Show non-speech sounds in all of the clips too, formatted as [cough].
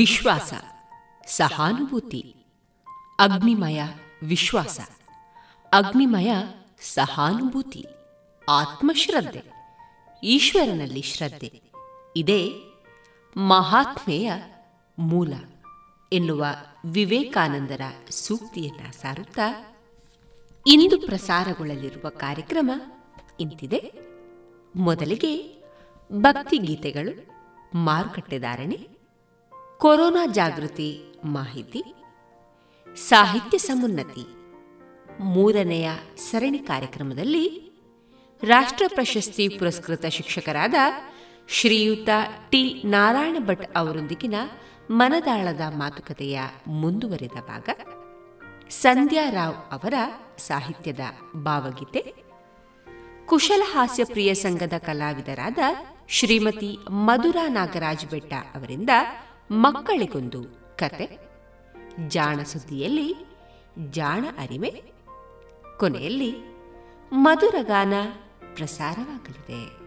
ವಿಶ್ವಾಸ, ಸಹಾನುಭೂತಿ. ಅಗ್ನಿಮಯ ವಿಶ್ವಾಸ. ಅಗ್ನಿಮಯ ಸಹಾನುಭೂತಿ. ಆತ್ಮಶ್ರದ್ಧೆ. ಈಶ್ವರನಲ್ಲಿ ಶ್ರದ್ಧೆ. ಇದೇ ಮಹಾತ್ಮೆಯ ಮೂಲ ಎನ್ನುವ ವಿವೇಕಾನಂದರ ಸೂಕ್ತಿಯನ್ನ ಸಾರುತ್ತಾ ಇಂದು ಪ್ರಸಾರಗೊಳ್ಳಲಿರುವ ಕಾರ್ಯಕ್ರಮ ಇಂತಿದೆ. ಮೊದಲಿಗೆ ಭಕ್ತಿಗೀತೆಗಳು ಮಾರುಕಟ್ಟೆದಾರಣೆ ಕೊರೋನಾ ಜಾಗೃತಿ ಮಾಹಿತಿ. ಸಾಹಿತ್ಯ ಸಮುನ್ನತಿ. ಮೂರನೆಯ ಸರಣಿ ಕಾರ್ಯಕ್ರಮದಲ್ಲಿ ರಾಷ್ಟ್ರ ಪ್ರಶಸ್ತಿ ಪುರಸ್ಕೃತ ಶಿಕ್ಷಕರಾದ ಶ್ರೀಯುತ ಟಿ ನಾರಾಯಣ ಭಟ್ ಅವರೊಂದಿಗಿನ ಮನದಾಳದ ಮಾತುಕತೆಯ ಮುಂದುವರಿದ ಭಾಗ. ಸಂಧ್ಯಾ ರಾವ್ ಅವರ ಸಾಹಿತ್ಯದ ಭಾವಗೀತೆ. ಕುಶಲ ಹಾಸ್ಯ ಪ್ರಿಯ ಸಂಘದ ಕಲಾವಿದರಾದ ಶ್ರೀಮತಿ ಮಧುರಾ ನಾಗರಾಜ್ ಬೆಟ್ಟ ಅವರಿಂದ ಮಕ್ಕಳಿಗೊಂದು ಕತೆ. ಜಾಣ ಸುದ್ದಿಯಲ್ಲಿ ಜಾಣ ಅರಿಮೆ ಕೊನೆಯಲ್ಲಿ ಮಧುರಗಾನ ಪ್ರಸಾರವಾಗಲಿದೆ.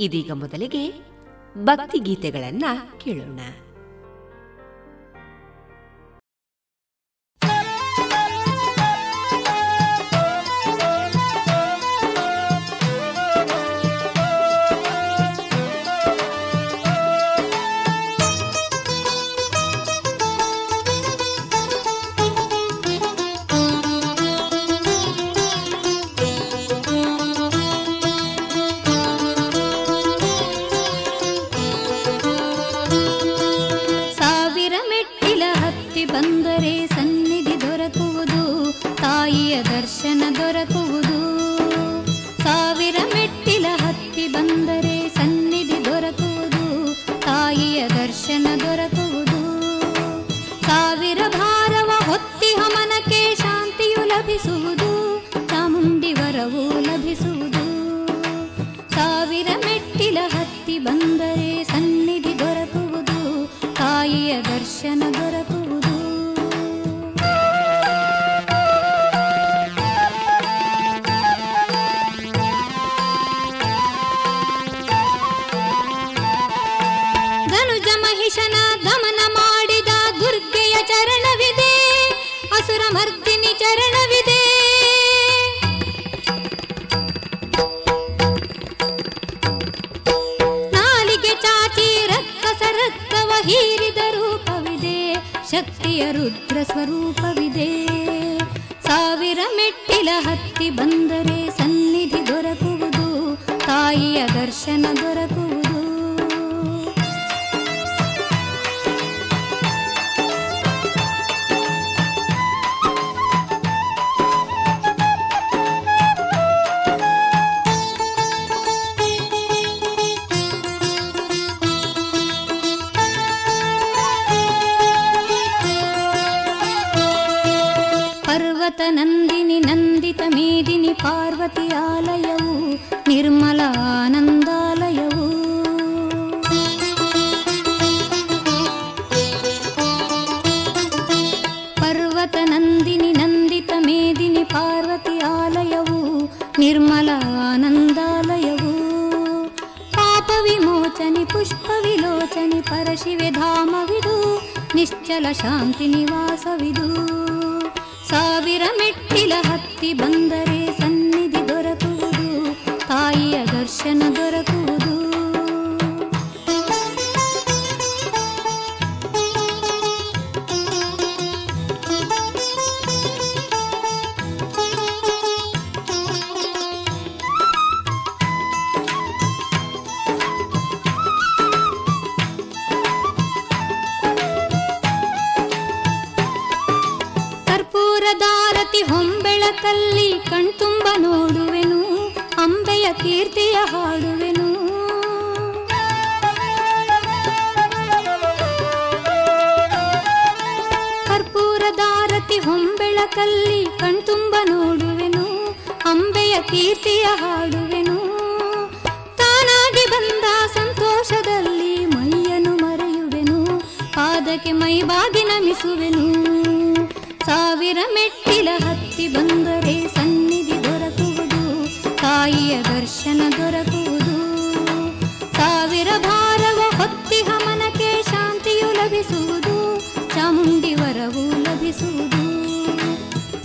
ಇದೀಗ ಮೊದಲಿಗೆ ಭಕ್ತಿಗೀತೆಗಳನ್ನ ಕೇಳೋಣ. ಕಣ್ತುಂಬ ನೋಡುವೆನು, ಅಂಬೆಯ ಕೀರ್ತಿಯ ಹಾಡುವೆನು. ಕರ್ಪೂರದಾರತಿ ಹೊಂಬೆಳಕಲ್ಲಿ ಕಣ್ತುಂಬ ನೋಡುವೆನು, ಅಂಬೆಯ ಕೀರ್ತಿಯ ಹಾಡುವೆನು. ತಾನಾಗಿ ಬಂದ ಸಂತೋಷದಲ್ಲಿ ಮೈಯನ್ನು ಮರೆಯುವೆನು, ಪಾದಕ್ಕೆ ಮೈ ಬಾಗಿ ನಮಿಸುವೆನು. ಸಾವಿರ ಮೆಟ್ಟಿಲ ಹತ್ತಿ ಬಂದರೆ ದೊರಕುವುದು ತಾಯಿಯ ದರ್ಶನ ದೊರಕುವುದು. ಸಾವಿರ ಭಾರವ ಹೊತ್ತಿಹ ಮನಕ್ಕೆ ಶಾಂತಿಯು ಲಭಿಸುವುದು. ಚಾಮುಂಡಿ ವರವು ಲಭಿಸುವುದು.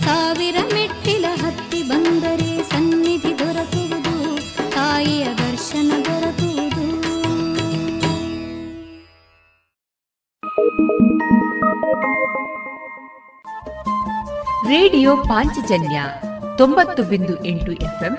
ಸಾವಿರ ಮೆಟ್ಟಿಲ ಹತ್ತಿ ಬಂದರೆ ಸನ್ನಿಧಿ ದೊರಕುವುದು. ತಾಯಿಯ ದರ್ಶನ ದೊರಕುವುದು. ರೇಡಿಯೋ ಪಾಂಚಜನ್ಯ ತೊಂಬತ್ತು ಬಿಂದು ಎಂಟು ಎಫ್ಎಂ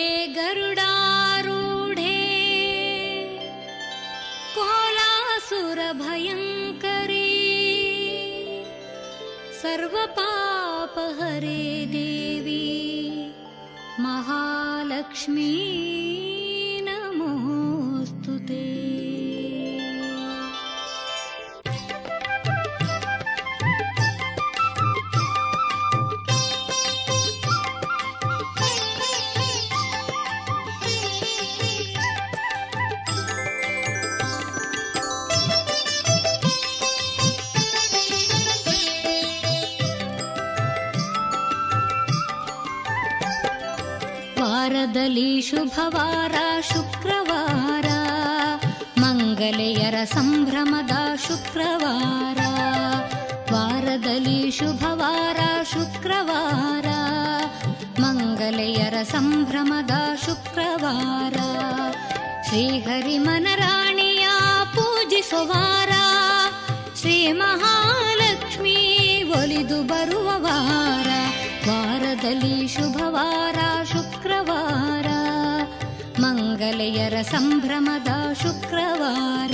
सर्वपापहरे देवी। महालक्ष्मी ವಾರದಲ್ಲಿ ಶುಭವಾರ, ಶುಕ್ರವಾರ. ಮಂಗಲೆಯರ ಸಂಭ್ರಮದ ಶುಕ್ರವಾರ. ವಾರದಲ್ಲಿ ಶುಭವಾರ, ಶುಕ್ರವಾರ. ಮಂಗಲೆಯರ ಸಂಭ್ರಮದ ಶುಕ್ರವಾರ. ಶ್ರೀಹರಿ ಮನರಾಣಿಯ ಪೂಜಿಸುವಾರ ಶ್ರೀ ಮಹಾಲಕ್ಷ್ಮೀ ಒಲಿದು ಬರುವ ವಾರ. ವಾರದಲ್ಲಿ ಶುಭವಾರ वार मङ्गलयर संभ्रमद शुक्रवार।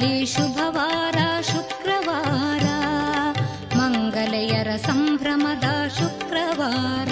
शुभवार शुक्रवार। मङ्गलयर सम्भ्रमदा शुक्रवा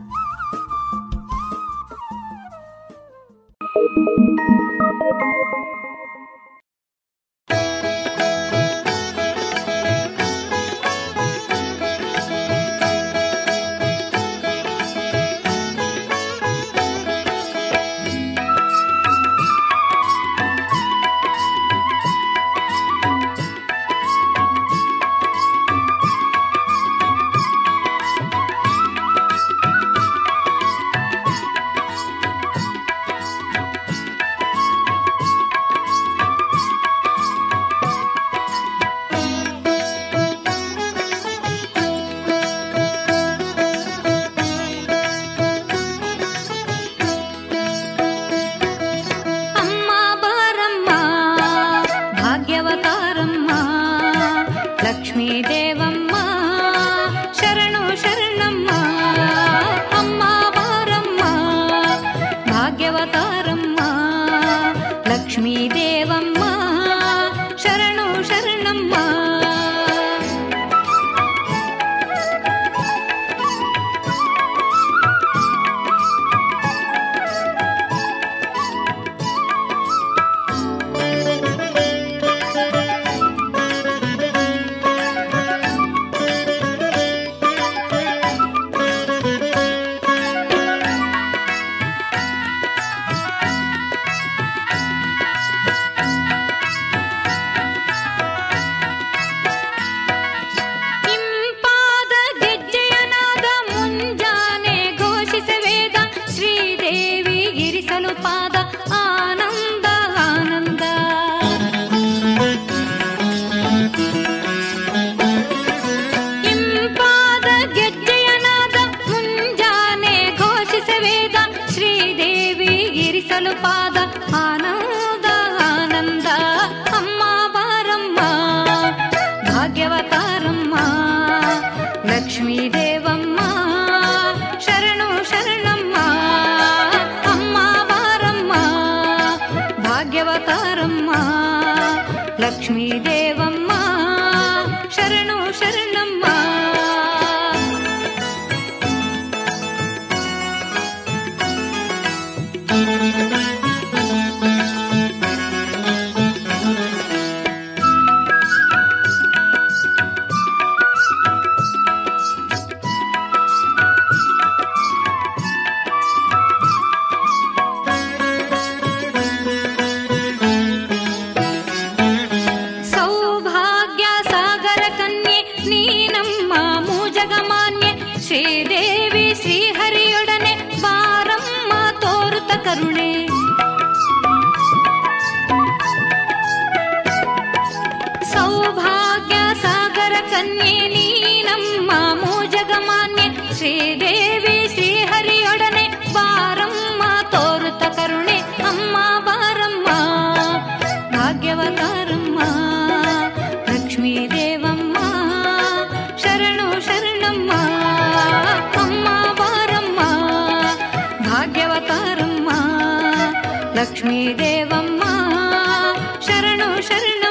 生日。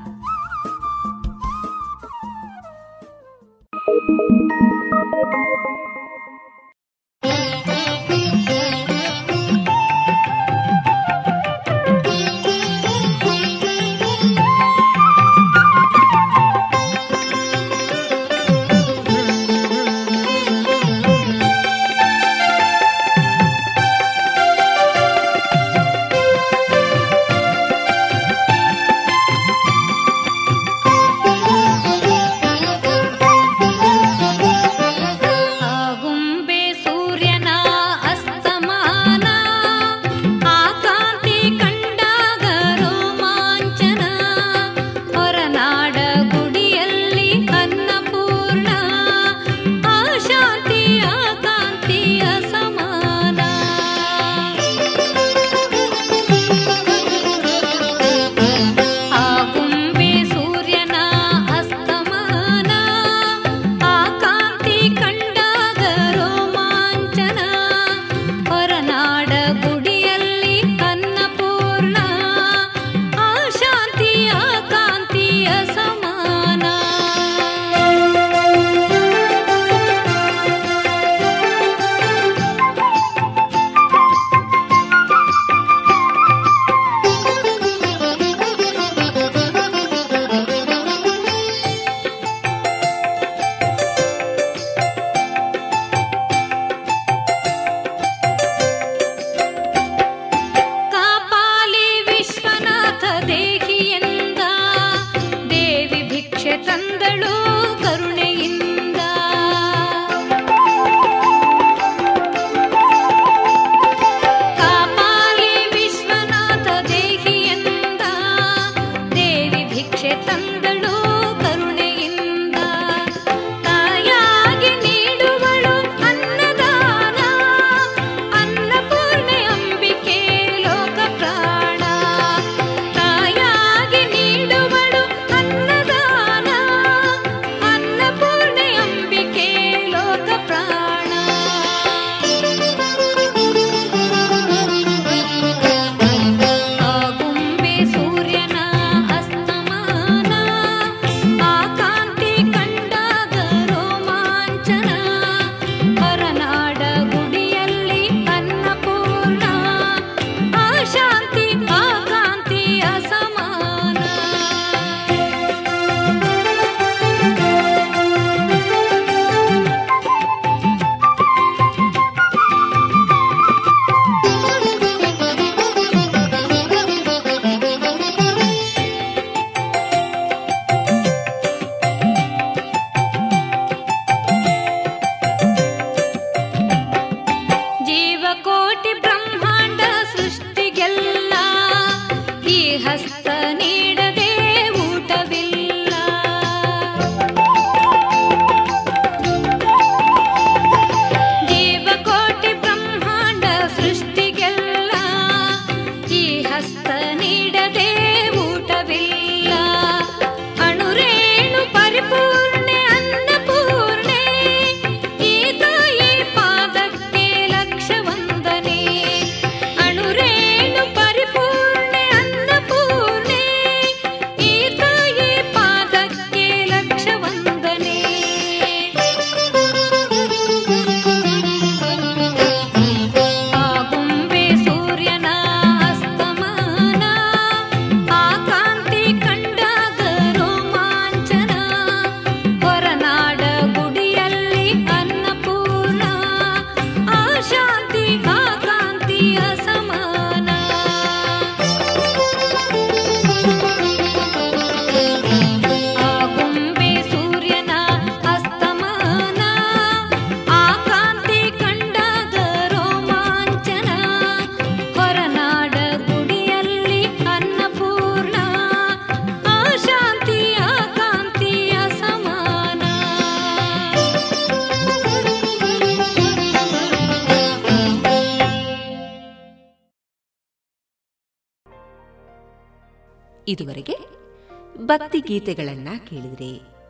ಭಕ್ತಿ ಗೀತೆಗಳನ್ನ ಕೇಳಿದ್ರಿ.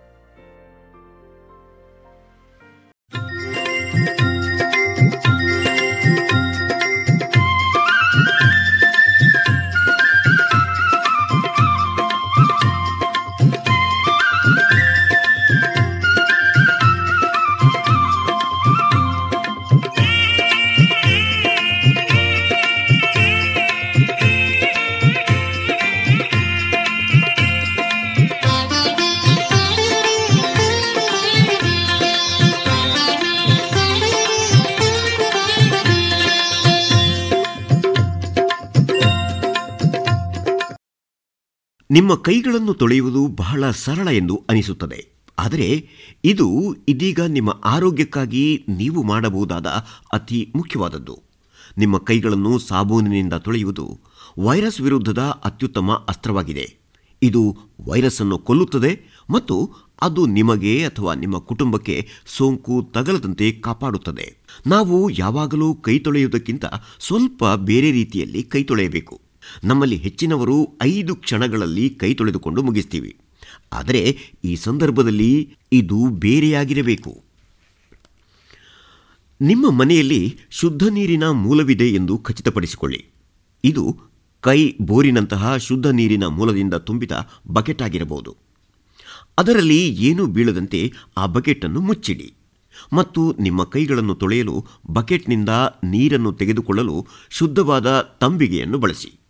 ನಿಮ್ಮ ಕೈಗಳನ್ನು ತೊಳೆಯುವುದು ಬಹಳ ಸರಳ ಎಂದು ಅನಿಸುತ್ತದೆ. ಆದರೆ ಇದು ಇದೀಗ ನಿಮ್ಮ ಆರೋಗ್ಯಕ್ಕಾಗಿ ನೀವು ಮಾಡಬಹುದಾದ ಅತಿ ಮುಖ್ಯವಾದದ್ದು. ನಿಮ್ಮ ಕೈಗಳನ್ನು ಸಾಬೂನಿನಿಂದ ತೊಳೆಯುವುದು ವೈರಸ್ ವಿರುದ್ಧದ ಅತ್ಯುತ್ತಮ ಅಸ್ತ್ರವಾಗಿದೆ. ಇದು ವೈರಸ್ ಅನ್ನು ಕೊಲ್ಲುತ್ತದೆ ಮತ್ತು ಅದು ನಿಮಗೆ ಅಥವಾ ನಿಮ್ಮ ಕುಟುಂಬಕ್ಕೆ ಸೋಂಕು ತಗಲದಂತೆ ಕಾಪಾಡುತ್ತದೆ. ನಾವು ಯಾವಾಗಲೂ ಕೈ ತೊಳೆಯುವುದಕ್ಕಿಂತ ಸ್ವಲ್ಪ ಬೇರೆ ರೀತಿಯಲ್ಲಿ ಕೈ ತೊಳೆಯಬೇಕು. ನಮ್ಮಲ್ಲಿ ಹೆಚ್ಚಿನವರು ಐದು ಕ್ಷಣಗಳಲ್ಲಿ ಕೈ ತೊಳೆದುಕೊಂಡು ಮುಗಿಸ್ತೀವಿ. ಆದರೆ ಈ ಸಂದರ್ಭದಲ್ಲಿ ಇದು ಬೇರೆಯಾಗಿರಬೇಕು. ನಿಮ್ಮ ಮನೆಯಲ್ಲಿ ಶುದ್ಧ ನೀರಿನ ಮೂಲವಿದೆ ಎಂದು ಖಚಿತಪಡಿಸಿಕೊಳ್ಳಿ. ಇದು ಕೈ ಬೋರಿನಂತಹ ಶುದ್ಧ ನೀರಿನ ಮೂಲದಿಂದ ತುಂಬಿದ ಬಕೆಟ್ ಆಗಿರಬಹುದು. ಅದರಲ್ಲಿ ಏನೂ ಬೀಳದಂತೆ ಆ ಬಕೆಟನ್ನು ಮುಚ್ಚಿಡಿ. ಮತ್ತು ನಿಮ್ಮ ಕೈಗಳನ್ನು ತೊಳೆಯಲು ಬಕೆಟ್ನಿಂದ ನೀರನ್ನು ತೆಗೆದುಕೊಳ್ಳಲು ಶುದ್ಧವಾದ ತಂಬಿಗೆಯನ್ನು ಬಳಸಿ.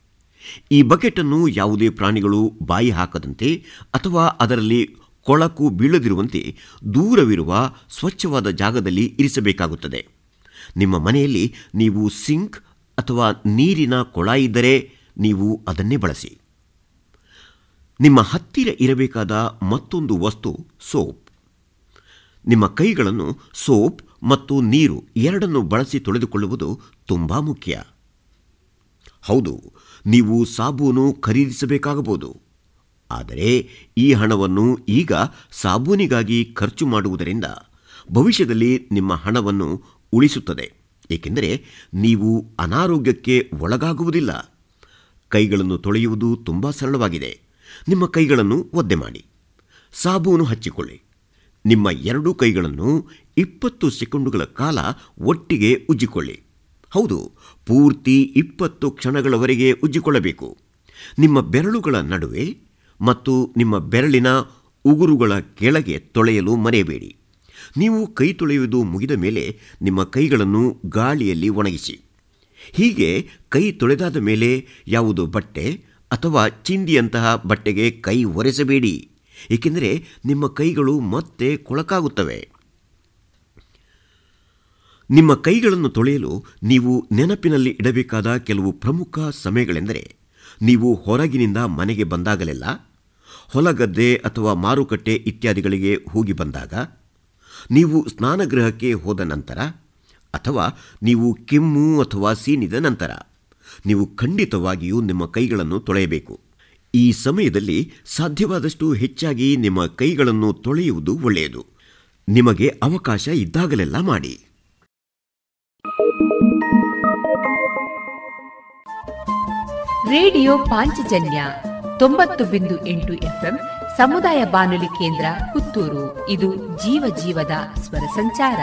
ಈ ಬಕೆಟನ್ನು ಯಾವುದೇ ಪ್ರಾಣಿಗಳು ಬಾಯಿ ಹಾಕದಂತೆ ಅಥವಾ ಅದರಲ್ಲಿ ಕೊಳಕು ಬೀಳದಿರುವಂತೆ ದೂರವಿರುವ ಸ್ವಚ್ಛವಾದ ಜಾಗದಲ್ಲಿ ಇರಿಸಬೇಕಾಗುತ್ತದೆ. ನಿಮ್ಮ ಮನೆಯಲ್ಲಿ ನೀವು ಸಿಂಕ್ ಅಥವಾ ನೀರಿನ ಕೊಳ ಇದ್ದರೆ ನೀವು ಅದನ್ನೇ ಬಳಸಿ. ನಿಮ್ಮ ಹತ್ತಿರ ಇರಬೇಕಾದ ಮತ್ತೊಂದು ವಸ್ತು ಸೋಪ್. ನಿಮ್ಮ ಕೈಗಳನ್ನು ಸೋಪ್ ಮತ್ತು ನೀರು ಎರಡನ್ನು ಬಳಸಿ ತೊಳೆದುಕೊಳ್ಳುವುದು ತುಂಬ ಮುಖ್ಯ. ಹೌದು ನೀವು ಸಾಬೂನು ಖರೀದಿಸಬೇಕಾಗಬಹುದು. ಆದರೆ ಈ ಹಣವನ್ನು ಈಗ ಸಾಬೂನಿಗಾಗಿ ಖರ್ಚು ಮಾಡುವುದರಿಂದ ಭವಿಷ್ಯದಲ್ಲಿ ನಿಮ್ಮ ಹಣವನ್ನು ಉಳಿಸುತ್ತದೆ. ಏಕೆಂದರೆ ನೀವು ಅನಾರೋಗ್ಯಕ್ಕೆ ಒಳಗಾಗುವುದಿಲ್ಲ. ಕೈಗಳನ್ನು ತೊಳೆಯುವುದು ತುಂಬ ಸರಳವಾಗಿದೆ. ನಿಮ್ಮ ಕೈಗಳನ್ನು ಒದ್ದೆ ಮಾಡಿ. ಸಾಬೂನು ಹಚ್ಚಿಕೊಳ್ಳಿ. ನಿಮ್ಮ ಎರಡೂ ಕೈಗಳನ್ನು ಇಪ್ಪತ್ತು ಸೆಕೆಂಡುಗಳ ಕಾಲ ಒಟ್ಟಿಗೆ ಉಜ್ಜಿಕೊಳ್ಳಿ. ಹೌದು ಪೂರ್ತಿ ಇಪ್ಪತ್ತು ಕ್ಷಣಗಳವರೆಗೆ ಉಜ್ಜಿಕೊಳ್ಳಬೇಕು. ನಿಮ್ಮ ಬೆರಳುಗಳ ನಡುವೆ ಮತ್ತು ನಿಮ್ಮ ಬೆರಳಿನ ಉಗುರುಗಳ ಕೆಳಗೆ ತೊಳೆಯಲು ಮರೆಯಬೇಡಿ. ನೀವು ಕೈ ತೊಳೆಯುವುದು ಮುಗಿದ ಮೇಲೆ ನಿಮ್ಮ ಕೈಗಳನ್ನು ಗಾಳಿಯಲ್ಲಿ ಒಣಗಿಸಿ. ಹೀಗೆ ಕೈ ತೊಳೆದಾದ ಮೇಲೆ ಯಾವುದು ಬಟ್ಟೆ ಅಥವಾ ಚಿಂದಿಯಂತಹ ಬಟ್ಟೆಗೆ ಕೈ ಒರೆಸಬೇಡಿ. ಏಕೆಂದರೆ ನಿಮ್ಮ ಕೈಗಳು ಮತ್ತೆ ಕೊಳಕಾಗುತ್ತವೆ. ನಿಮ್ಮ ಕೈಗಳನ್ನು ತೊಳೆಯಲು ನೀವು ನೆನಪಿನಲ್ಲಿ ಇಡಬೇಕಾದ ಕೆಲವು ಪ್ರಮುಖ ಸಮಯಗಳೆಂದರೆ, ನೀವು ಹೊರಗಿನಿಂದ ಮನೆಗೆ ಬಂದಾಗಲೆಲ್ಲ, ಹೊಲಗದ್ದೆ ಅಥವಾ ಮಾರುಕಟ್ಟೆ ಇತ್ಯಾದಿಗಳಿಗೆ ಹೋಗಿ ಬಂದಾಗ, ನೀವು ಸ್ನಾನಗೃಹಕ್ಕೆ ಹೋದ ನಂತರ ಅಥವಾ ನೀವು ಕೆಮ್ಮು ಅಥವಾ ಸೀನಿದ ನಂತರ, ನೀವು ಖಂಡಿತವಾಗಿಯೂ ನಿಮ್ಮ ಕೈಗಳನ್ನು ತೊಳೆಯಬೇಕು. ಈ ಸಮಯದಲ್ಲಿ ಸಾಧ್ಯವಾದಷ್ಟು ಹೆಚ್ಚಾಗಿ ನಿಮ್ಮ ಕೈಗಳನ್ನು ತೊಳೆಯುವುದು ಒಳ್ಳೆಯದು. ನಿಮಗೆ ಅವಕಾಶ ಇದ್ದಾಗಲೆಲ್ಲ ಮಾಡಿ. ರೇಡಿಯೋ ಪಾಂಚಜನ್ಯ ತೊಂಬತ್ತು ಬಿಂದು ಎಂಟು ಎಫ್ಎಂ ಸಮುದಾಯ ಬಾನುಲಿ ಕೇಂದ್ರ ಪುತ್ತೂರು. ಇದು ಜೀವ ಜೀವದ ಸ್ವರ ಸಂಚಾರ.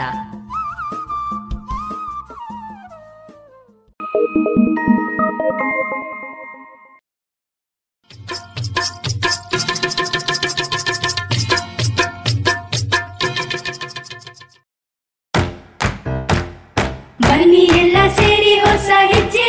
ಬನ್ನಿ ಎಲ್ಲ ಸೇರಿ ಹೊಸ ಹೆಜ್ಜೆ.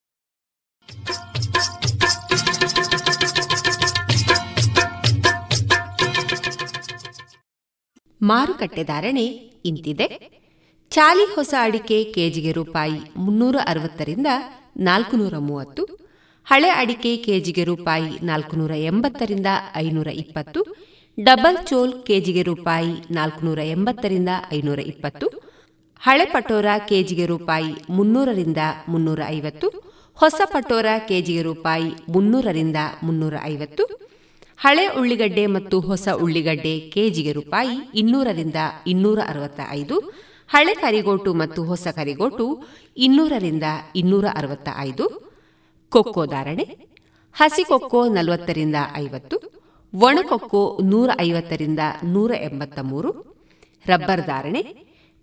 ಮಾರುಕಟ್ಟೆ ಧಾರಣೆ ಇಂತಿದೆ. ಚಾಲಿ ಹೊಸ ಅಡಿಕೆ ಕೆಜಿಗೆ ರೂಪಾಯಿ ಮುನ್ನೂರ ಅರವತ್ತರಿಂದ ನಾಲ್ಕುನೂರ ಮೂವತ್ತು ಹಳೆ ಅಡಿಕೆ ಕೆಜಿಗೆ ರೂಪಾಯಿ ನಾಲ್ಕುನೂರ ಎಂಬತ್ತರಿಂದ ಐನೂರ ಇಪ್ಪತ್ತು ಡಬಲ್ ಚೋಲ್ ಕೆಜಿಗೆ ರೂಪಾಯಿ ನಾಲ್ಕುನೂರ ಎಂಬತ್ತರಿಂದ ಐನೂರ ಇಪ್ಪತ್ತು ಹಳೆ ಪಟೋರಾ ಕೆಜಿಗೆ ರೂಪಾಯಿ ಮುನ್ನೂರರಿಂದ ಮುನ್ನೂರ ಐವತ್ತು ಹೊಸ ಪಟೋರಾ ಕೆಜಿಗೆ ರೂಪಾಯಿ ಮುನ್ನೂರರಿಂದ ಮುನ್ನೂರ ಐವತ್ತು ಹಳೆ ಉಳ್ಳಿಗಡ್ಡೆ ಮತ್ತು ಹೊಸ ಉಳ್ಳಿಗಡ್ಡೆ ಕೆಜಿಗೆ ರೂಪಾಯಿ ಇನ್ನೂರರಿಂದ ಇನ್ನೂರ ಅರವತ್ತ ಐದು ಹಳೆ ಕರಿಗೋಟು ಮತ್ತು ಹೊಸ ಕರಿಗೋಟು ಇನ್ನೂರರಿಂದ ಇನ್ನೂರ ಅರವತ್ತ ಐದು ಕೊಕ್ಕೋ ಧಾರಣೆ ಹಸಿ ಕೊಕ್ಕೋ ನಲವತ್ತರಿಂದ ಐವತ್ತು ಒಣಕೊಕ್ಕೋ ನೂರ ಐವತ್ತರಿಂದ ನೂರ ಎಂಬತ್ತ ಮೂರು ರಬ್ಬರ್ ಧಾರಣೆ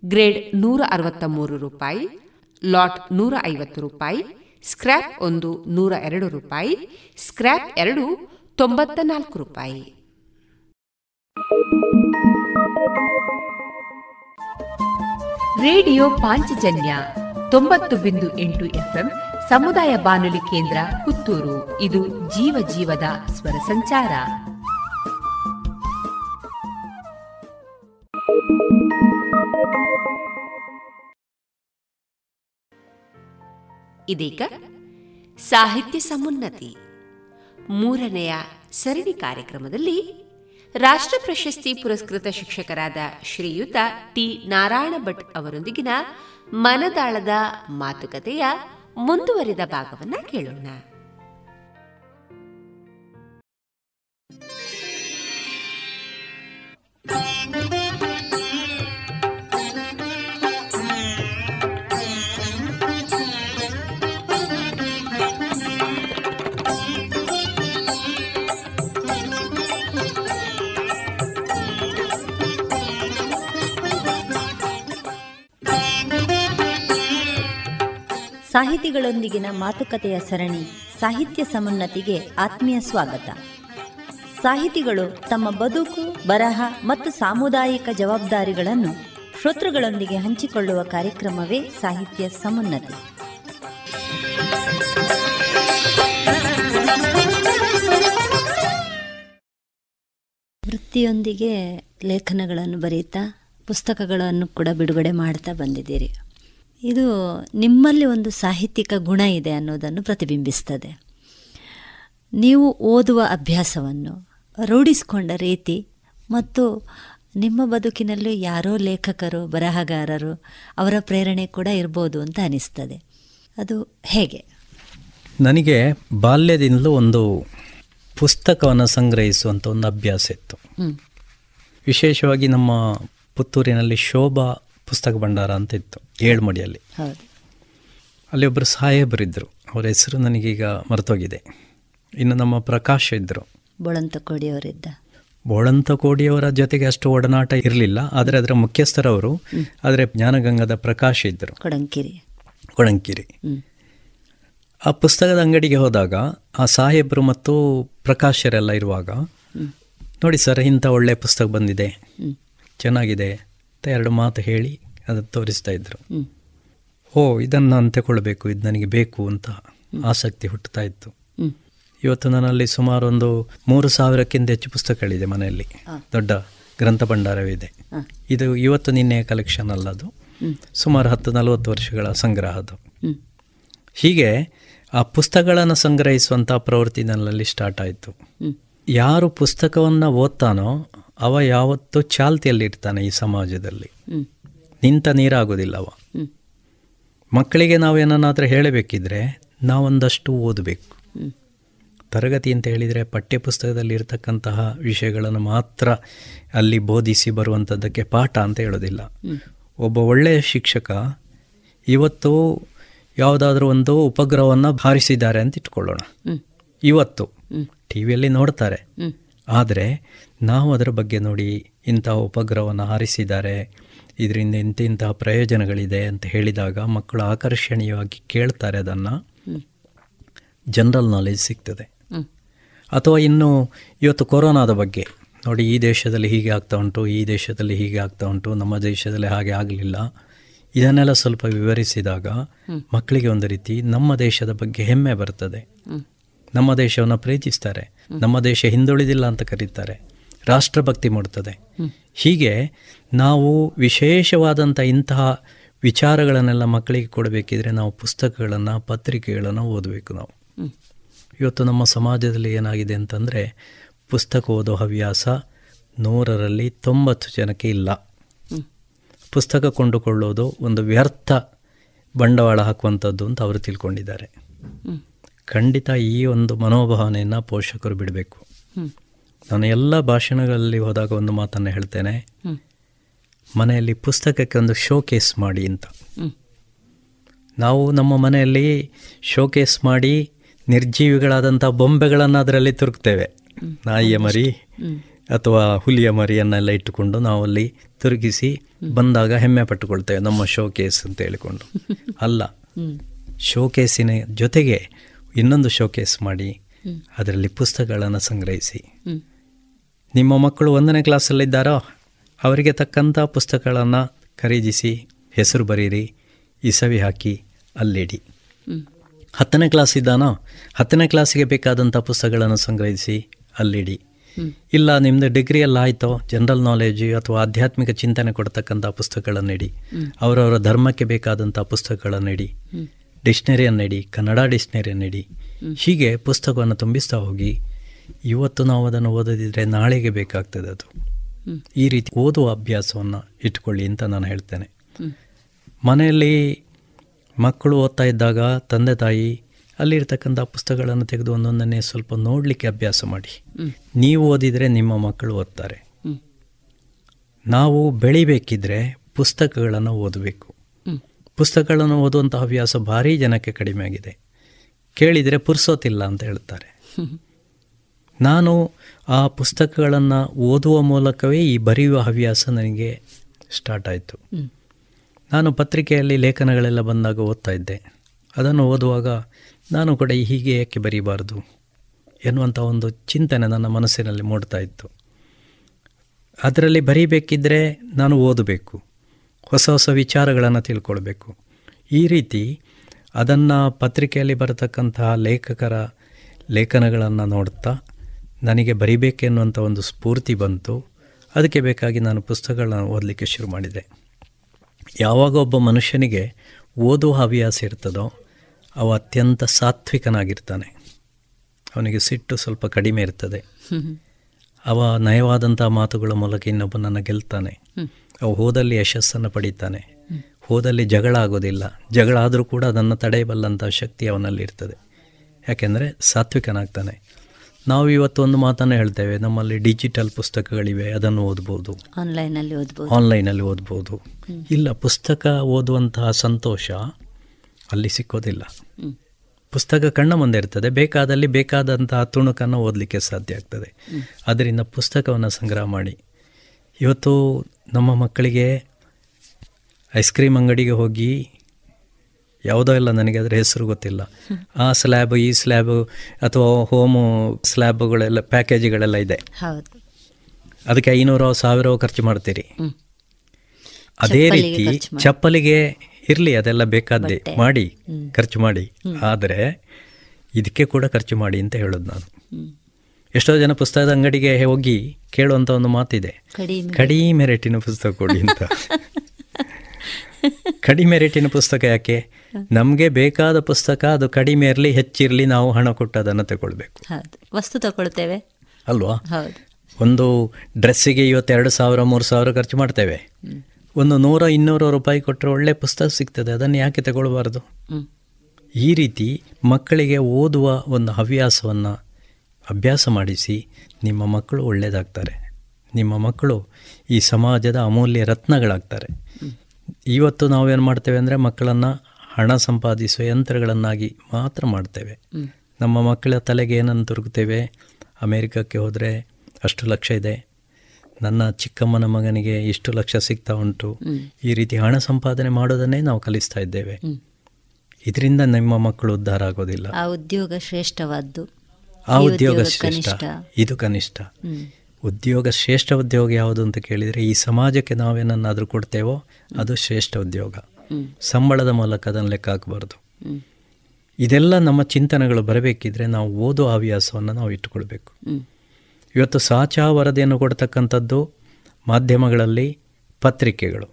ಗ್ರೇಡ್ ನೂರ ಅರವತ್ತ ಮೂರು ರೂಪಾಯಿ, ಲಾಟ್ ನೂರ ಐವತ್ತು ರೂಪಾಯಿ, ಸ್ಕ್ರ್ಯಾಪ್ ಒಂದು ನೂರ ಎರಡು ರೂಪಾಯಿ, ಸ್ಕ್ರ್ಯಾಪ್ ಎರಡು ತೊಂಬತ್ತ ನಾಲ್ಕು ರೂಪಾಯಿ. ರೇಡಿಯೋ ಪಾಂಚಜನ್ಯ ತೊಂಬತ್ತು ಬಿಂದು ಎಂಟು ಎಫ್ಎಂ ಸಮುದಾಯ ಬಾನುಲಿ ಕೇಂದ್ರ ಪುತ್ತೂರು. ಇದು ಜೀವ ಜೀವದ ಸ್ವರ ಸಂಚಾರ. ಇದೀಗ ಸಾಹಿತ್ಯ ಸಮುನ್ನತಿ. ಮೂರನೆಯ ಸರಣಿ ಕಾರ್ಯಕ್ರಮದಲ್ಲಿ ರಾಷ್ಟ್ರ ಪ್ರಶಸ್ತಿ ಪುರಸ್ಕೃತ ಶಿಕ್ಷಕರಾದ ಶ್ರೀಯುತ ಟಿ ನಾರಾಯಣ ಭಟ್ ಅವರೊಂದಿಗಿನ ಮನದಾಳದ ಮಾತುಕತೆಯ ಮುಂದುವರಿದ ಭಾಗವನ್ನ ಕೇಳೋಣ. ಸಾಹಿತಿಗಳೊಂದಿಗಿನ ಮಾತುಕತೆಯ ಸರಣಿ ಸಾಹಿತ್ಯ ಸಮುನ್ನತಿಗೆ ಆತ್ಮೀಯ ಸ್ವಾಗತ. ಸಾಹಿತಿಗಳು ತಮ್ಮ ಬದುಕು, ಬರಹ ಮತ್ತು ಸಾಮುದಾಯಿಕ ಜವಾಬ್ದಾರಿಗಳನ್ನು ಶ್ರೋತೃಗಳೊಂದಿಗೆ ಹಂಚಿಕೊಳ್ಳುವ ಕಾರ್ಯಕ್ರಮವೇ ಸಾಹಿತ್ಯ ಸಮುನ್ನತಿ. ವೃತ್ತಿಯೊಂದಿಗೆ ಲೇಖನಗಳನ್ನು ಬರೀತಾ ಪುಸ್ತಕಗಳನ್ನು ಕೂಡ ಬಿಡುಗಡೆ ಮಾಡ್ತಾ ಬಂದಿದ್ದೀರಿ. ಇದು ನಿಮ್ಮಲ್ಲಿ ಒಂದು ಸಾಹಿತ್ಯಿಕ ಗುಣ ಇದೆ ಅನ್ನೋದನ್ನು ಪ್ರತಿಬಿಂಬಿಸ್ತದೆ. ನೀವು ಓದುವ ಅಭ್ಯಾಸವನ್ನು ರೂಢಿಸಿಕೊಂಡ ರೀತಿ ಮತ್ತು ನಿಮ್ಮ ಬದುಕಿನಲ್ಲಿ ಯಾರೋ ಲೇಖಕರು ಬರಹಗಾರರು ಅವರ ಪ್ರೇರಣೆ ಕೂಡ ಇರ್ಬೋದು ಅಂತ ಅನಿಸ್ತದೆ. ಅದು ಹೇಗೆ? ನನಗೆ ಬಾಲ್ಯದಿಂದಲೂ ಒಂದು ಪುಸ್ತಕವನ್ನು ಸಂಗ್ರಹಿಸುವಂಥ ಒಂದು ಅಭ್ಯಾಸ ಇತ್ತು. ವಿಶೇಷವಾಗಿ ನಮ್ಮ ಪುತ್ತೂರಿನಲ್ಲಿ ಶೋಭಾ ಪುಸ್ತಕ ಭಂಡಾರ ಅಂತ ಇತ್ತು ಏಳ್ಮಡಿಯಲ್ಲಿ. ಅಲ್ಲಿ ಒಬ್ಬರು ಸಾಹೇಬರಿದ್ದರು ಅವರ ಹೆಸರು ನನಗೀಗ ಮರೆತೋಗಿದೆ. ಇನ್ನು ನಮ್ಮ ಪ್ರಕಾಶ್ ಇದ್ದರು ಬೋಳಂತಕೋಡಿಯವರಿದ್ದ. ಬೋಳಂತಕೋಡಿಯವರ ಜೊತೆಗೆ ಅಷ್ಟು ಒಡನಾಟ ಇರಲಿಲ್ಲ ಆದರೆ ಅದರ ಮುಖ್ಯಸ್ಥರವರು ಆದರೆ ಜ್ಞಾನಗಂಗದ ಪ್ರಕಾಶ್ ಇದ್ದರು ಕೊಡಂಕಿರಿ. ಕೊಡಂಕಿರಿ. ಆ ಪುಸ್ತಕದ ಅಂಗಡಿಗೆ ಹೋದಾಗ ಆ ಸಾಹೇಬರು ಮತ್ತು ಪ್ರಕಾಶರೆಲ್ಲ ಇರುವಾಗ ನೋಡಿ ಸರ್ ಇಂಥ ಒಳ್ಳೆಯ ಪುಸ್ತಕ ಬಂದಿದೆ. ಚೆನ್ನಾಗಿದೆ. ಅಂತ ಎರಡು ಮಾತು ಹೇಳಿ ಅದು ತೋರಿಸ್ತಾ ಇದ್ರು. ಓ ಇದನ್ನು ನಾನು ತಗೊಳ್ಬೇಕು ಇದು ನನಗೆ ಬೇಕು ಅಂತ ಆಸಕ್ತಿ ಹುಟ್ಟುತ್ತಾ ಇತ್ತು. ಇವತ್ತು ನನ್ನಲ್ಲಿ ಸುಮಾರು ಒಂದು ಮೂರು ಸಾವಿರಕ್ಕಿಂತ ಹೆಚ್ಚು ಪುಸ್ತಕಗಳಿದೆ ಮನೆಯಲ್ಲಿ. ದೊಡ್ಡ ಗ್ರಂಥ ಭಂಡಾರವಿದೆ ಇದು. ಇವತ್ತು ನಿನ್ನೆ ಕಲೆಕ್ಷನ್ ಅಲ್ಲ ಅದು. ಸುಮಾರು ಹತ್ತು ನಲವತ್ತು ವರ್ಷಗಳ ಸಂಗ್ರಹ ಅದು. ಹೀಗೆ ಆ ಪುಸ್ತಕಗಳನ್ನು ಸಂಗ್ರಹಿಸುವಂಥ ಪ್ರವೃತ್ತಿ ನನ್ನಲ್ಲಿ ಸ್ಟಾರ್ಟ್ ಆಯಿತು. ಯಾರು ಪುಸ್ತಕವನ್ನು ಓದ್ತಾನೋ ಅವ ಯಾವತ್ತೂ ಚಾಲ್ತಿಯಲ್ಲಿರ್ತಾನೆ ಈ ಸಮಾಜದಲ್ಲಿ. ನಿಂತ ನೀರಾಗೋದಿಲ್ಲ ಅವ. ಮಕ್ಕಳಿಗೆ ಏನನ್ನಾದರೂ ಹೇಳಬೇಕಿದ್ರೆ ನಾವೊಂದಷ್ಟು ಓದಬೇಕು. ತರಗತಿ ಅಂತ ಹೇಳಿದರೆ ಪಠ್ಯಪುಸ್ತಕದಲ್ಲಿ ಇರತಕ್ಕಂತಹ ವಿಷಯಗಳನ್ನು ಮಾತ್ರ ಅಲ್ಲಿ ಬೋಧಿಸಿ ಬರುವಂಥದ್ದಕ್ಕೆ ಪಾಠ ಅಂತ ಹೇಳೋದಿಲ್ಲ. ಒಬ್ಬ ಒಳ್ಳೆಯ ಶಿಕ್ಷಕ ಇವತ್ತು ಯಾವುದಾದ್ರೂ ಒಂದು ಉಪಗ್ರಹವನ್ನು ಭಾರಿಸಿದ್ದಾರೆ ಅಂತ ಇಟ್ಕೊಳ್ಳೋಣ. ಇವತ್ತು ಟಿ ವಿಯಲ್ಲಿ ನೋಡ್ತಾರೆ. ಆದರೆ ನಾವು ಅದರ ಬಗ್ಗೆ ನೋಡಿ ಇಂತಹ ಉಪಗ್ರಹವನ್ನು ಹಾರಿಸಿದ್ದಾರೆ. ಇದರಿಂದ ಇಂತಿಂತಹ ಪ್ರಯೋಜನಗಳಿದೆ ಅಂತ ಹೇಳಿದಾಗ ಮಕ್ಕಳು ಆಕರ್ಷಣೀಯವಾಗಿ ಕೇಳ್ತಾರೆ ಅದನ್ನು. ಜನರಲ್ ನಾಲೆಜ್ ಸಿಗ್ತದೆ. ಅಥವಾ ಇನ್ನು ಇವತ್ತು ಕೊರೋನಾದ ಬಗ್ಗೆ. ನೋಡಿ ಈ ದೇಶದಲ್ಲಿ ಹೀಗೆ ಆಗ್ತಾ ಉಂಟು ಈ ದೇಶದಲ್ಲಿ ಹೀಗೆ ಆಗ್ತಾ ಉಂಟು ನಮ್ಮ ದೇಶದಲ್ಲಿ ಹಾಗೆ ಆಗಲಿಲ್ಲ. ಇದನ್ನೆಲ್ಲ ಸ್ವಲ್ಪ ವಿವರಿಸಿದಾಗ ಮಕ್ಕಳಿಗೆ ಒಂದು ರೀತಿ ನಮ್ಮ ದೇಶದ ಬಗ್ಗೆ ಹೆಮ್ಮೆ ಬರ್ತದೆ. ನಮ್ಮ ದೇಶವನ್ನು ಪ್ರೀತಿಸ್ತಾರೆ. ನಮ್ಮ ದೇಶ ಹಿಂದುಳಿದಿಲ್ಲ ಅಂತ ಕರೀತಾರೆ. ರಾಷ್ಟ್ರಭಕ್ತಿ ಮೂಡ್ತದೆ ಹೀಗೆ ನಾವು ವಿಶೇಷವಾದಂಥ ಇಂತಹ ವಿಚಾರಗಳನ್ನೆಲ್ಲ ಮಕ್ಕಳಿಗೆ ಕೊಡಬೇಕಿದ್ರೆ ನಾವು ಪುಸ್ತಕಗಳನ್ನು ಪತ್ರಿಕೆಗಳನ್ನು ಓದಬೇಕು ನಾವು. ಇವತ್ತು ನಮ್ಮ ಸಮಾಜದಲ್ಲಿ ಏನಾಗಿದೆ ಅಂತಂದರೆ ಪುಸ್ತಕ ಓದೋ ಹವ್ಯಾಸ ನೂರರಲ್ಲಿ ತೊಂಬತ್ತು ಜನಕ್ಕೆ ಇಲ್ಲ. ಪುಸ್ತಕ ಕೊಂಡುಕೊಳ್ಳೋದು ಒಂದು ವ್ಯರ್ಥ ಬಂಡವಾಳ ಹಾಕುವಂಥದ್ದು ಅಂತ ಅವರು ತಿಳ್ಕೊಂಡಿದ್ದಾರೆ. ಖಂಡಿತ ಈ ಒಂದು ಮನೋಭಾವನೆಯನ್ನು ಪೋಷಕರು ಬಿಡಬೇಕು. ನಾನು ಎಲ್ಲ ಭಾಷಣಗಳಲ್ಲಿ ಹೋದಾಗ ಒಂದು ಮಾತನ್ನು ಹೇಳ್ತೇನೆ. ಮನೆಯಲ್ಲಿ ಪುಸ್ತಕಕ್ಕೆ ಒಂದು ಶೋಕೇಸ್ ಮಾಡಿ ಅಂತ. ನಾವು ನಮ್ಮ ಮನೆಯಲ್ಲಿ ಶೋಕೇಸ್ ಮಾಡಿ ನಿರ್ಜೀವಿಗಳಾದಂಥ ಬೊಂಬೆಗಳನ್ನು ಅದರಲ್ಲಿ ತುರುಕ್ತೇವೆ. ನಾಯಿಯ ಮರಿ ಅಥವಾ ಹುಲಿಯ ಮರಿಯನ್ನೆಲ್ಲ ಇಟ್ಟುಕೊಂಡು ನಾವಲ್ಲಿ ತುರುಗಿಸಿ ಬಂದಾಗ ಹೆಮ್ಮೆ ಪಟ್ಟುಕೊಳ್ತೇವೆ ನಮ್ಮ ಶೋ ಕೇಸ್ ಅಂತ ಹೇಳಿಕೊಂಡು. [laughs] ಅಲ್ಲ. ಶೋಕೇಸಿನ ಜೊತೆಗೆ ಇನ್ನೊಂದು ಶೋಕೇಸ್ ಮಾಡಿ ಅದರಲ್ಲಿ ಪುಸ್ತಕಗಳನ್ನು ಸಂಗ್ರಹಿಸಿ. ನಿಮ್ಮ ಮಕ್ಕಳು ಒಂದನೇ ಕ್ಲಾಸಲ್ಲಿದ್ದಾರೋ ಅವರಿಗೆ ತಕ್ಕಂಥ ಪುಸ್ತಕಗಳನ್ನು ಖರೀದಿಸಿ ಹೆಸರು ಬರೀರಿ ಇಸವಿ ಹಾಕಿ ಅಲ್ಲಿಡಿ. ಹತ್ತನೇ ಕ್ಲಾಸ್ ಇದ್ದಾನೋ ಹತ್ತನೇ ಕ್ಲಾಸಿಗೆ ಬೇಕಾದಂಥ ಪುಸ್ತಕಗಳನ್ನು ಸಂಗ್ರಹಿಸಿ ಅಲ್ಲಿಡಿ. ಇಲ್ಲ ನಿಮ್ಮದು ಡಿಗ್ರಿಯಲ್ಲಿ ಆಯಿತೋ ಜನರಲ್ ನಾಲೆಜ್ ಅಥವಾ ಆಧ್ಯಾತ್ಮಿಕ ಚಿಂತನೆ ಕೊಡ್ತಕ್ಕಂಥ ಪುಸ್ತಕಗಳನ್ನಿಡಿ ಅವರವರ ಧರ್ಮಕ್ಕೆ ಬೇಕಾದಂಥ ಪುಸ್ತಕಗಳನ್ನಿಡಿ ಡಿಕ್ಷನರಿಯನ್ನಿಡಿ ಕನ್ನಡ ಡಿಕ್ಷನರಿಯನ್ನಿಡಿ ಹೀಗೆ ಪುಸ್ತಕವನ್ನು ತುಂಬಿಸ್ತಾ ಹೋಗಿ ಇವತ್ತು ನಾವು ಅದನ್ನು ಓದದಿದ್ದರೆ ನಾಳೆಗೆ ಬೇಕಾಗ್ತದೆ ಅದು. ಈ ರೀತಿ ಓದುವ ಅಭ್ಯಾಸವನ್ನು ಇಟ್ಕೊಳ್ಳಿ ಅಂತ ನಾನು ಹೇಳ್ತೇನೆ. ಮನೆಯಲ್ಲಿ ಮಕ್ಕಳು ಓದ್ತಾ ಇದ್ದಾಗ ತಂದೆ ತಾಯಿ ಅಲ್ಲಿರ್ತಕ್ಕಂಥ ಪುಸ್ತಕಗಳನ್ನು ತೆಗೆದು ಒಂದೊಂದನ್ನೇ ಸ್ವಲ್ಪ ನೋಡಲಿಕ್ಕೆ ಅಭ್ಯಾಸ ಮಾಡಿ. ನೀವು ಓದಿದರೆ ನಿಮ್ಮ ಮಕ್ಕಳು ಓದ್ತಾರೆ. ನಾವು ಬೆಳಿಬೇಕಿದ್ರೆ ಪುಸ್ತಕಗಳನ್ನು ಓದಬೇಕು. ಪುಸ್ತಕಗಳನ್ನು ಓದುವಂಥ ಹವ್ಯಾಸ ಭಾರೀ ಜನಕ್ಕೆ ಕಡಿಮೆ ಆಗಿದೆ. ಕೇಳಿದರೆ ಪುರ್ಸೋತಿಲ್ಲ ಅಂತ ಹೇಳ್ತಾರೆ. ನಾನು ಆ ಪುಸ್ತಕಗಳನ್ನು ಓದುವ ಮೂಲಕವೇ ಈ ಬರೆಯುವ ಹವ್ಯಾಸ ನನಗೆ ಸ್ಟಾರ್ಟ್ ಆಯಿತು. ನಾನು ಪತ್ರಿಕೆಯಲ್ಲಿ ಲೇಖನಗಳೆಲ್ಲ ಬಂದಾಗ ಓದ್ತಾ ಇದ್ದೆ. ಅದನ್ನು ಓದುವಾಗ ನಾನು ಕೂಡ ಹೀಗೆ ಯಾಕೆ ಬರೀಬಾರ್ದು ಎನ್ನುವಂಥ ಒಂದು ಚಿಂತನೆ ನನ್ನ ಮನಸ್ಸಿನಲ್ಲಿ ಮೂಡ್ತಾ ಇತ್ತು. ಅದರಲ್ಲಿ ಬರೀಬೇಕಿದ್ದರೆ ನಾನು ಓದಬೇಕು. ಹೊಸ ಹೊಸ ವಿಚಾರಗಳನ್ನು ತಿಳ್ಕೊಳ್ಬೇಕು. ಈ ರೀತಿ ಅದನ್ನು ಪತ್ರಿಕೆಯಲ್ಲಿ ಬರತಕ್ಕಂತಹ ಲೇಖಕರ ಲೇಖನಗಳನ್ನು ನೋಡ್ತಾ ನನಗೆ ಬರಿಬೇಕೆನ್ನುವಂಥ ಒಂದು ಸ್ಫೂರ್ತಿ ಬಂತು. ಅದಕ್ಕೆ ಬೇಕಾಗಿ ನಾನು ಪುಸ್ತಕಗಳನ್ನು ಓದಲಿಕ್ಕೆ ಶುರು ಮಾಡಿದೆ. ಯಾವಾಗ ಒಬ್ಬ ಮನುಷ್ಯನಿಗೆ ಓದುವ ಹವ್ಯಾಸ ಇರ್ತದೋ, ಅವ ಅತ್ಯಂತ ಸಾತ್ವಿಕನಾಗಿರ್ತಾನೆ. ಅವನಿಗೆ ಸಿಟ್ಟು ಸ್ವಲ್ಪ ಕಡಿಮೆ ಇರ್ತದೆ. ಅವ ನಯವಾದಂಥ ಮಾತುಗಳ ಮೂಲಕ ಇನ್ನೊಬ್ಬನನ್ನು ಗೆಲ್ತಾನೆ. ಅವ ಹೋದಲ್ಲಿ ಯಶಸ್ಸನ್ನು ಪಡೀತಾನೆ. ಹೋದಲ್ಲಿ ಜಗಳ ಆಗೋದಿಲ್ಲ. ಜಗಳ ಆದರೂ ಕೂಡ ಅದನ್ನು ತಡೆಯಬಲ್ಲಂಥ ಶಕ್ತಿ ಅವನಲ್ಲಿ ಇರ್ತದೆ ಯಾಕೆಂದರೆ ಸಾತ್ವಿಕನಾಗ್ತಾನೆ. ನಾವು ಇವತ್ತು ಒಂದು ಮಾತನ್ನು ಹೇಳ್ತೇವೆ. ನಮ್ಮಲ್ಲಿ ಡಿಜಿಟಲ್ ಪುಸ್ತಕಗಳಿವೆ. ಅದನ್ನು ಓದ್ಬೋದು. ಆನ್ಲೈನಲ್ಲಿ ಓದ್ಬೋದು. ಆನ್ಲೈನಲ್ಲಿ ಓದ್ಬೋದು. ಇಲ್ಲ ಪುಸ್ತಕ ಓದುವಂತಹ ಸಂತೋಷ ಅಲ್ಲಿ ಸಿಕ್ಕೋದಿಲ್ಲ. ಪುಸ್ತಕ ಕಣ್ಣ ಮುಂದೆ ಇರ್ತದೆ. ಬೇಕಾದಲ್ಲಿ ಬೇಕಾದಂತಹ ತುಣುಕನ್ನು ಓದಲಿಕ್ಕೆ ಸಾಧ್ಯ ಆಗ್ತದೆ. ಅದರಿಂದ ಪುಸ್ತಕವನ್ನು ಸಂಗ್ರಹ ಮಾಡಿ. ಇವತ್ತು ನಮ್ಮ ಮಕ್ಕಳಿಗೆ ಐಸ್ ಕ್ರೀಮ್ ಅಂಗಡಿಗೆ ಹೋಗಿ ಯಾವುದೋ ಇಲ್ಲ ನನಗೆ ಅದರ ಹೆಸರು ಗೊತ್ತಿಲ್ಲ. ಆ ಸ್ಲ್ಯಾಬ್ ಈ ಸ್ಲ್ಯಾಬ್ ಅಥವಾ ಹೋಮು ಸ್ಲ್ಯಾಬ್ಗಳೆಲ್ಲ ಪ್ಯಾಕೇಜ್ಗಳೆಲ್ಲ ಇದೆ. ಅದಕ್ಕೆ ಐನೂರೋ ಸಾವಿರ ಖರ್ಚು ಮಾಡ್ತೀರಿ. ಅದೇ ರೀತಿ ಚಪ್ಪಲಿಗೆ ಇರಲಿ ಅದೆಲ್ಲ ಬೇಕಾದ್ದೆ ಮಾಡಿ ಖರ್ಚು ಮಾಡಿ. ಆದರೆ ಇದಕ್ಕೆ ಕೂಡ ಖರ್ಚು ಮಾಡಿ ಅಂತ ಹೇಳೋದು ನಾನು. ಎಷ್ಟೋ ಜನ ಪುಸ್ತಕದ ಅಂಗಡಿಗೆ ಹೋಗಿ ಕೇಳುವಂಥ ಒಂದು ಮಾತಿದೆ. ಕಡಿಮೆ ಕಡಿಮೆ ರೇಟಿನ ಪುಸ್ತಕ ಕೊಡಿ ಅಂತ. [laughs] ಕಡಿಮೆ ರೇಟಿನ ಪುಸ್ತಕ ಯಾಕೆ? ನಮಗೆ ಬೇಕಾದ ಪುಸ್ತಕ ಅದು ಕಡಿಮೆ ಇರಲಿ ಹೆಚ್ಚಿರಲಿ ನಾವು ಹಣ ಕೊಟ್ಟು ಅದನ್ನು ತಗೊಳ್ಬೇಕು ವಸ್ತು ತಗೊಳ್ತೇವೆ. ಅಲ್ವಾ? ಒಂದು ಡ್ರೆಸ್ಸಿಗೆ ಇವತ್ತೆರಡು ಸಾವಿರ ಮೂರು ಸಾವಿರ ಖರ್ಚು ಮಾಡ್ತೇವೆ. ಒಂದು ನೂರ ಇನ್ನೂರು ರೂಪಾಯಿ ಕೊಟ್ಟರೆ ಒಳ್ಳೆ ಪುಸ್ತಕ ಸಿಗ್ತದೆ. ಅದನ್ನು ಯಾಕೆ ತಗೊಳ್ಬಾರ್ದು? ಈ ರೀತಿ ಮಕ್ಕಳಿಗೆ ಓದುವ ಒಂದು ಹವ್ಯಾಸವನ್ನು ಅಭ್ಯಾಸ ಮಾಡಿಸಿ ನಿಮ್ಮ ಮಕ್ಕಳು ಒಳ್ಳೆಯದಾಗ್ತಾರೆ ನಿಮ್ಮ ಮಕ್ಕಳು ಈ ಸಮಾಜದ ಅಮೂಲ್ಯ ರತ್ನಗಳಾಗ್ತಾರೆ. ಇವತ್ತು ನಾವೇನು ಮಾಡ್ತೇವೆ ಅಂದರೆ ಮಕ್ಕಳನ್ನು ಹಣ ಸಂಪಾದಿಸುವ ಯಂತ್ರಗಳನ್ನಾಗಿ ಮಾತ್ರ ಮಾಡ್ತೇವೆ. ನಮ್ಮ ಮಕ್ಕಳ ತಲೆಗೆ ಏನನ್ನು ತುರುಗುತ್ತೇವೆ ಅಮೇರಿಕಕ್ಕೆ ಹೋದರೆ ಅಷ್ಟು ಲಕ್ಷ ಇದೆ. ನನ್ನ ಚಿಕ್ಕಮ್ಮನ ಮಗನಿಗೆ ಇಷ್ಟು ಲಕ್ಷ ಸಿಗ್ತಾ ಉಂಟು. ಈ ರೀತಿ ಹಣ ಸಂಪಾದನೆ ಮಾಡೋದನ್ನೇ ನಾವು ಕಲಿಸ್ತಾ ಇದ್ದೇವೆ. ಇದರಿಂದ ನಿಮ್ಮ ಮಕ್ಕಳು ಉದ್ಧಾರ ಆಗೋದಿಲ್ಲ. ಆ ಉದ್ಯೋಗ ಶ್ರೇಷ್ಠವಾದ್ದು. ಆ ಉದ್ಯೋಗ ಶ್ರೇಷ್ಠ. ಇದು ಕನಿಷ್ಠ. ಉದ್ಯೋಗ ಶ್ರೇಷ್ಠ ಉದ್ಯೋಗ ಯಾವುದು ಅಂತ ಕೇಳಿದರೆ ಈ ಸಮಾಜಕ್ಕೆ ನಾವೇನನ್ನಾದರೂ ಕೊಡ್ತೇವೋ ಅದು ಶ್ರೇಷ್ಠ ಉದ್ಯೋಗ. ಸಂಬಳದ ಮೂಲಕ ಅದನ್ನು ಲೆಕ್ಕ ಹಾಕಬಾರ್ದು. ಇದೆಲ್ಲ ನಮ್ಮ ಚಿಂತನೆಗಳು ಬರಬೇಕಿದ್ರೆ ನಾವು ಓದೋ ಹವ್ಯಾಸವನ್ನು ನಾವು ಇಟ್ಟುಕೊಳ್ಬೇಕು. ಇವತ್ತು ಸಾಚಾ ವರದಿಯನ್ನು ಕೊಡ್ತಕ್ಕಂಥದ್ದು ಮಾಧ್ಯಮಗಳಲ್ಲಿ ಪತ್ರಿಕೆಗಳು.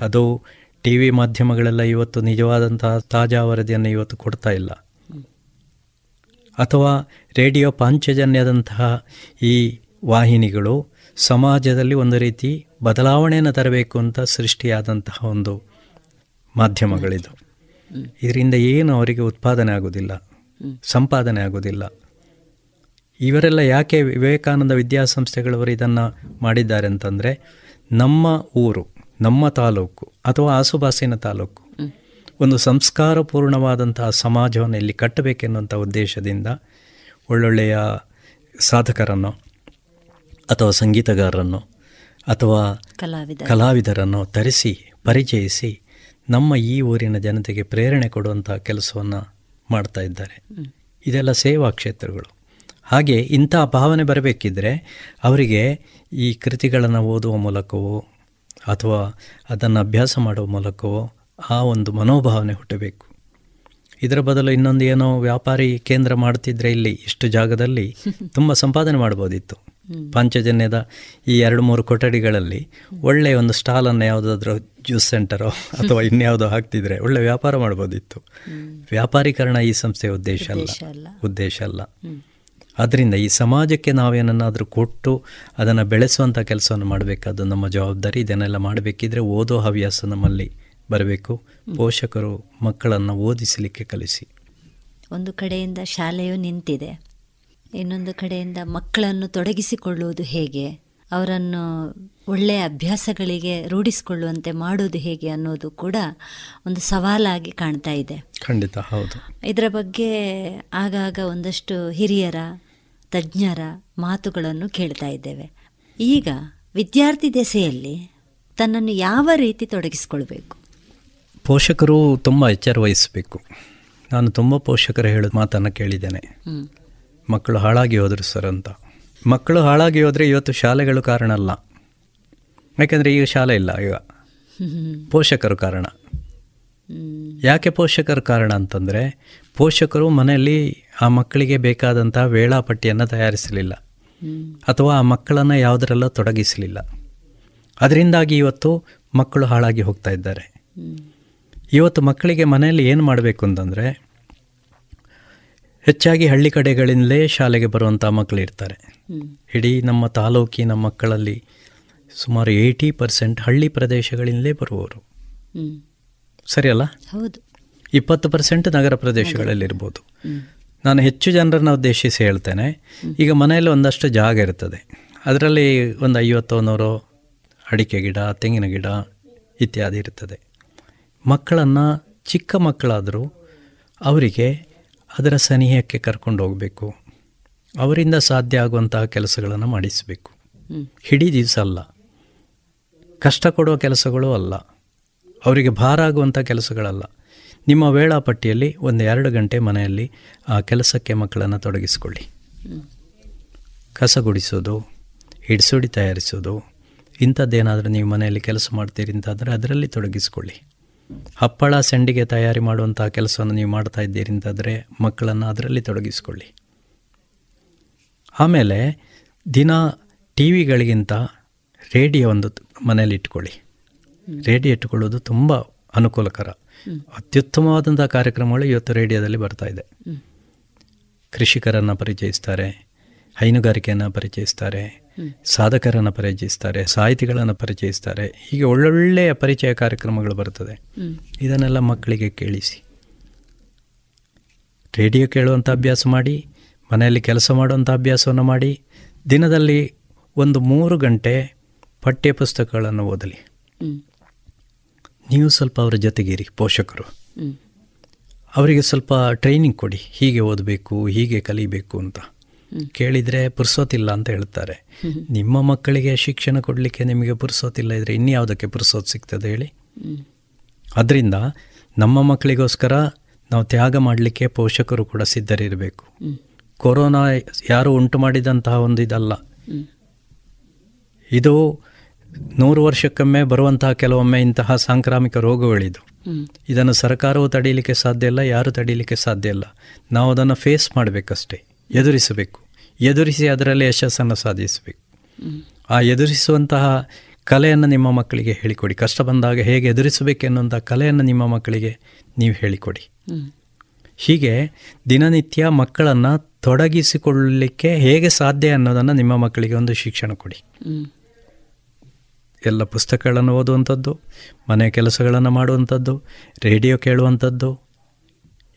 ಅದು ಟಿ ವಿ ಮಾಧ್ಯಮಗಳೆಲ್ಲ ಇವತ್ತು ನಿಜವಾದಂತಹ ತಾಜಾ ವರದಿಯನ್ನು ಇವತ್ತು ಕೊಡ್ತಾ ಇಲ್ಲ. ಅಥವಾ ರೇಡಿಯೋ ಪಾಂಚಜನ್ಯದಂತಹ ಈ ವಾಹಿನಿಗಳು ಸಮಾಜದಲ್ಲಿ ಒಂದು ರೀತಿ ಬದಲಾವಣೆಯನ್ನು ತರಬೇಕು ಅಂತ ಸೃಷ್ಟಿಯಾದಂತಹ ಒಂದು ಮಾಧ್ಯಮಗಳಿದು. ಇದರಿಂದ ಏನು ಅವರಿಗೆ ಉತ್ಪಾದನೆ ಆಗೋದಿಲ್ಲ, ಸಂಪಾದನೆ ಆಗೋದಿಲ್ಲ. ಇವರೆಲ್ಲ ಯಾಕೆ ವಿವೇಕಾನಂದ ವಿದ್ಯಾಸಂಸ್ಥೆಗಳವರು ಇದನ್ನು ಮಾಡಿದ್ದಾರೆ ಅಂತಂದರೆ, ನಮ್ಮ ಊರು, ನಮ್ಮ ತಾಲೂಕು ಅಥವಾ ಆಸುಬಾಸಿನ ತಾಲೂಕು ಒಂದು ಸಂಸ್ಕಾರಪೂರ್ಣವಾದಂತಹ ಸಮಾಜವನ್ನು ಇಲ್ಲಿ ಕಟ್ಟಬೇಕೆನ್ನುವಂಥ ಉದ್ದೇಶದಿಂದ ಒಳ್ಳೊಳ್ಳೆಯ ಸಾಧಕರನ್ನು ಅಥವಾ ಸಂಗೀತಗಾರರನ್ನು ಅಥವಾ ಕಲಾವಿದ ಕಲಾವಿದರನ್ನು ತರಿಸಿ ಪರಿಚಯಿಸಿ ನಮ್ಮ ಈ ಊರಿನ ಜನತೆಗೆ ಪ್ರೇರಣೆ ಕೊಡುವಂತಹ ಕೆಲಸವನ್ನು ಮಾಡ್ತಾ ಇದ್ದಾರೆ. ಇದೆಲ್ಲ ಸೇವಾ ಕ್ಷೇತ್ರಗಳು. ಹಾಗೆ ಇಂಥ ಭಾವನೆ ಬರಬೇಕಿದ್ರೆ ಅವರಿಗೆ ಈ ಕೃತಿಗಳನ್ನು ಓದುವ ಮೂಲಕವೋ ಅಥವಾ ಅದನ್ನು ಅಭ್ಯಾಸ ಮಾಡುವ ಮೂಲಕವೋ ಆ ಒಂದು ಮನೋಭಾವನೆ ಹುಟ್ಟಬೇಕು. ಇದರ ಬದಲು ಇನ್ನೊಂದು ಏನೋ ವ್ಯಾಪಾರಿ ಕೇಂದ್ರ ಮಾಡ್ತಿದ್ರೆ ಇಲ್ಲಿ ಇಷ್ಟು ಜಾಗದಲ್ಲಿ [laughs] ತುಂಬ ಸಂಪಾದನೆ ಮಾಡ್ಬೋದಿತ್ತು. ಪಾಂಚಜನ್ಯದ ಈ ಎರಡು ಮೂರು ಕೊಠಡಿಗಳಲ್ಲಿ ಒಳ್ಳೆಯ ಒಂದು ಸ್ಟಾಲನ್ನು ಯಾವುದಾದ್ರೂ ಜ್ಯೂಸ್ ಸೆಂಟರೋ ಅಥವಾ ಇನ್ಯಾವುದೋ ಹಾಕ್ತಿದ್ರೆ ಒಳ್ಳೆ ವ್ಯಾಪಾರ ಮಾಡ್ಬೋದಿತ್ತು. ವ್ಯಾಪಾರೀಕರಣ ಈ ಸಂಸ್ಥೆಯ ಉದ್ದೇಶ ಅಲ್ಲ. ಉದ್ದೇಶ ಅಲ್ಲ. ಆದ್ದರಿಂದ ಈ ಸಮಾಜಕ್ಕೆ ನಾವೇನನ್ನಾದರೂ ಕೊಟ್ಟು ಅದನ್ನು ಬೆಳೆಸುವಂಥ ಕೆಲಸವನ್ನು ಮಾಡಬೇಕಾದ್ದು ನಮ್ಮ ಜವಾಬ್ದಾರಿ. ಇದನ್ನೆಲ್ಲ ಮಾಡಬೇಕಿದ್ರೆ ಓದೋ ಹವ್ಯಾಸ ನಮ್ಮಲ್ಲಿ ಬರಬೇಕು. ಪೋಷಕರು ಮಕ್ಕಳನ್ನು ಓದಿಸಲಿಕ್ಕೆ ಕಲಿಸಿ. ಒಂದು ಕಡೆಯಿಂದ ಶಾಲೆಯು ನಿಂತಿದೆ. ಇನ್ನೊಂದು ಕಡೆಯಿಂದ ಮಕ್ಕಳನ್ನು ತೊಡಗಿಸಿಕೊಳ್ಳುವುದು ಹೇಗೆ? ಅವರನ್ನು ಒಳ್ಳೆಯ ಅಭ್ಯಾಸಗಳಿಗೆ ರೂಢಿಸಿಕೊಳ್ಳುವಂತೆ ಮಾಡೋದು ಹೇಗೆ ಅನ್ನೋದು ಕೂಡ ಒಂದು ಸವಾಲಾಗಿ ಕಾಣ್ತಾ ಇದೆ. ಖಂಡಿತ ಹೌದು. ಇದರ ಬಗ್ಗೆ ಆಗಾಗ ಒಂದಷ್ಟು ಹಿರಿಯರ ತಜ್ಞರ ಮಾತುಗಳನ್ನು ಕೇಳ್ತಾ ಇದ್ದೇವೆ. ಈಗ ವಿದ್ಯಾರ್ಥಿ ದೆಸೆಯಲ್ಲಿ ತನ್ನನ್ನು ಯಾವ ರೀತಿ ತೊಡಗಿಸಿಕೊಳ್ಬೇಕು? ಪೋಷಕರು ತುಂಬ ಎಚ್ಚರ ವಹಿಸಬೇಕು. ನಾನು ತುಂಬ ಪೋಷಕರು ಹೇಳೋ ಮಾತನ್ನು ಕೇಳಿದ್ದೇನೆ. ಮಕ್ಕಳು ಹಾಳಾಗಿ ಹೋದರು ಸರ್ ಅಂತ. ಮಕ್ಕಳು ಹಾಳಾಗಿ ಹೋದರೆ ಇವತ್ತು ಶಾಲೆಗಳು ಕಾರಣ ಅಲ್ಲ. ಯಾಕೆಂದರೆ ಈಗ ಶಾಲೆ ಇಲ್ಲ ಈಗ ಪೋಷಕರು ಕಾರಣ. ಯಾಕೆ ಪೋಷಕರು ಕಾರಣ ಅಂತಂದರೆ ಪೋಷಕರು ಮನೆಯಲ್ಲಿ ಆ ಮಕ್ಕಳಿಗೆ ಬೇಕಾದಂಥ ವೇಳಾಪಟ್ಟಿಯನ್ನು ತಯಾರಿಸಲಿಲ್ಲ. ಅಥವಾ ಆ ಮಕ್ಕಳನ್ನು ಯಾವುದರಲ್ಲ ತೊಡಗಿಸಲಿಲ್ಲ. ಅದರಿಂದಾಗಿ ಇವತ್ತು ಮಕ್ಕಳು ಹಾಳಾಗಿ ಹೋಗ್ತಾ ಇದ್ದಾರೆ. ಇವತ್ತು ಮಕ್ಕಳಿಗೆ ಮನೆಯಲ್ಲಿ ಏನು ಮಾಡಬೇಕು ಅಂತಂದರೆ ಹೆಚ್ಚಾಗಿ ಹಳ್ಳಿ ಕಡೆಗಳಿಂದಲೇ ಶಾಲೆಗೆ ಬರುವಂಥ ಮಕ್ಕಳು ಇರ್ತಾರೆ ಇಡೀ ನಮ್ಮ ತಾಲೂಕಿನ ಮಕ್ಕಳಲ್ಲಿ ಸುಮಾರು ಏಯ್ಟಿ ಪರ್ಸೆಂಟ್ ಹಳ್ಳಿ ಪ್ರದೇಶಗಳಿಂದಲೇ ಬರುವವರು. ಸರಿಯಲ್ಲ? ಸರಿ ಹೌದು. ಇಪ್ಪತ್ತು ಪರ್ಸೆಂಟ್ ನಗರ ಪ್ರದೇಶಗಳಲ್ಲಿರ್ಬೋದು. ನಾನು ಹೆಚ್ಚು ಜನರನ್ನು ಉದ್ದೇಶಿಸಿ ಹೇಳ್ತೇನೆ. ಈಗ ಮನೆಯಲ್ಲಿ ಒಂದಷ್ಟು ಜಾಗ ಇರ್ತದೆ. ಅದರಲ್ಲಿ ಒಂದು ಐವತ್ತು ನೂರು ಅಡಿಕೆ ಗಿಡ ತೆಂಗಿನ ಗಿಡ ಇತ್ಯಾದಿ ಇರ್ತದೆ. ಮಕ್ಕಳನ್ನು ಚಿಕ್ಕ ಮಕ್ಕಳಾದರೂ ಅವರಿಗೆ ಅದರ ಸನಿಹಕ್ಕೆ ಕರ್ಕೊಂಡು ಹೋಗಬೇಕು. ಅವರಿಂದ ಸಾಧ್ಯ ಆಗುವಂತಹ ಕೆಲಸಗಳನ್ನು ಮಾಡಿಸಬೇಕು. ಹಿಡೀ ದಿವಸ ಅಲ್ಲ. ಕಷ್ಟ ಕೊಡುವ ಕೆಲಸಗಳು ಅಲ್ಲ. ಅವರಿಗೆ ಭಾರ ಆಗುವಂಥ ಕೆಲಸಗಳಲ್ಲ. ನಿಮ್ಮ ವೇಳಾಪಟ್ಟಿಯಲ್ಲಿ ಒಂದು ಎರಡು ಗಂಟೆ ಮನೆಯಲ್ಲಿ ಆ ಕೆಲಸಕ್ಕೆ ಮಕ್ಕಳನ್ನು ತೊಡಗಿಸಿಕೊಳ್ಳಿ. ಕಸ ಗುಡಿಸೋದು ಹಿಡಿಸುಡಿ ತಯಾರಿಸೋದು ಇಂಥದ್ದೇನಾದರೂ ನೀವು ಮನೆಯಲ್ಲಿ ಕೆಲಸ ಮಾಡ್ತೀರಿ ಅಂತಾದರೆ ಅದರಲ್ಲಿ ತೊಡಗಿಸಿಕೊಳ್ಳಿ. ಹಪ್ಪಳ ಸಂಡಿಗೆ ತಯಾರಿ ಮಾಡುವಂಥ ಕೆಲಸವನ್ನು ನೀವು ಮಾಡ್ತಾ ಇದ್ದೀರಿ ಅಂತಾದರೆ ಮಕ್ಕಳನ್ನು ಅದರಲ್ಲಿ ತೊಡಗಿಸ್ಕೊಳ್ಳಿ. ಆಮೇಲೆ ದಿನ ಟಿ ವಿಗಳಿಗಿಂತ ರೇಡಿಯೋ ಒಂದು ಮನೇಲಿ ಇಟ್ಕೊಳ್ಳಿ. ರೇಡಿಯೋ ಇಟ್ಕೊಳ್ಳೋದು ತುಂಬ ಅನುಕೂಲಕರ. ಅತ್ಯುತ್ತಮವಾದಂಥ ಕಾರ್ಯಕ್ರಮಗಳು ಇವತ್ತು ರೇಡಿಯೋದಲ್ಲಿ ಬರ್ತಾ ಇದೆ. ಕೃಷಿಕರನ್ನು ಪರಿಚಯಿಸ್ತಾರೆ. ಹೈನುಗಾರಿಕೆಯನ್ನು ಪರಿಚಯಿಸ್ತಾರೆ ಸಾಧಕರನ್ನು ಪರಿಚಯಿಸ್ತಾರೆ ಸಾಹಿತಿಗಳನ್ನು ಪರಿಚಯಿಸ್ತಾರೆ. ಹೀಗೆ ಒಳ್ಳೊಳ್ಳೆಯ ಪರಿಚಯ ಕಾರ್ಯಕ್ರಮಗಳು ಬರ್ತದೆ. ಇದನ್ನೆಲ್ಲ ಮಕ್ಕಳಿಗೆ ಕೇಳಿಸಿ. ರೇಡಿಯೋ ಕೇಳುವಂಥ ಅಭ್ಯಾಸ ಮಾಡಿ ಮನೆಯಲ್ಲಿ ಕೆಲಸ ಮಾಡುವಂಥ ಅಭ್ಯಾಸವನ್ನು ಮಾಡಿ ದಿನದಲ್ಲಿ ಒಂದು ಮೂರು ಗಂಟೆ ಪಠ್ಯ ಪುಸ್ತಕಗಳನ್ನು ಓದಲಿ ನೀವು ಸ್ವಲ್ಪ ಅವರ ಜೊತೆಗಿರಿ ಪೋಷಕರು. ಅವರಿಗೆ ಸ್ವಲ್ಪ ಟ್ರೈನಿಂಗ್ ಕೊಡಿ ಹೀಗೆ ಓದಬೇಕು ಹೀಗೆ ಕಲಿಬೇಕು ಅಂತ. ಕೇಳಿದರೆ ಪುರ್ಸೋತಿಲ್ಲ ಅಂತ ಹೇಳ್ತಾರೆ. ನಿಮ್ಮ ಮಕ್ಕಳಿಗೆ ಶಿಕ್ಷಣ ಕೊಡಲಿಕ್ಕೆ ನಿಮಗೆ ಪುರ್ಸೋತಿಲ್ಲ ಇದ್ರೆ ಇನ್ಯಾವುದಕ್ಕೆ ಪುರ್ಸೋತ್ ಸಿಗ್ತದೆ ಹೇಳಿ? ಅದರಿಂದ ನಮ್ಮ ಮಕ್ಕಳಿಗೋಸ್ಕರ ನಾವು ತ್ಯಾಗ ಮಾಡಲಿಕ್ಕೆ ಪೋಷಕರು ಕೂಡ ಸಿದ್ಧರಿರಬೇಕು. ಕೊರೋನಾ ಯಾರು ಉಂಟು ಮಾಡಿದಂತಹ ಒಂದು ಇದಲ್ಲ. ಇದು ನೂರು ವರ್ಷಕ್ಕೊಮ್ಮೆ ಬರುವಂತಹ ಕೆಲವೊಮ್ಮೆ ಇಂತಹ ಸಾಂಕ್ರಾಮಿಕ ರೋಗಗಳಿದು. ಇದನ್ನು ಸರ್ಕಾರವು ತಡೀಲಿಕ್ಕೆ ಸಾಧ್ಯ ಇಲ್ಲ, ಯಾರು ತಡೀಲಿಕ್ಕೆ ಸಾಧ್ಯ ಇಲ್ಲ. ನಾವು ಅದನ್ನು ಫೇಸ್ ಮಾಡಬೇಕಷ್ಟೇ. ಎದುರಿಸಬೇಕು. ಎದುರಿಸಿ ಅದರಲ್ಲಿ ಯಶಸ್ಸನ್ನು ಸಾಧಿಸಬೇಕು. ಆ ಎದುರಿಸುವಂತಹ ಕಲೆಯನ್ನು ನಿಮ್ಮ ಮಕ್ಕಳಿಗೆ ಹೇಳಿಕೊಡಿ. ಕಷ್ಟ ಬಂದಾಗ ಹೇಗೆ ಎದುರಿಸಬೇಕೆನ್ನುವಂಥ ಕಲೆಯನ್ನು ನಿಮ್ಮ ಮಕ್ಕಳಿಗೆ ನೀವು ಹೇಳಿಕೊಡಿ. ಹೀಗೆ ದಿನನಿತ್ಯ ಮಕ್ಕಳನ್ನು ತೊಡಗಿಸಿಕೊಳ್ಳಲಿಕ್ಕೆ ಹೇಗೆ ಸಾಧ್ಯ ಅನ್ನೋದನ್ನು ನಿಮ್ಮ ಮಕ್ಕಳಿಗೆ ಒಂದು ಶಿಕ್ಷಣ ಕೊಡಿ. ಎಲ್ಲ ಪುಸ್ತಕಗಳನ್ನು ಓದುವಂಥದ್ದು, ಮನೆ ಕೆಲಸಗಳನ್ನು ಮಾಡುವಂಥದ್ದು, ರೇಡಿಯೋ ಕೇಳುವಂಥದ್ದು,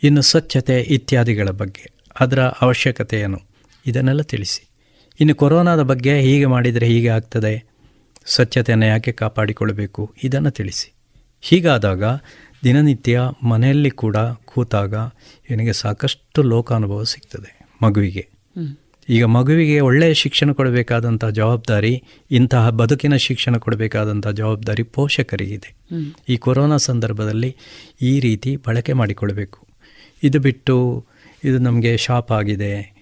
ಇನ್ನು ಸ್ವಚ್ಛತೆ ಇತ್ಯಾದಿಗಳ ಬಗ್ಗೆ. ಅದರ ಅವಶ್ಯಕತೆ ಏನು ಇದನ್ನೆಲ್ಲ ತಿಳಿಸಿ. ಇನ್ನು ಕೊರೋನಾದ ಬಗ್ಗೆ ಹೀಗೆ ಮಾಡಿದರೆ ಹೀಗೆ ಆಗ್ತದೆ. ಸ್ವಚ್ಛತೆಯನ್ನು ಯಾಕೆ ಕಾಪಾಡಿಕೊಳ್ಳಬೇಕು? ಇದನ್ನು ತಿಳಿಸಿ. ಹೀಗಾದಾಗ ದಿನನಿತ್ಯ ಮನೆಯಲ್ಲಿ ಕೂಡ ಕೂತಾಗ ಇವನಿಗೆ ಸಾಕಷ್ಟು ಲೋಕಾನುಭವ ಸಿಗ್ತದೆ ಮಗುವಿಗೆ. ಈಗ ಮಗುವಿಗೆ ಒಳ್ಳೆಯ ಶಿಕ್ಷಣ ಕೊಡಬೇಕಾದಂಥ ಜವಾಬ್ದಾರಿ ಇಂತಹ ಬದುಕಿನ ಶಿಕ್ಷಣ ಕೊಡಬೇಕಾದಂಥ ಜವಾಬ್ದಾರಿ ಪೋಷಕರಿಗಿದೆ. ಈ ಕೊರೋನಾ ಸಂದರ್ಭದಲ್ಲಿ ಈ ರೀತಿ ಬಳಕೆ ಮಾಡಿಕೊಳ್ಬೇಕು ಇದು ಬಿಟ್ಟು ಇದು ನಮಗೆ ಶಾಪ್ ಆಗಿದೆ.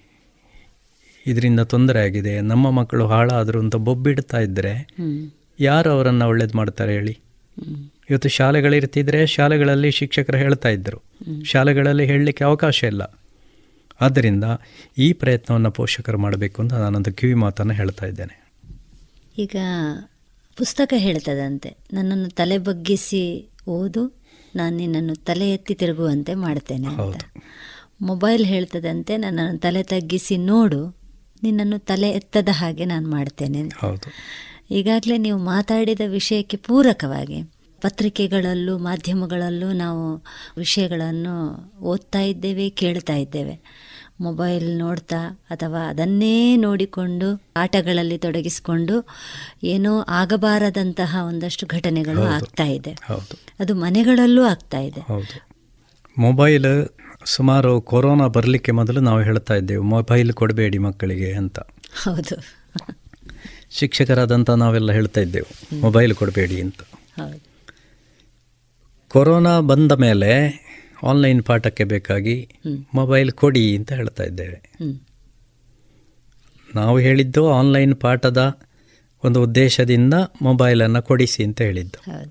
ಇದರಿಂದ ತೊಂದರೆ ಆಗಿದೆ. ನಮ್ಮ ಮಕ್ಕಳು ಹಾಳಾದರು ಅಂತ ಬೊಬ್ಬಿಡ್ತಾ ಇದ್ದರೆ ಯಾರು ಅವರನ್ನು ಒಳ್ಳೇದು ಮಾಡ್ತಾರೆ ಹೇಳಿ? ಇವತ್ತು ಶಾಲೆಗಳಿರ್ತಿದ್ರೆ ಶಾಲೆಗಳಲ್ಲಿ ಶಿಕ್ಷಕರು ಹೇಳ್ತಾ ಇದ್ದರು ಶಾಲೆಗಳಲ್ಲಿ ಹೇಳಲಿಕ್ಕೆ ಅವಕಾಶ ಇಲ್ಲ. ಆದ್ದರಿಂದ ಈ ಪ್ರಯತ್ನವನ್ನು ಪೋಷಕರು ಮಾಡಬೇಕು ಅಂತ ನಾನೊಂದು ಕಿವಿ ಮಾತನ್ನು ಹೇಳ್ತಾ ಇದ್ದೇನೆ. ಈಗ ಪುಸ್ತಕ ಹೇಳ್ತದಂತೆ ನನ್ನನ್ನು ತಲೆ ಬಗ್ಗಿಸಿ ಓದು ನಾನು ನಿನ್ನನ್ನು ತಲೆ ಎತ್ತಿ ತಿರುಗುವಂತೆ ಮಾಡ್ತೇನೆ ಅಂತ. ಹೌದು. ಮೊಬೈಲ್ ಹೇಳ್ತದಂತೆ ನನ್ನನ್ನು ತಲೆ ತಗ್ಗಿಸಿ ನೋಡು ನಿನ್ನನ್ನು ತಲೆ ಎತ್ತದ ಹಾಗೆ ನಾನು ಮಾಡ್ತೇನೆ ಈಗಾಗಲೇ ನೀವು ಮಾತಾಡಿದ ವಿಷಯಕ್ಕೆ ಪೂರಕವಾಗಿ ಪತ್ರಿಕೆಗಳಲ್ಲೂ ಮಾಧ್ಯಮಗಳಲ್ಲೂ ನಾವು ವಿಷಯಗಳನ್ನು ಓದ್ತಾ ಇದ್ದೇವೆ ಕೇಳ್ತಾ ಇದ್ದೇವೆ. ಮೊಬೈಲ್ ನೋಡ್ತಾ ಅಥವಾ ಅದನ್ನೇ ನೋಡಿಕೊಂಡು ಆಟಗಳಲ್ಲಿ ತೊಡಗಿಸಿಕೊಂಡು ಏನೋ ಆಗಬಾರದಂತಹ ಒಂದಷ್ಟು ಘಟನೆಗಳು ಆಗ್ತಾ ಇದೆ. ಅದು ಮನೆಗಳಲ್ಲೂ ಆಗ್ತಾ ಇದೆ. ಮೊಬೈಲ್ ಸುಮಾರು ಕೊರೋನಾ ಬರಲಿಕ್ಕೆ ಮೊದಲು ನಾವು ಹೇಳ್ತಾ ಇದ್ದೇವೆ ಮೊಬೈಲ್ ಕೊಡಬೇಡಿ ಮಕ್ಕಳಿಗೆ ಅಂತ. ಹೌದು. ಶಿಕ್ಷಕರಾದಂಥ ನಾವೆಲ್ಲ ಹೇಳ್ತಾ ಇದ್ದೆವು ಮೊಬೈಲ್ ಕೊಡಬೇಡಿ ಅಂತ. ಕೊರೋನಾ ಬಂದ ಮೇಲೆ ಆನ್ಲೈನ್ ಪಾಠಕ್ಕೆ ಬೇಕಾಗಿ ಮೊಬೈಲ್ ಕೊಡಿ ಅಂತ ಹೇಳ್ತಾ ಇದ್ದೇವೆ. ನಾವು ಹೇಳಿದ್ದು ಆನ್ಲೈನ್ ಪಾಠದ ಒಂದು ಉದ್ದೇಶದಿಂದ ಮೊಬೈಲನ್ನು ಕೊಡಿಸಿ ಅಂತ ಹೇಳಿದ್ದು.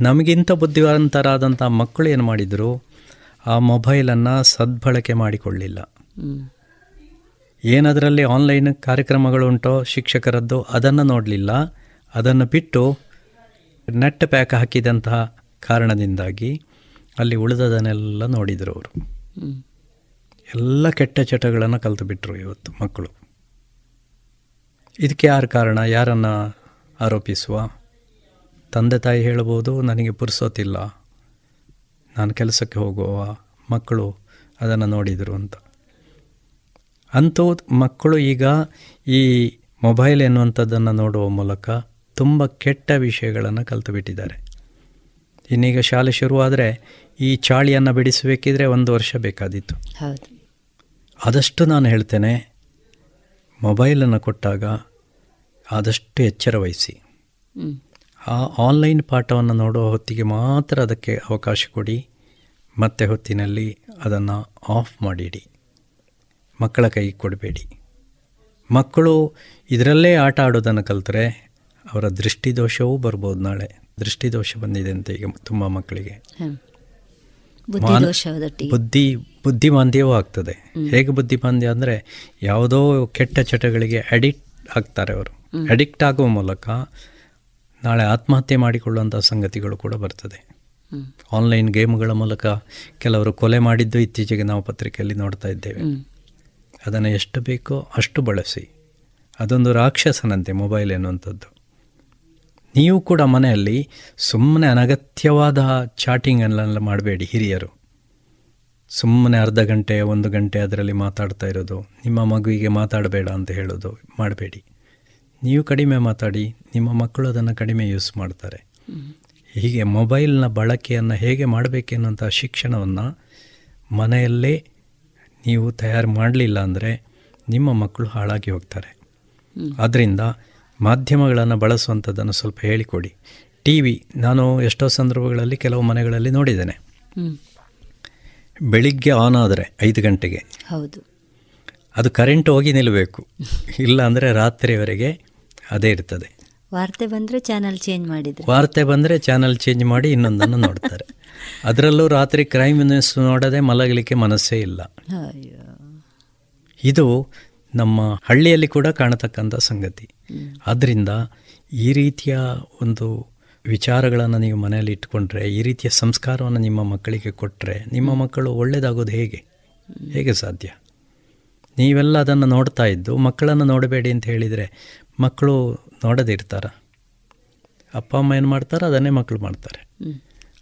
ನಮಗಿಂತ ಬುದ್ಧಿವಂತರಾದಂಥ ಮಕ್ಕಳು ಏನು ಮಾಡಿದರು ಆ ಮೊಬೈಲನ್ನು ಸದ್ಬಳಕೆ ಮಾಡಿಕೊಳ್ಳಿಲ್ಲ. ಏನದರಲ್ಲಿ ಆನ್ಲೈನ್ ಕಾರ್ಯಕ್ರಮಗಳುಂಟೋ ಶಿಕ್ಷಕರದ್ದು ಅದನ್ನು ನೋಡಲಿಲ್ಲ. ಅದನ್ನು ಬಿಟ್ಟು ನೆಟ್ ಪ್ಯಾಕ್ ಹಾಕಿದಂತಹ ಕಾರಣದಿಂದಾಗಿ ಅಲ್ಲಿ ಉಳಿದದನ್ನೆಲ್ಲ ನೋಡಿದರು ಅವರು. ಎಲ್ಲ ಕೆಟ್ಟ ಚಟಗಳನ್ನು ಕಲಿತು ಬಿಟ್ಟರು ಇವತ್ತು ಮಕ್ಕಳು. ಇದಕ್ಕೆ ಯಾರು ಕಾರಣ? ಯಾರನ್ನು ಆರೋಪಿಸುವ? ತಂದೆ ತಾಯಿ ಹೇಳ್ಬೋದು, ನನಗೆ ಪುರ್ಸೋತಿಲ್ಲ ನಾನು ಕೆಲಸಕ್ಕೆ ಹೋಗುವ ಮಕ್ಕಳು ಅದನ್ನು ನೋಡಿದರು ಅಂತ. ಅಂಥವು ಮಕ್ಕಳು ಈಗ ಈ ಮೊಬೈಲ್ ಎನ್ನುವಂಥದ್ದನ್ನು ನೋಡುವ ಮೂಲಕ ತುಂಬ ಕೆಟ್ಟ ವಿಷಯಗಳನ್ನು ಕಲಿತು ಬಿಟ್ಟಿದ್ದಾರೆ ಇನ್ನೀಗ ಶಾಲೆ ಶುರುವಾದರೆ ಈ ಚಾಳಿಯನ್ನು ಬಿಡಿಸಬೇಕಿದ್ರೆ ಒಂದು ವರ್ಷ ಬೇಕಾದೀತು. ಹೌದು. ಆದಷ್ಟು ನಾನು ಹೇಳ್ತೇನೆ ಮೊಬೈಲನ್ನು ಕೊಟ್ಟಾಗ ಆದಷ್ಟು ಎಚ್ಚರ ವಹಿಸಿ. ಆ ಆನ್ಲೈನ್ ಪಾಠವನ್ನು ನೋಡುವ ಹೊತ್ತಿಗೆ ಮಾತ್ರ ಅದಕ್ಕೆ ಅವಕಾಶ ಕೊಡಿ. ಮತ್ತೆ ಹೊತ್ತಿನಲ್ಲಿ ಅದನ್ನು ಆಫ್ ಮಾಡಿಡಿ. ಮಕ್ಕಳ ಕೈಗೆ ಕೊಡಬೇಡಿ. ಮಕ್ಕಳು ಇದರಲ್ಲೇ ಆಟ ಆಡೋದನ್ನು ಕಲಿತರೆ ಅವರ ದೃಷ್ಟಿದೋಷವೂ ಬರ್ಬೋದು ನಾಳೆ. ದೃಷ್ಟಿದೋಷ ಬಂದಿದೆ ಅಂತ ಈಗ ತುಂಬ ಮಕ್ಕಳಿಗೆ. ಬುದ್ಧಿ ಬುದ್ಧಿಮಾಂದ್ಯವೂ ಆಗ್ತದೆ. ಹೇಗೆ ಬುದ್ಧಿಮಾಂದ್ಯ ಅಂದರೆ ಯಾವುದೋ ಕೆಟ್ಟ ಚಟಗಳಿಗೆ ಅಡಿಕ್ಟ್ ಆಗ್ತಾರೆ ಅವರು. ಅಡಿಕ್ಟ್ ಆಗುವ ಮೂಲಕ ನಾಳೆ ಆತ್ಮಹತ್ಯೆ ಮಾಡಿಕೊಳ್ಳುವಂಥ ಸಂಗತಿಗಳು ಕೂಡ ಬರ್ತದೆ. ಆನ್ಲೈನ್ ಗೇಮ್ಗಳ ಮೂಲಕ ಕೆಲವರು ಕೊಲೆ ಮಾಡಿದ್ದು ಇತ್ತೀಚೆಗೆ ನಾವು ಪತ್ರಿಕೆಯಲ್ಲಿ ನೋಡ್ತಾ ಇದ್ದೇವೆ. ಅದನ್ನು ಎಷ್ಟು ಬೇಕೋ ಅಷ್ಟು ಬಳಸಿ ಅದೊಂದು ರಾಕ್ಷಸನಂತೆ ಮೊಬೈಲ್ ಎನ್ನುವಂಥದ್ದು ನೀವು ಕೂಡ ಮನೆಯಲ್ಲಿ ಸುಮ್ಮನೆ ಅನಗತ್ಯವಾದ ಚಾಟಿಂಗ್ ಚಾಟಿಂಗನ್ನೆಲ್ಲ ಮಾಡಬೇಡಿ ಹಿರಿಯರು ಸುಮ್ಮನೆ ಅರ್ಧ ಗಂಟೆ, ಒಂದು ಗಂಟೆ ಅದರಲ್ಲಿ ಮಾತಾಡ್ತಾ ಇರೋದು, ನಿಮ್ಮ ಮಗುವಿಗೆ ಮಾತಾಡಬೇಡ ಅಂತ ಹೇಳೋದು ಮಾಡಬೇಡಿ ನೀವು ಕಡಿಮೆ ಮಾತಾಡಿ ನಿಮ್ಮ ಮಕ್ಕಳು ಅದನ್ನು ಕಡಿಮೆ ಯೂಸ್ ಮಾಡ್ತಾರೆ. ಹೀಗೆ ಮೊಬೈಲ್ನ ಬಳಕೆಯನ್ನು ಹೇಗೆ ಮಾಡಬೇಕೆನ್ನುವಂಥ ಶಿಕ್ಷಣವನ್ನು ಮನೆಯಲ್ಲೇ ನೀವು ತಯಾರು ಮಾಡಲಿಲ್ಲ ಅಂದರೆ ನಿಮ್ಮ ಮಕ್ಕಳು ಹಾಳಾಗಿ ಹೋಗ್ತಾರೆ. ಆದ್ದರಿಂದ ಮಾಧ್ಯಮಗಳನ್ನು ಬಳಸುವಂಥದ್ದನ್ನು ಸ್ವಲ್ಪ ಹೇಳಿಕೊಡಿ. ಟಿ ವಿ ನಾನು ಎಷ್ಟೋ ಸಂದರ್ಭಗಳಲ್ಲಿ ಕೆಲವು ಮನೆಗಳಲ್ಲಿ ನೋಡಿದ್ದೇನೆ. ಬೆಳಿಗ್ಗೆ ಆನ್ ಆದರೆ ಐದು ಗಂಟೆಗೆ. ಹೌದು. ಅದು ಕರೆಂಟ್ ಹೋಗಿ ನಿಲ್ಲಬೇಕು. ಇಲ್ಲ ಅಂದರೆ ರಾತ್ರಿಯವರೆಗೆ ಅದೇ ಇರ್ತದೆ. ವಾರ್ತೆ ಬಂದರೆ ಚಾನಲ್ ಚೇಂಜ್ ಮಾಡಿದ್ರೆ. ವಾರ್ತೆ ಬಂದರೆ ಚಾನಲ್ ಚೇಂಜ್ ಮಾಡಿ ಇನ್ನೊಂದನ್ನು ನೋಡ್ತಾರೆ. ಅದರಲ್ಲೂ ರಾತ್ರಿ ಕ್ರೈಮ್ ನ್ಯೂಸ್ ನೋಡದೆ ಮಲಗಲಿಕ್ಕೆ ಮನಸ್ಸೇ ಇಲ್ಲ. ಇದು ನಮ್ಮ ಹಳ್ಳಿಯಲ್ಲಿ ಕೂಡ ಕಾಣತಕ್ಕಂಥ ಸಂಗತಿ. ಆದ್ದರಿಂದ ಈ ರೀತಿಯ ಒಂದು ವಿಚಾರಗಳನ್ನು ನೀವು ಮನೆಯಲ್ಲಿ ಇಟ್ಕೊಂಡ್ರೆ ಈ ರೀತಿಯ ಸಂಸ್ಕಾರವನ್ನು ನಿಮ್ಮ ಮಕ್ಕಳಿಗೆ ಕೊಟ್ಟರೆ ನಿಮ್ಮ ಮಕ್ಕಳು ಒಳ್ಳೆಯದಾಗೋದು ಹೇಗೆ? ಹೇಗೆ ಸಾಧ್ಯ? ನೀವೆಲ್ಲ ಅದನ್ನು ನೋಡ್ತಾ ಇದ್ದು ಮಕ್ಕಳನ್ನು ನೋಡಬೇಡಿ ಅಂತ ಹೇಳಿದರೆ ಮಕ್ಕಳು ನೋಡದಿರ್ತಾರ ಅಪ್ಪ ಅಮ್ಮ ಏನು ಮಾಡ್ತಾರೆ? ಅದನ್ನೇ ಮಕ್ಕಳು ಮಾಡ್ತಾರೆ.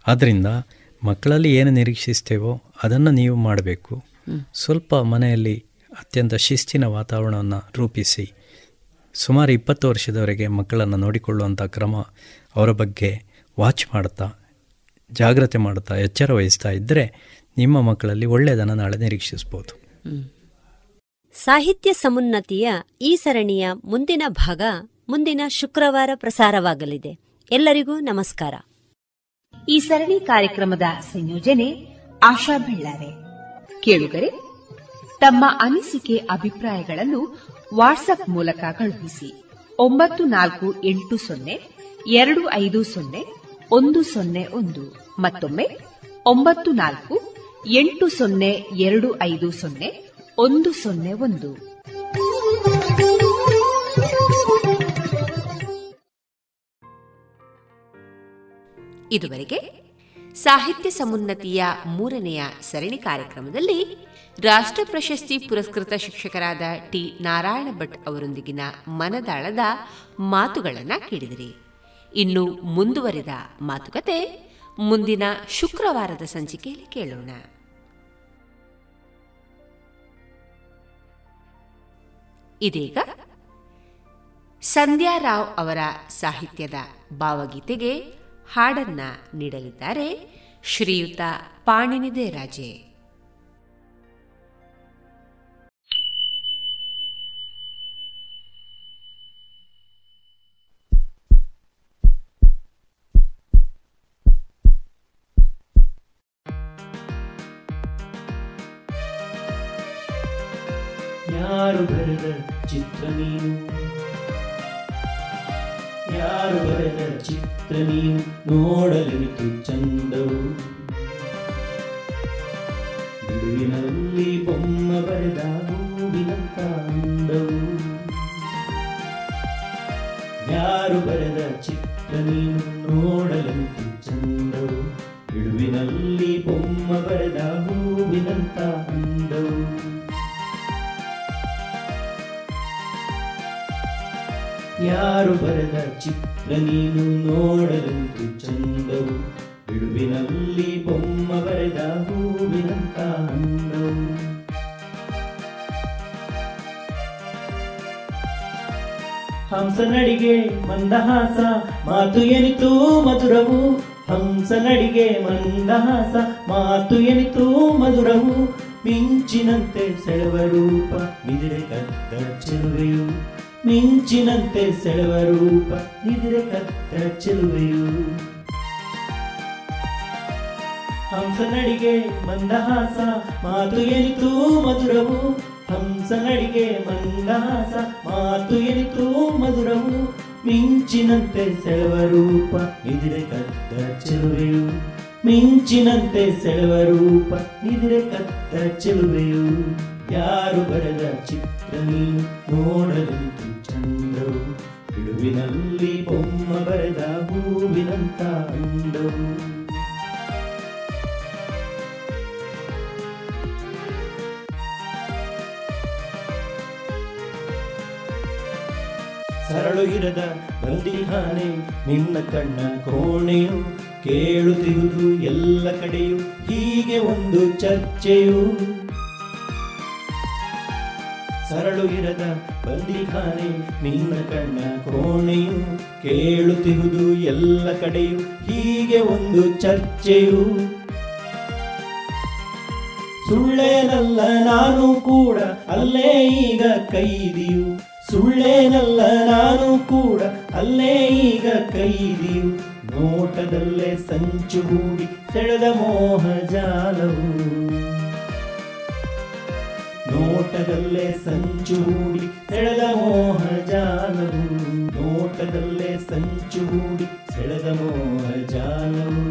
ಆದ್ದರಿಂದ ಮಕ್ಕಳಲ್ಲಿ ಏನು ನಿರೀಕ್ಷಿಸ್ತೇವೋ ಅದನ್ನು ನೀವು ಮಾಡಬೇಕು. ಸ್ವಲ್ಪ ಮನೆಯಲ್ಲಿ ಅತ್ಯಂತ ಶಿಸ್ತಿನ ವಾತಾವರಣವನ್ನು ರೂಪಿಸಿ. ಸುಮಾರು ಇಪ್ಪತ್ತು ವರ್ಷದವರೆಗೆ ಮಕ್ಕಳನ್ನು ನೋಡಿಕೊಳ್ಳುವಂಥ ಕ್ರಮ ಅವರ ಬಗ್ಗೆ ವಾಚ್ ಮಾಡ್ತಾ ಜಾಗ್ರತೆ ಮಾಡ್ತಾ ಎಚ್ಚರ ವಹಿಸ್ತಾ ಇದ್ದರೆ ನಿಮ್ಮ ಮಕ್ಕಳಲ್ಲಿ ಒಳ್ಳೆಯದನ್ನು ನಾಳೆ ನಿರೀಕ್ಷಿಸ್ಬೋದು. ಸಾಹಿತ್ಯ ಸಮುನ್ನತಿಯ ಈ ಸರಣಿಯ ಮುಂದಿನ ಭಾಗ ಮುಂದಿನ ಶುಕ್ರವಾರ ಪ್ರಸಾರವಾಗಲಿದೆ. ಎಲ್ಲರಿಗೂ ನಮಸ್ಕಾರ. ಈ ಸರಣಿ ಕಾರ್ಯಕ್ರಮದ ಸಂಯೋಜನೆ ಆಶಾ ಬೆಳ್ಳಾರೆ. ಕೇಳುಗರೆ, ತಮ್ಮ ಅನಿಸಿಕೆ ಅಭಿಪ್ರಾಯಗಳನ್ನು ವಾಟ್ಸ್ಆಪ್ ಮೂಲಕ ಕಳುಹಿಸಿ. ಒಂಬತ್ತು ನಾಲ್ಕು ಎಂಟು ಸೊನ್ನೆ, ಎರಡು ಐದು ಸೊನ್ನೆ, ಒಂದು ಸೊನ್ನೆ ಒಂದು. ಮತ್ತೊಮ್ಮೆ, ಒಂಬತ್ತು ನಾಲ್ಕು ಎಂಟು ಸೊನ್ನೆ, ಎರಡು ಐದು ಸೊನ್ನೆ ಒಂದು ಸೊನ್ನೆ ಒಂದು. ಇದುವರೆಗೆ ಸಾಹಿತ್ಯ ಸಮುನ್ನತಿಯ ಮೂರನೆಯ ಸರಣಿ ಕಾರ್ಯಕ್ರಮದಲ್ಲಿ ರಾಷ್ಟ್ರ ಪ್ರಶಸ್ತಿ ಪುರಸ್ಕೃತ ಶಿಕ್ಷಕರಾದ ಟಿ ನಾರಾಯಣ ಭಟ್ ಅವರೊಂದಿಗಿನ ಮನದಾಳದ ಮಾತುಗಳನ್ನು ಕೇಳಿದಿರಿ. ಇನ್ನು ಮುಂದುವರಿದ ಮಾತುಕತೆ ಮುಂದಿನ ಶುಕ್ರವಾರದ ಸಂಚಿಕೆಯಲ್ಲಿ ಕೇಳೋಣ. ಇದೀಗ ಸಂಧ್ಯಾ ರಾವ್ ಅವರ ಸಾಹಿತ್ಯದ ಭಾವಗೀತೆಗೆ ಹಾಡನ್ನ ನೀಡಲಿದ್ದಾರೆ ಶ್ರೀಯುತ ಪಾಣಿನಿದೆ ರಾಜೆ. ಯಾರು ಬರೆದ ಚಿತ್ರ ನೀನು? ಯಾರು ಬರೆದ ಚಿತ್ರ ನೀನು? ನೋಡಲಿತು ಚಂದವು. ಬಿಡುವಿನಲ್ಲಿ ಬೊಮ್ಮ ಬರೆದ ಹೂವಿನಂತ ಯಾರು ಬರೆದ ಚಿತ್ರ ನೀನು? ನೋಡಲಿತು ಚಂದವು. ಬಿಡುವಿನಲ್ಲಿ ಬೊಮ್ಮ ಬರೆದ ಹೂವಿನಂತ ಯಾರು ಬರೆದ ಚಿತ್ರ ನೀನು ನೋಡಲಂತು ಚಂದವು. ಬಿಡುವಿನಲ್ಲಿ ಬೊಮ್ಮ ಬರೆದ ಹೂವಿನಂತ ಹಂಸ ನಡಿಗೆ ಮಂದಹಾಸ, ಮಾತು ಎನಿತು ಮಧುರವು. ಹಂಸ ನಡಿಗೆ ಮಂದಹಾಸ, ಮಾತು ಎನಿತು ಮಧುರವು. ಮಿಂಚಿನಂತೆ ಸೆಳೆವ ರೂಪ ಬಿದಿರೆ ಕತ್ತ ಚೆಲುವೆಯು. ಮಿಂಚಿನಂತೆ ಸೆಳೆವ ರೂಪ ನಿದಿರೆ ಕತ್ತ ಚೆಲುವೆಯು. ಹಂಸ ನಡಿಗೆ ಮಂದಹಾಸ, ಮಾತು ಎನಿತು ಮಧುರವು. ಹಂಸ ನಡಿಗೆ ಮಂದಹಾಸ, ಮಾತು ಎನಿತು ಮಧುರವು. ಮಿಂಚಿನಂತೆ ಸೆಳೆವ ರೂಪ ನಿದಿರೆ ಕತ್ತ ಚೆಲುವೆಯು. ಮಿಂಚಿನಂತೆ ಸೆಳೆವ ರೂಪ ನಿದಿರೆ ಕತ್ತ ಚೆಲುವೆಯು. ಯಾರು ಬರೆದ ಚಿತ್ರ ನೀನು ನೋಡಲಿತು ಚಂದ್ರವು ಬಿಡುವಿನಲ್ಲಿ ಬೊಮ್ಮ ಬರೆದ ಹೂವಿನಂತ ಅಂದವು ಸರಳು ಇರದ ಬಂದಿಹಾನೆ ನಿನ್ನ ಕಣ್ಣ ಕೋಣೆಯು ಕೇಳುತ್ತಿರುವುದು ಎಲ್ಲ ಕಡೆಯು ಹೀಗೆ ಒಂದು ಚರ್ಚೆಯು. ಸರಳು ಇರದ ಬಂದಿಖಾನೆ, ನಿನ್ನ ಕಣ್ಣ ಕೋಣೆಯು ಕೇಳುತ್ತಿರುವುದು ಎಲ್ಲ ಕಡೆಯು ಹೀಗೆ ಒಂದು ಚರ್ಚೆಯು. ಸುಳ್ಳೇನಲ್ಲ, ನಾನು ಕೂಡ ಅಲ್ಲೇ ಈಗ ಕೈದಿಯು. ಸುಳ್ಳೇನಲ್ಲ, ನಾನು ಕೂಡ ಅಲ್ಲೇ ಈಗ ಕೈದಿಯು. ನೋಟದಲ್ಲೇ ಸಂಚು ಹೂಡಿ ಸೆಳೆದ ಮೋಹ ಜಾಲವು. ನೋಟದಲ್ಲೇ ಸಂಚೂಡಿ ಸೆಳೆದ ಮೋಹ ಜಾಲವು. ನೋಟದಲ್ಲೇ ಸಂಚೂಡಿ ಸೆಳೆದ ಮೋಹ ಜಾಲವು.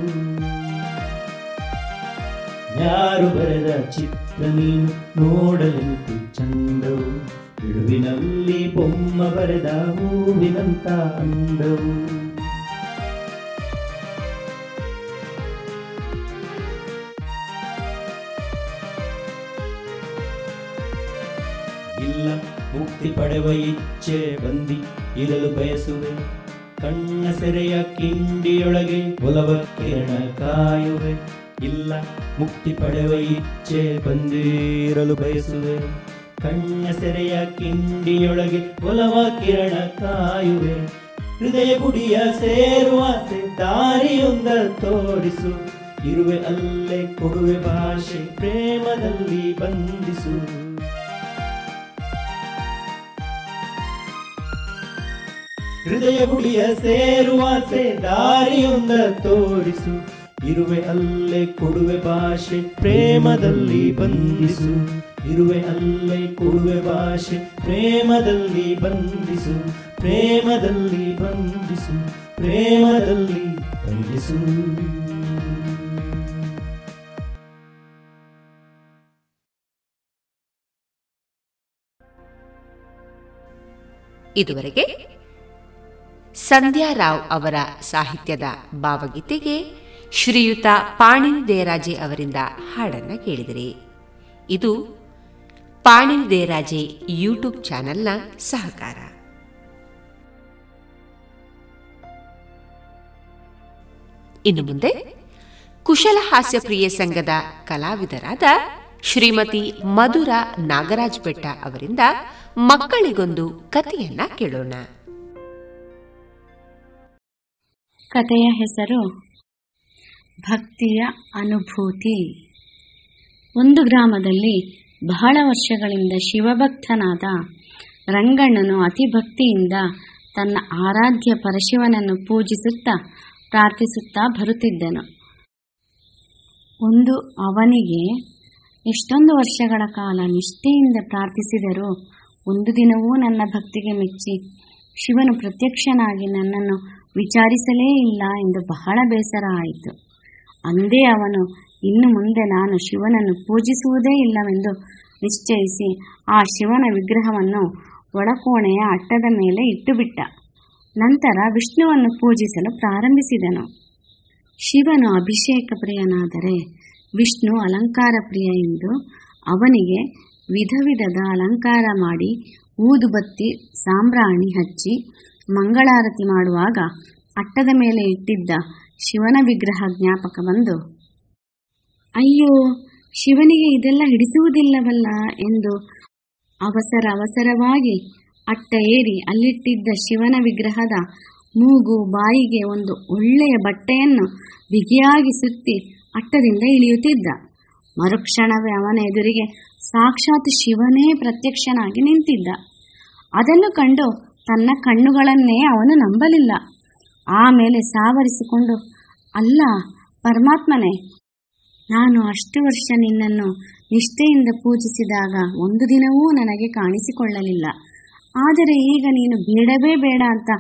ಯಾರು ಬರೆದ ಚಿತ್ರ ನೀನು ನೋಡಲೆಂತು ಚಂದವು. ಬಿಡುವಿನಲ್ಲಿ ಬೊಮ್ಮ ಬರೆದ ಹೂವಿನಂತ ಅಂದವು. ಮುಕ್ತಿ ಪಡೆವ ಇಚ್ಛೆ ಬಂದಿ ಇರಲು ಬಯಸುವೆ. ಕಣ್ಣ ಸೆರೆಯ ಕಿಂಡಿಯೊಳಗೆ ಒಲವ ಕಿರಣ ಕಾಯುವೆ. ಇಲ್ಲ, ಮುಕ್ತಿ ಪಡೆವ ಇಚ್ಛೆ ಬಂದಿರಲು ಬಯಸುವೆ. ಕಣ್ಣ ಸೆರೆಯ ಕಿಂಡಿಯೊಳಗೆ ಒಲವ ಕಿರಣ ಕಾಯುವೆ. ಹೃದಯ ಗುಡಿಯ ಸೇರುವ ದಾರಿಯೊಂದ ತೋರಿಸು. ಇರುವೆ ಅಲ್ಲೇ ಕೊಡುವೆ ಭಾಷೆ ಪ್ರೇಮದಲ್ಲಿ ಬಂಧಿಸು. ಹೃದಯ ಗುಡಿಯ ಸೇರುವಾಸೆ ದಾರಿಯೊಂದ ತೋರಿಸು. ಇರುವೆ ಅಲ್ಲೇ, ಕೊಡುವೆ ಭಾಷೆ ಪ್ರೇಮದಲ್ಲಿ ಬಂಧಿಸು. ಇರುವೆ ಅಲ್ಲೇ, ಕೊಡುವೆ ಭಾಷೆ ಪ್ರೇಮದಲ್ಲಿ ಬಂಧಿಸು. ಪ್ರೇಮದಲ್ಲಿ ಬಂಧಿಸು ಪ್ರೇಮದಲ್ಲಿ ಬಂಧಿಸು. ಇದುವರೆಗೆ ಸಂಧ್ಯಾ ರಾವ್ ಅವರ ಸಾಹಿತ್ಯದ ಭಾವಗೀತೆಗೆ ಶ್ರೀಯುತ ಪಾಣಿನಿ ದೇರಾಜೆ ಅವರಿಂದ ಹಾಡನ್ನ ಕೇಳಿದಿರಿ. ಇದು ಪಾಣಿನಿ ದೇರಾಜೆ ಯೂಟ್ಯೂಬ್ ಚಾನೆಲ್ನ ಸಹಕಾರ. ಇನ್ನು ಮುಂದೆ ಕುಶಲ ಹಾಸ್ಯ ಪ್ರಿಯ ಸಂಘದ ಕಲಾವಿದರಾದ ಶ್ರೀಮತಿ ಮಧುರ ನಾಗರಾಜ್ ಬೆಟ್ಟ ಅವರಿಂದ ಮಕ್ಕಳಿಗೊಂದು ಕಥೆಯನ್ನ ಕೇಳೋಣ. ಕಥೆಯ ಹೆಸರು ಭಕ್ತಿಯ ಅನುಭೂತಿ. ಒಂದು ಗ್ರಾಮದಲ್ಲಿ ಬಹಳ ವರ್ಷಗಳಿಂದ ಶಿವಭಕ್ತನಾದ ರಂಗಣ್ಣನು ಅತಿ ಭಕ್ತಿಯಿಂದ ತನ್ನ ಆರಾಧ್ಯ ಪರಶಿವನನ್ನು ಪೂಜಿಸುತ್ತಾ ಪ್ರಾರ್ಥಿಸುತ್ತಾ ಬರುತ್ತಿದ್ದನು. ಒಂದು ಅವನಿಗೆ ಎಷ್ಟೊಂದು ವರ್ಷಗಳ ಕಾಲ ನಿಷ್ಠೆಯಿಂದ ಪ್ರಾರ್ಥಿಸಿದರೂ ಒಂದು ದಿನವೂ ನನ್ನ ಭಕ್ತಿಗೆ ಮೆಚ್ಚಿ ಶಿವನು ಪ್ರತ್ಯಕ್ಷನಾಗಿ ನನ್ನನ್ನು ವಿಚಾರಿಸಲೇ ಇಲ್ಲ ಎಂದು ಬಹಳ ಬೇಸರ ಆಯಿತು. ಅಂದೇ ಅವನು, ಇನ್ನು ಮುಂದೆ ನಾನು ಶಿವನನ್ನು ಪೂಜಿಸುವುದೇ ಇಲ್ಲವೆಂದು ನಿಶ್ಚಯಿಸಿ ಆ ಶಿವನ ವಿಗ್ರಹವನ್ನು ಒಳಕೋಣೆಯ ಅಟ್ಟದ ಮೇಲೆ ಇಟ್ಟುಬಿಟ್ಟ. ನಂತರ ವಿಷ್ಣುವನ್ನು ಪೂಜಿಸಲು ಪ್ರಾರಂಭಿಸಿದನು. ಶಿವನು ಅಭಿಷೇಕ ಪ್ರಿಯನಾದರೆ ವಿಷ್ಣು ಅಲಂಕಾರ ಪ್ರಿಯ ಎಂದು ಅವನಿಗೆ ವಿಧ ವಿಧದ ಅಲಂಕಾರ ಮಾಡಿ, ಊದುಬತ್ತಿ, ಸಾಂಬ್ರಾಣಿ ಹಚ್ಚಿ ಮಂಗಳಾರತಿ ಮಾಡುವಾಗ ಅಟ್ಟದ ಮೇಲೆ ಇಟ್ಟಿದ್ದ ಶಿವನ ವಿಗ್ರಹ ಜ್ಞಾಪಕ ಬಂದು, ಅಯ್ಯೋ, ಶಿವನಿಗೆ ಇದೆಲ್ಲ ಹಿಡಿಸುವುದಿಲ್ಲವಲ್ಲ ಎಂದು ಅವಸರ ಅವಸರವಾಗಿ ಅಟ್ಟ ಏರಿ ಅಲ್ಲಿಟ್ಟಿದ್ದ ಶಿವನ ವಿಗ್ರಹದ ಮೂಗು ಬಾಯಿಗೆ ಒಂದು ಒಳ್ಳೆಯ ಬಟ್ಟೆಯನ್ನು ಬಿಗಿಯಾಗಿ ಸುತ್ತಿ ಅಟ್ಟದಿಂದ ಇಳಿಯುತ್ತಿದ್ದ. ಮರುಕ್ಷಣವೇ ಅವನ ಎದುರಿಗೆ ಸಾಕ್ಷಾತ್ ಶಿವನೇ ಪ್ರತ್ಯಕ್ಷನಾಗಿ ನಿಂತಿದ್ದ. ಅದನ್ನು ಕಂಡು ತನ್ನ ಕಣ್ಣುಗಳನ್ನೇ ಅವನು ನಂಬಲಿಲ್ಲ. ಆಮೇಲೆ ಸಾವರಿಸಿಕೊಂಡು, ಅಲ್ಲ, ಪರಮಾತ್ಮನೇ, ನಾನು ಅಷ್ಟು ವರ್ಷ ನಿನ್ನನ್ನು ನಿಷ್ಠೆಯಿಂದ ಪೂಜಿಸಿದಾಗ ಒಂದು ದಿನವೂ ನನಗೆ ಕಾಣಿಸಿಕೊಳ್ಳಲಿಲ್ಲ. ಆದರೆ ಈಗ ನೀನು ಬೇಡವೇ ಬೇಡ ಅಂತ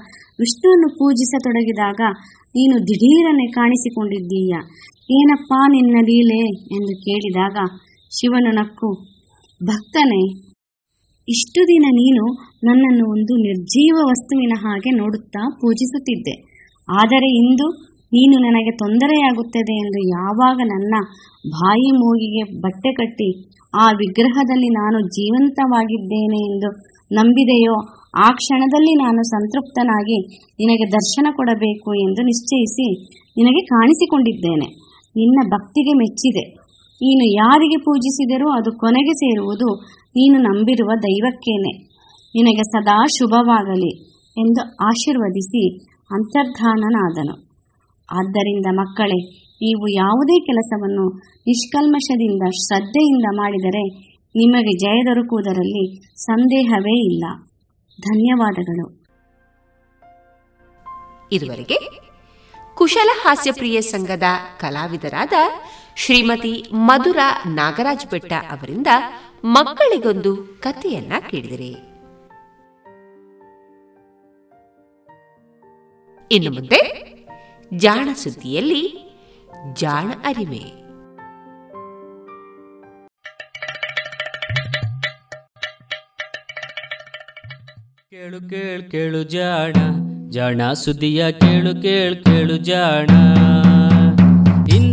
ವಿಷ್ಣುವನ್ನು ಪೂಜಿಸತೊಡಗಿದಾಗ ನೀನು ದಿಢೀರನೆ ಕಾಣಿಸಿಕೊಂಡಿದ್ದೀಯ? ಏನಪ್ಪಾ ನಿನ್ನ ಲೀಲೆ? ಎಂದು ಕೇಳಿದಾಗ ಶಿವನು ನಕ್ಕು, ಭಕ್ತನೇ ಇಷ್ಟು ದಿನ ನೀನು ನನ್ನನ್ನು ಒಂದು ನಿರ್ಜೀವ ವಸ್ತುವಿನ ಹಾಗೆ ನೋಡುತ್ತಾ ಪೂಜಿಸುತ್ತಿದ್ದೆ. ಆದರೆ ಇಂದು ನೀನು ನನಗೆ ತೊಂದರೆಯಾಗುತ್ತದೆ ಎಂದು ಯಾವಾಗ ನನ್ನ ಬಾಯಿ ಮೂಗಿಗೆ ಬಟ್ಟೆ ಕಟ್ಟಿ ಆ ವಿಗ್ರಹದಲ್ಲಿ ನಾನು ಜೀವಂತವಾಗಿದ್ದೇನೆ ಎಂದು ನಂಬಿದೆಯೋ, ಆ ಕ್ಷಣದಲ್ಲಿ ನಾನು ಸಂತೃಪ್ತನಾಗಿ ನಿನಗೆ ದರ್ಶನ ಕೊಡಬೇಕು ಎಂದು ನಿಶ್ಚಯಿಸಿ ನಿನಗೆ ಕಾಣಿಸಿಕೊಂಡಿದ್ದೇನೆ. ನಿನ್ನ ಭಕ್ತಿಗೆ ಮೆಚ್ಚಿದೆ. ನೀನು ಯಾರಿಗೆ ಪೂಜಿಸಿದರೂ ಅದು ಕೊನೆಗೆ ಸೇರುವುದು ನೀನು ನಂಬಿರುವ ದೈವಕ್ಕೇನೆ. ನಿನಗೆ ಸದಾ ಶುಭವಾಗಲಿ ಎಂದು ಆಶೀರ್ವದಿಸಿ ಅಂತರ್ಧಾನನಾದನು. ಆದ್ದರಿಂದ ಮಕ್ಕಳೇ, ನೀವು ಯಾವುದೇ ಕೆಲಸವನ್ನು ನಿಷ್ಕಲ್ಮಶದಿಂದ, ಶ್ರದ್ಧೆಯಿಂದ ಮಾಡಿದರೆ ನಿಮಗೆ ಜಯ ದೊರಕುವುದರಲ್ಲಿ ಸಂದೇಹವೇ ಇಲ್ಲ. ಧನ್ಯವಾದಗಳು. ಇದುವರೆಗೆ ಕುಶಲ ಹಾಸ್ಯಪ್ರಿಯ ಸಂಘದ ಕಲಾವಿದರಾದ ಶ್ರೀಮತಿ ಮಧುರ ನಾಗರಾಜ್ ಬೆಟ್ಟ ಅವರಿಂದ ಮಕ್ಕಳಿಗೊಂದು ಕಥೆಯನ್ನ ಕೇಳಿದಿರಿ. ಇನ್ನು ಮುಂದೆ ಜಾಣ ಸುದ್ದಿಯಲ್ಲಿ ಜಾಣ ಅರಿಮೆ ಕೇಳು ಕೇಳು ಕೇಳು ಜಾಣ ಜಾಣ ಸುದ್ದಿಯ ಕೇಳು ಕೇಳು ಕೇಳು ಜಾಣ.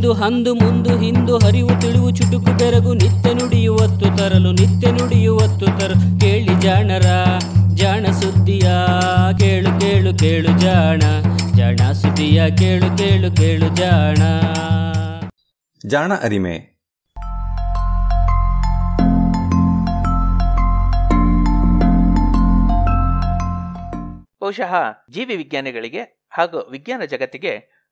ಇಂದು ಹಂದು ಮುಂದು ಹಿಂದು ಹರಿವು ತಿಳಿವು ಚುಟುಕು ಬೆರಗು ನಿತ್ಯ ನುಡಿಯುವತ್ತು ತರಲು ನಿತ್ಯ ನುಡಿಯುವತ್ತು ತರಲು ಕೇಳಿ ಜಾಣರ ಜಾಣ ಸುದ್ದಿಯ ಕೇಳು ಕೇಳು ಕೇಳು ಜಾಣ. ಜಾಣ ಸುದ್ದಿಯ ಕೇಳು ಕೇಳು ಕೇಳು ಜಾಣ. ಜಾಣ ಅರಿಮೆ. ಬಹುಶಃ ಜೀವಿ ವಿಜ್ಞಾನಿಗಳಿಗೆ ಹಾಗೂ ವಿಜ್ಞಾನ ಜಗತ್ತಿಗೆ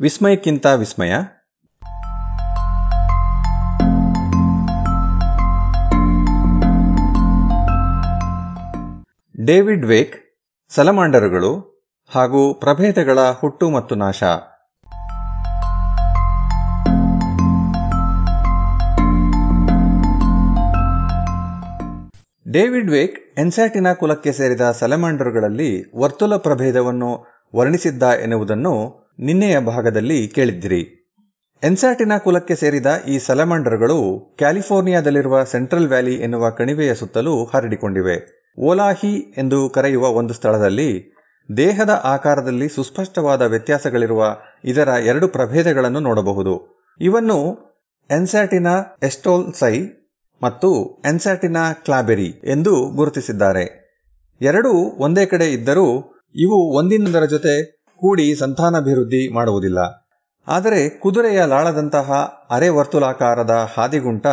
ವಿಸ್ಮಯಕ್ಕಿಂತ ವಿಸ್ಮಯ. ಡೇವಿಡ್ ವೇಕ್, ಸಲಮಾಂಡರುಗಳು ಹಾಗೂ ಪ್ರಭೇದಗಳ ಹುಟ್ಟು ಮತ್ತು ನಾಶ. ಡೇವಿಡ್ ವೇಕ್ ಎನ್ಸ್ಯಾಟಿನಾ ಕುಲಕ್ಕೆ ಸೇರಿದ ಸಲಮಾಂಡರುಗಳಲ್ಲಿ ವರ್ತುಲ ಪ್ರಭೇದವನ್ನು ವರ್ಣಿಸಿದ್ದ ಎನ್ನುವುದನ್ನು ನಿನ್ನೆಯ ಭಾಗದಲ್ಲಿ ಕೇಳಿದ್ದಿರಿ. ಎನ್ಸಾಟಿನ ಕುಲಕ್ಕೆ ಸೇರಿದ ಈ ಸಲಮಂಡರ್ಗಳು ಕ್ಯಾಲಿಫೋರ್ನಿಯಾದಲ್ಲಿರುವ ಸೆಂಟ್ರಲ್ ವ್ಯಾಲಿ ಎನ್ನುವ ಕಣಿವೆಯ ಸುತ್ತಲೂ ಹರಡಿಕೊಂಡಿವೆ. ಓಲಾಹಿ ಎಂದು ಕರೆಯುವ ಒಂದು ಸ್ಥಳದಲ್ಲಿ ದೇಹದ ಆಕಾರದಲ್ಲಿ ಸುಸ್ಪಷ್ಟವಾದ ವ್ಯತ್ಯಾಸಗಳಿರುವ ಇದರ ಎರಡು ಪ್ರಭೇದಗಳನ್ನು ನೋಡಬಹುದು. ಇವನ್ನು ಎನ್ಸ್ಯಾಟಿನ ಎಸ್ಟೋಲ್ಸೈ ಮತ್ತು ಎನ್ಸ್ಯಾಟಿನಾ ಕ್ಲಾಬೆರಿ ಎಂದು ಗುರುತಿಸಿದ್ದಾರೆ. ಎರಡೂ ಒಂದೇ ಕಡೆ ಇದ್ದರೂ ಇವು ಒಂದಿನೊಂದರ ಜೊತೆ ಕೂಡಿ ಸಂತಾನಾಭಿವೃದ್ಧಿ ಮಾಡುವುದಿಲ್ಲ. ಆದರೆ ಕುದುರೆಯ ಲಾಳದಂತಹ ಅರೆ ವರ್ತುಲಾಕಾರದ ಹಾದಿಗುಂಟ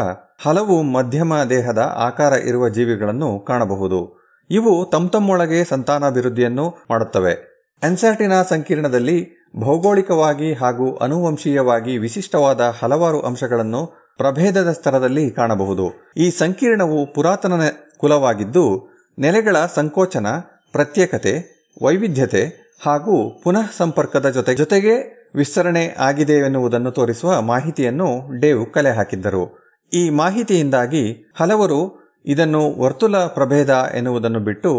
ಹಲವು ಮಧ್ಯಮ ದೇಹದ ಆಕಾರ ಇರುವ ಜೀವಿಗಳನ್ನು ಕಾಣಬಹುದು. ಇವು ತಮ್ತಮ್ಮೊಳಗೆ ಸಂತಾನಾಭಿವೃದ್ಧಿಯನ್ನು ಮಾಡುತ್ತವೆ. ಎನ್ಸರ್ಟಿನಾ ಸಂಕೀರ್ಣದಲ್ಲಿ ಭೌಗೋಳಿಕವಾಗಿ ಹಾಗೂ ಅನುವಂಶೀಯವಾಗಿ ವಿಶಿಷ್ಟವಾದ ಹಲವಾರು ಅಂಶಗಳನ್ನು ಪ್ರಭೇದದ ಸ್ತರದಲ್ಲಿ ಕಾಣಬಹುದು. ಈ ಸಂಕೀರ್ಣವು ಪುರಾತನ ಕುಲವಾಗಿದ್ದು ನೆಲೆಗಳ ಸಂಕೋಚನ, ಪ್ರತ್ಯೇಕತೆ, ವೈವಿಧ್ಯತೆ ಹಾಗೂ ಪುನಃ ಸಂಪರ್ಕದ ಜೊತೆ ಜೊತೆಗೆ ವಿಸ್ತರಣೆ ಆಗಿದೆ ಎನ್ನುವುದನ್ನು ತೋರಿಸುವ ಮಾಹಿತಿಯನ್ನು ಡೇವ್ ಕಲೆ ಹಾಕಿದ್ದರು. ಈ ಮಾಹಿತಿಯಿಂದಾಗಿ ಹಲವರು ಇದನ್ನು ವರ್ತುಲ ಪ್ರಭೇದ ಎನ್ನುವುದನ್ನು ಬಿಟ್ಟು